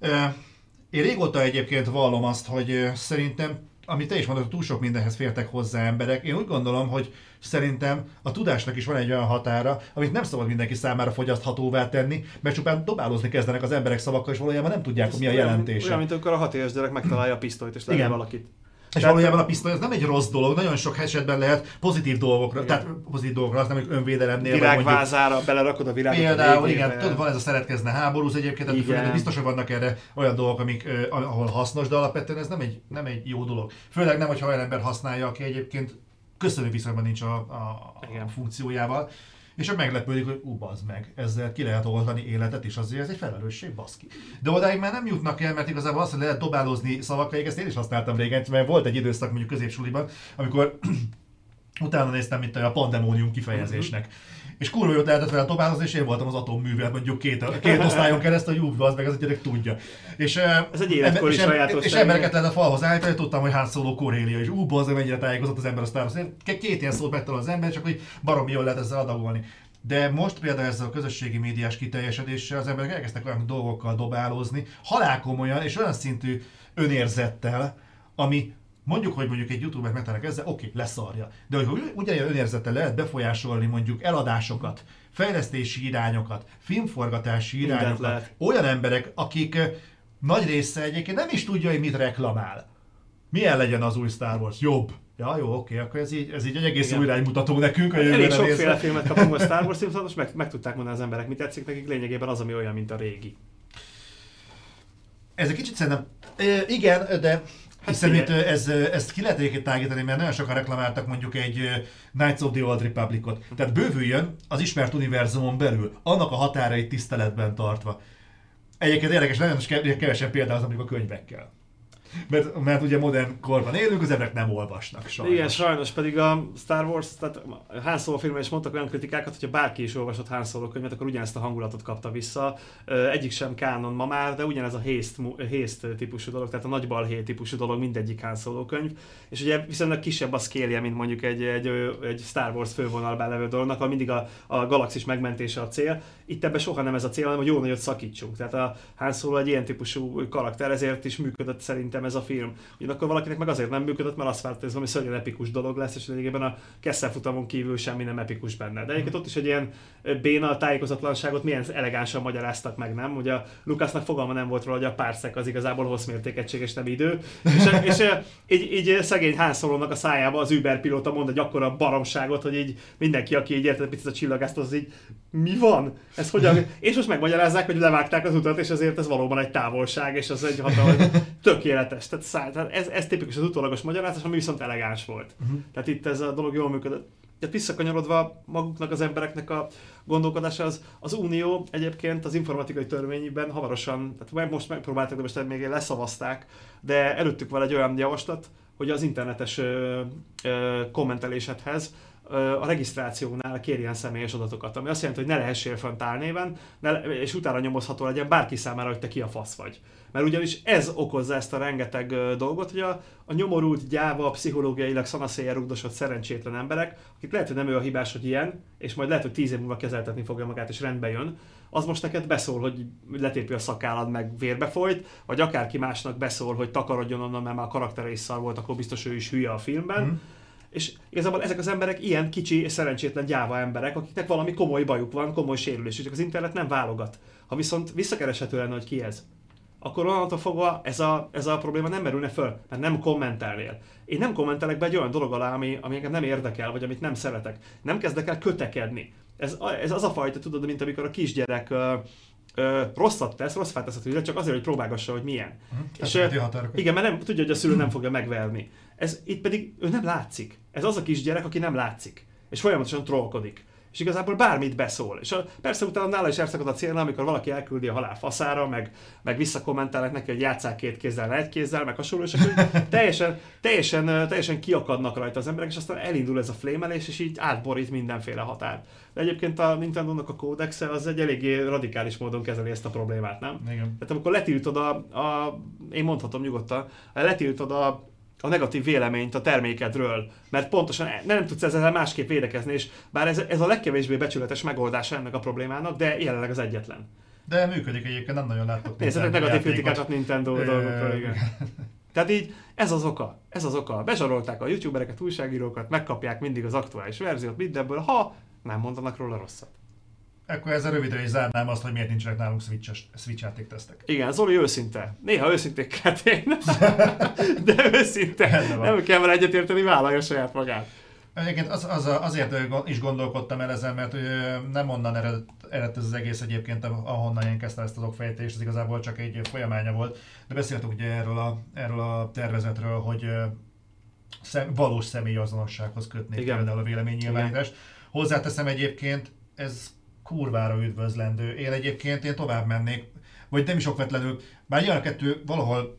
[SPEAKER 1] Ö, én régóta egyébként vallom azt, hogy ö, szerintem, amit te is mondod, túl sok mindenhez fértek hozzá emberek. Én úgy gondolom, hogy szerintem a tudásnak is van egy olyan határa, amit nem szabad mindenki számára fogyaszthatóvá tenni, mert csupán dobálozni kezdenek az emberek szavakkal, és valójában nem tudják, Ez mi a jelentése.
[SPEAKER 2] Olyan, mint amikor a hat éves gyerek megtalálja a pisztolyt, és lelő valakit.
[SPEAKER 1] És tehát, valójában a pisztoly az nem egy rossz dolog, nagyon sok esetben lehet pozitív dolgokra, igen. tehát pozitív dolgokra, az nem egy önvédelemnél.
[SPEAKER 2] Virágvázára belerakod a virágot.
[SPEAKER 1] Például, a igen, tudod, van ez a szeretkezne háborús egyébként, tehát főleg, biztos, hogy vannak erre olyan dolgok, amik, ahol hasznos, de alapvetően ez nem egy, nem egy jó dolog. Főleg nem, hogyha olyan ember használja, aki egyébként köszönő viszonyban nincs a, a, a funkciójával és akkor meglepődik, hogy ú, bazd meg, ezzel ki lehet oltani életet, és azért ez egy felelősség, baszki. De odáig már nem jutnak el, mert igazából azt, hogy lehet dobálózni szavakkal, ezt én is használtam régen, mert volt egy időszak mondjuk középsuliban, amikor utána néztem, mint a pandemónium kifejezésnek. És kurva jót lehetett vele továbbozni, és én voltam az atomművel mondjuk két, két osztályon keresztül, hogy az meg ez a gyerek tudja. És,
[SPEAKER 2] ez egy életkori és,
[SPEAKER 1] sajátos. És embereket lehet a falhoz állítani, hogy tudtam, hogy hány szóló Korélia, és ú, az mennyire tájékozott az ember a Star Két ilyen szót megtalál az ember, csak hogy baromi jól lehet ezzel adagolni. De most például ezzel a közösségi médiás kiteljesedéssel az emberek elkezdtek olyan dolgokkal dobálózni, halálkomolyan és olyan szintű önérzettel, ami mondjuk, hogy mondjuk egy youtuber megtalálnak ezzel, oké, leszarja. De hogy ugyanilyen önérzettel lehet befolyásolni mondjuk eladásokat, fejlesztési irányokat, filmforgatási irányokat, olyan emberek, akik nagy része egyébként nem is tudja, hogy mit reklamál. Milyen legyen az új Star Wars? Jobb. Ja, jó, oké, akkor ez így, ez így egy egész új iránymutató nekünk. A
[SPEAKER 2] Elég sokféle filmet kapunk a Star Wars <laughs> most meg, meg tudták mondani az emberek, mi tetszik nekik, lényegében az, ami olyan, mint a régi.
[SPEAKER 1] Ez egy kicsit szerintem, e, igen, de Hát hiszen itt ez, ezt ki lehet egyébként tágítani, mert nagyon sokan reklamáltak mondjuk egy Knights of the Old Republicot. Tehát bővüljön az ismert univerzumon belül, annak a határait tiszteletben tartva. Egyébként érdekes, nagyon kevesen példázom mondjuk a könyvekkel mert, mert ugye modern korban élünk, az emberek nem olvasnak sajnos.
[SPEAKER 2] Igen, sajnos pedig a Star Wars, tehát Han Solo filmben is mondtak olyan kritikákat, hogyha bárki is olvasott Han Solo könyvet, akkor ugyanezt a hangulatot kapta vissza. Egyik sem kánon ma már, de ugyanez a haste, típusú dolog, tehát a nagy balhé típusú dolog mindegyik Han Solo könyv. És ugye viszonylag kisebb a scale mint mondjuk egy, egy, egy Star Wars fővonalban levő dolognak, ahol mindig a, a galaxis megmentése a cél. Itt ebben soha nem ez a cél, hanem hogy jó nagyot szakítsunk. Tehát a Han Solo egy ilyen típusú karakter, ezért is működött szerintem szerintem ez a film. Ugyanakkor valakinek meg azért nem működött, mert azt várt, hogy ez valami szörnyen epikus dolog lesz, és lényegében a Kessel futamon kívül semmi nem epikus benne. De egyébként ott is egy ilyen béna tájékozatlanságot milyen elegánsan magyaráztak meg, nem? Ugye a Lukasznak fogalma nem volt róla, hogy a párszek az igazából hosszmérték és nem idő. És, és így, így, szegény hánszolónak a szájába az Uber pilóta mond egy akkora baromságot, hogy így mindenki, aki így érted picit a csillagást, az így mi van? Ez hogyan? és most megmagyarázzák, hogy levágták az utat, és ezért ez valóban egy távolság, és az egy hatalmas, tökéletes. Tehát, száll, tehát ez, ez tipikus az utólagos magyarázás, ami viszont elegáns volt. Uh-huh. Tehát itt ez a dolog jól működött. Tehát visszakanyarodva maguknak az embereknek a gondolkodása, az, az Unió egyébként az informatikai törvényben hamarosan, tehát most megpróbáltak, de most még leszavazták, de előttük van egy olyan javaslat, hogy az internetes ö, ö, kommentelésedhez a regisztrációnál kérjen személyes adatokat, ami azt jelenti, hogy ne lehessél fönt álnéven, ne, és utána nyomozható legyen bárki számára, hogy te ki a fasz vagy. Mert ugyanis ez okozza ezt a rengeteg dolgot, hogy a, a nyomorult, gyáva, pszichológiailag szanaszéjjel rugdosott szerencsétlen emberek, akik lehet, hogy nem ő a hibás, hogy ilyen, és majd lehet, hogy tíz év múlva kezeltetni fogja magát, és rendbe jön, az most neked beszól, hogy letépi a szakállad, meg vérbe folyt, vagy akárki másnak beszól, hogy takarodjon onnan, mert már a karaktere is szar volt, akkor biztos ő is hülye a filmben. Mm és igazából ezek az emberek ilyen kicsi és szerencsétlen gyáva emberek, akiknek valami komoly bajuk van, komoly sérülés, és az internet nem válogat. Ha viszont visszakereshető lenne, hogy ki ez, akkor onnantól fogva ez a, ez a probléma nem merülne föl, mert nem kommentelnél. Én nem kommentelek be egy olyan dolog alá, ami, ami engem nem érdekel, vagy amit nem szeretek. Nem kezdek el kötekedni. Ez, ez az a fajta, tudod, mint amikor a kisgyerek ö, ö, rosszat tesz, rossz fát tesz a csak azért, hogy próbálgassa, hogy milyen.
[SPEAKER 1] Uh-huh. És, ö,
[SPEAKER 2] igen, mert nem, tudja, hogy a szülő nem fogja megverni. Ez itt pedig ő nem látszik. Ez az a kisgyerek, aki nem látszik. És folyamatosan trollkodik. És igazából bármit beszól. És a, persze utána nála is elszakad a célnál, amikor valaki elküldi a halál faszára, meg, meg visszakommentálnak neki, hogy játszák két kézzel, egy kézzel, meg hasonló, és akkor <laughs> teljesen, teljesen, teljesen kiakadnak rajta az emberek, és aztán elindul ez a flémelés, és így átborít mindenféle határt. De egyébként a Nintendo-nak a kódexe az egy eléggé radikális módon kezeli ezt a problémát, nem?
[SPEAKER 1] Igen.
[SPEAKER 2] Tehát amikor letiltod a, a én mondhatom nyugodtan, letiltod a a negatív véleményt a termékedről, mert pontosan nem tudsz ezzel másképp védekezni, és bár ez, ez a legkevésbé becsületes megoldása ennek a problémának, de jelenleg az egyetlen.
[SPEAKER 1] De működik egyébként, nem nagyon láttok.
[SPEAKER 2] Nézzetek negatív kritikákat Nintendo dolgokról, igen. Tehát így ez az oka, ez az oka. Bezsarolták a youtubereket, újságírókat, megkapják mindig az aktuális verziót mindenből, ha nem mondanak róla rosszat.
[SPEAKER 1] Akkor ezzel röviden is zárnám azt, hogy miért nincsenek nálunk Switch, Switch játéktesztek.
[SPEAKER 2] Igen, Zoli őszinte. Néha őszinték én. <laughs> De őszinte. Nem kell vele egyetérteni, vállalja saját magát.
[SPEAKER 1] Egyébként az, az, azért is gondolkodtam el ezen, mert nem onnan eredt, eredt ez az egész egyébként, ahonnan én kezdtem ezt az okfejtést, ez igazából csak egy folyamánya volt. De beszéltünk ugye erről a, erről a tervezetről, hogy szem, valós személyazonossághoz kötnék Igen. például a véleménynyilvánítást. Hozzáteszem egyébként, ez kurvára üdvözlendő. Én egyébként én tovább mennék, vagy nem is okvetlenül, bár ilyen a kettő valahol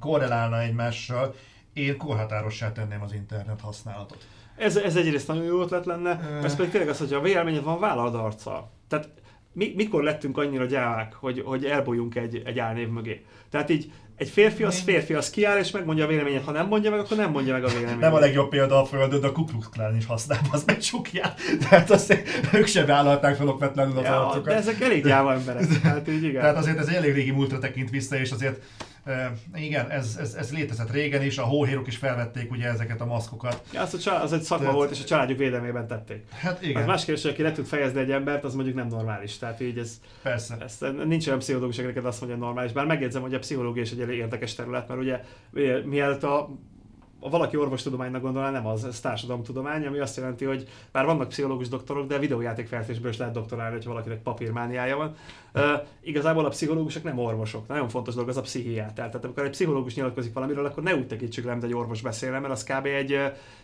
[SPEAKER 1] korrelálna egymással, én korhatárossá tenném az internet használatot.
[SPEAKER 2] Ez, ez egyrészt nagyon jó ötlet lenne, ez pedig tényleg az, hogy a véleményed van vállald arccal. Tehát mi, mikor lettünk annyira gyávák, hogy, hogy elbújjunk egy, egy álnév mögé? Tehát így egy férfi az férfi, az kiáll és megmondja a véleményét. Ha nem mondja meg, akkor nem mondja meg a véleményét.
[SPEAKER 1] Nem a legjobb példa a földön, de a Ku Klux Klan is használ, az meg csukját. Tehát azt ők sem vállalták fel okvetlenül az ja.
[SPEAKER 2] De ezek elég gyáva emberek. <laughs> Hát így igen.
[SPEAKER 1] Tehát azért ez elég régi múltra tekint vissza, és azért igen, ez, ez, ez létezett régen is, a hóhérok is felvették ugye ezeket a maszkokat.
[SPEAKER 2] Ja, az, a az egy szakma Tehát... volt, és a családjuk védelmében tették.
[SPEAKER 1] Hát igen.
[SPEAKER 2] Az más kérdés, aki le tud fejezni egy embert, az mondjuk nem normális. Tehát így ez,
[SPEAKER 1] Persze.
[SPEAKER 2] Ez, nincs olyan pszichológus, akinek azt mondja normális. Bár megjegyzem, hogy a pszichológia is egy elég érdekes terület, mert ugye mielőtt a valaki orvostudománynak gondolná, nem az, ez társadalomtudomány, ami azt jelenti, hogy bár vannak pszichológus doktorok, de videójátékfejlesztésből is lehet doktorálni, hogyha valakinek papírmániája van. Uh, igazából a pszichológusok nem orvosok. Nagyon fontos dolog az a pszichiáter. Tehát amikor egy pszichológus nyilatkozik valamiről, akkor ne úgy tekintsük le, mint egy orvos beszélne, mert az kb. egy,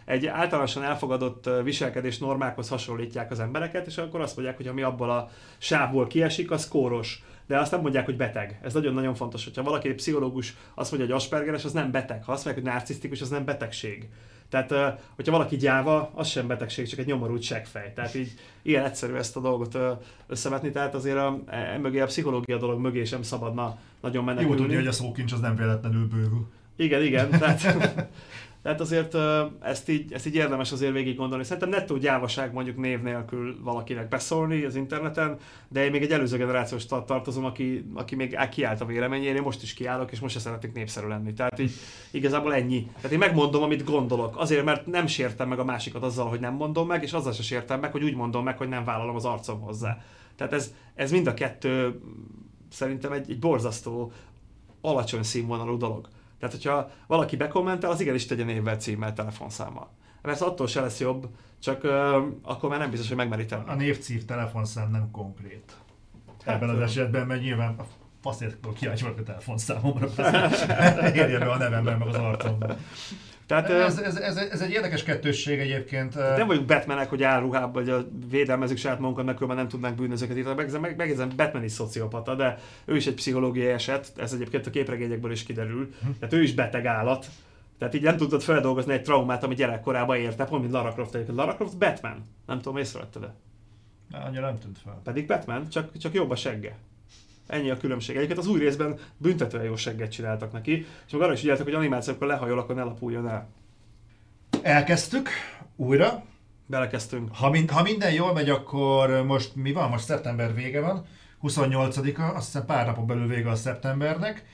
[SPEAKER 2] egy általánosan elfogadott viselkedés normákhoz hasonlítják az embereket, és akkor azt mondják, hogy ami abból a sávból kiesik, az kóros de azt nem mondják, hogy beteg. Ez nagyon-nagyon fontos, hogyha valaki egy pszichológus azt mondja, hogy aspergeres, az nem beteg. Ha azt mondják, hogy narcisztikus, az nem betegség. Tehát, hogyha valaki gyáva, az sem betegség, csak egy nyomorult seggfej. Tehát így ilyen egyszerű ezt a dolgot összevetni, tehát azért a, e, mögé a pszichológia dolog mögé sem szabadna nagyon menekülni.
[SPEAKER 1] Jó tudni, hogy a szókincs az nem véletlenül bővül.
[SPEAKER 2] Igen, igen. Tehát, <laughs> tehát azért ezt így, ezt így érdemes azért végig gondolni. Szerintem nettó gyávaság mondjuk név nélkül valakinek beszólni az interneten, de én még egy előző generációs tar- tartozom, aki, aki még kiállt a véleményére, én most is kiállok, és most se szeretnék népszerű lenni. Tehát így igazából ennyi. Tehát én megmondom, amit gondolok. Azért, mert nem sértem meg a másikat azzal, hogy nem mondom meg, és azzal se sértem meg, hogy úgy mondom meg, hogy nem vállalom az arcom hozzá. Tehát ez, ez mind a kettő szerintem egy, egy borzasztó alacsony színvonalú dolog. Tehát, hogyha valaki bekommentel, az igenis tegye névvel, címmel, telefonszámmal. Mert attól se lesz jobb, csak ö, akkor már nem biztos, hogy megmeri tenni.
[SPEAKER 1] A névcív telefonszám nem konkrét.
[SPEAKER 2] Hát,
[SPEAKER 1] Ebben az esetben, mert nyilván a faszért kíváncsi vagyok a telefonszámomra. <laughs> Érje be a nevemben, meg az arcomban.
[SPEAKER 2] Tehát
[SPEAKER 1] Ez, ez, ez, ez, egy érdekes kettősség egyébként.
[SPEAKER 2] nem vagyunk Batmanek, hogy áruhában, vagy a védelmezzük saját magunkat, meg különben nem tudnánk bűnözőket írni. Meg, meg, megjegyzem, Batman is szociopata, de ő is egy pszichológiai eset, ez egyébként a képregényekből is kiderül. Tehát ő is beteg állat. Tehát így nem tudod feldolgozni egy traumát, ami gyerekkorában érte, pont mint Lara Croft egyébként. Lara Croft Batman. Nem tudom, észrevetted de
[SPEAKER 1] Annyira nem tűnt fel.
[SPEAKER 2] Pedig Batman, csak, csak jobb a segge. Ennyi a különbség. Egyébként az új részben büntetően jó segget csináltak neki, és meg arra is ügyeltek, hogy animációkkal lehajol, akkor ne lapuljon el.
[SPEAKER 1] Elkezdtük újra.
[SPEAKER 2] Belekezdtünk.
[SPEAKER 1] Ha, mind, ha minden jól megy, akkor most mi van? Most szeptember vége van. 28-a, azt hiszem pár napon belül vége a szeptembernek.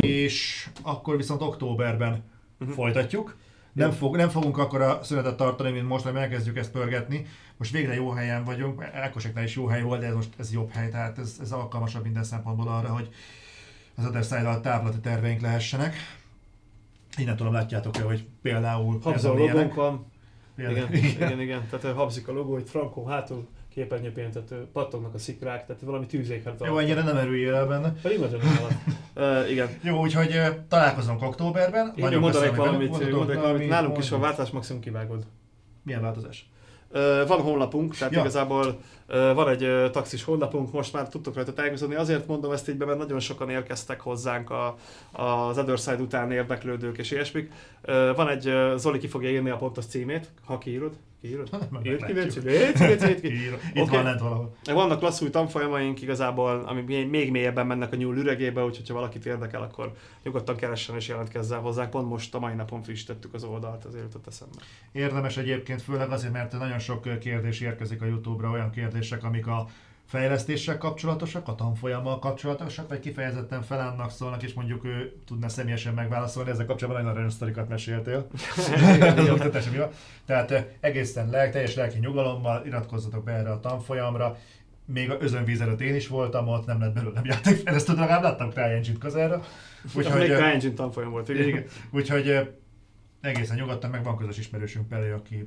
[SPEAKER 1] És akkor viszont októberben
[SPEAKER 2] Mhm.
[SPEAKER 1] folytatjuk. Nem, fog, nem fogunk akkor a szünetet tartani, mint most, hogy elkezdjük ezt pörgetni. Most végre jó helyen vagyunk, Elkoseknál is jó hely volt, de ez most ez jobb hely, tehát ez, ez alkalmasabb minden szempontból arra, hogy az Other Side távlati terveink lehessenek. Innen tudom, látjátok -e, hogy például
[SPEAKER 2] Habza a logónk van.
[SPEAKER 1] Például-
[SPEAKER 2] Igen, igen, igen. Tehát habzik a logó, itt Franco hátul képernyőpéntető, pattognak a szikrák, tehát valami tűzékhez
[SPEAKER 1] Jó, ennyire nem erüljél el benne.
[SPEAKER 2] Pedig nagyon. Uh, igen.
[SPEAKER 1] Jó, úgyhogy ö, találkozunk októberben.
[SPEAKER 2] Én mondanék valamit, mondanék valamit. Nálunk is
[SPEAKER 1] Mondj.
[SPEAKER 2] váltás, maximum kivágod.
[SPEAKER 1] Milyen változás?
[SPEAKER 2] Van honlapunk, tehát
[SPEAKER 1] Ja.
[SPEAKER 2] igazából van egy taxis honlapunk, most már tudtok rajta tájékozódni. Azért mondom ezt így be, mert nagyon sokan érkeztek hozzánk a, az Other Side után érdeklődők és ilyesmik. Van egy, Zoli ki fogja írni a pontos címét, ha kiírod. Kiírod? Írd ki. Léci, Léci, Léci.
[SPEAKER 1] Ír- Itt
[SPEAKER 2] Oké.
[SPEAKER 1] van lent valahol.
[SPEAKER 2] Vannak lasszú tanfolyamaink igazából, ami még- mélyebben mennek a nyúl üregébe, úgyhogy ha valakit érdekel, akkor nyugodtan keressen és jelentkezzen hozzá. Pont most a mai napon frissítettük az oldalt, azért jutott eszembe.
[SPEAKER 1] Érdemes egyébként, főleg azért, mert nagyon sok kérdés érkezik a Youtube-ra, olyan kérdések, amik a fejlesztéssel kapcsolatosak, a tanfolyammal kapcsolatosak, vagy kifejezetten felállnak szólnak, és mondjuk ő tudna személyesen megválaszolni, ezzel kapcsolatban nagyon aranyos sztorikat meséltél. <laughs> Az oktatás, <laughs> mi van. Tehát egészen lelk, teljes lelki nyugalommal iratkozzatok be erre a tanfolyamra. Még a özönvíz előtt én is voltam ott, nem lett belőlem játékfejlesztő, <laughs> de legalább láttam CryEngine-t közelről.
[SPEAKER 2] Úgyhogy CryEngine tanfolyam volt, igen.
[SPEAKER 1] igen. Úgyhogy egészen nyugodtan meg van közös ismerősünk Peli, aki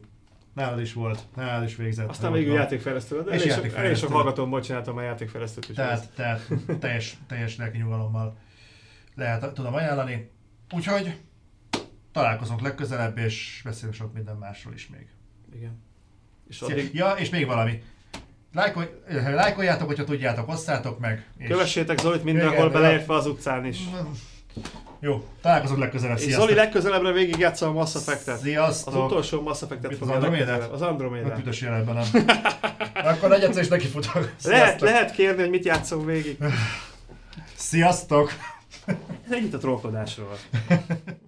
[SPEAKER 1] nálad is volt, nálad is végzett.
[SPEAKER 2] Aztán végül játékfejlesztő, de
[SPEAKER 1] És
[SPEAKER 2] elég elég sok hallgatómból csináltam a játékfejlesztőt is.
[SPEAKER 1] Tehát, tehát <laughs> teljes, teljes lelki nyugalommal lehet, tudom ajánlani. Úgyhogy találkozunk legközelebb, és beszélünk sok minden másról is még.
[SPEAKER 2] Igen. És addig
[SPEAKER 1] Ja, és még valami. Lájkolj, lájkoljátok, hogyha tudjátok, osszátok meg. És...
[SPEAKER 2] kövessétek Zolit mindenhol, beleértve az utcán is.
[SPEAKER 1] Jó, találkozunk legközelebb.
[SPEAKER 2] És
[SPEAKER 1] Sziasztok!
[SPEAKER 2] Zoli legközelebbre végig játsza a Mass Effect-et. Az
[SPEAKER 1] Sziasztok!
[SPEAKER 2] utolsó Mass Effect-et
[SPEAKER 1] az Andromédát?
[SPEAKER 2] Az
[SPEAKER 1] Hát
[SPEAKER 2] Andromédát.
[SPEAKER 1] büdös jelenben nem. <laughs> Akkor egy egyszer is nekifutok.
[SPEAKER 2] Lehet,
[SPEAKER 1] Sziasztok!
[SPEAKER 2] lehet kérni, hogy mit játszom végig.
[SPEAKER 1] Sziasztok!
[SPEAKER 2] Ennyit a trollkodásról. <laughs>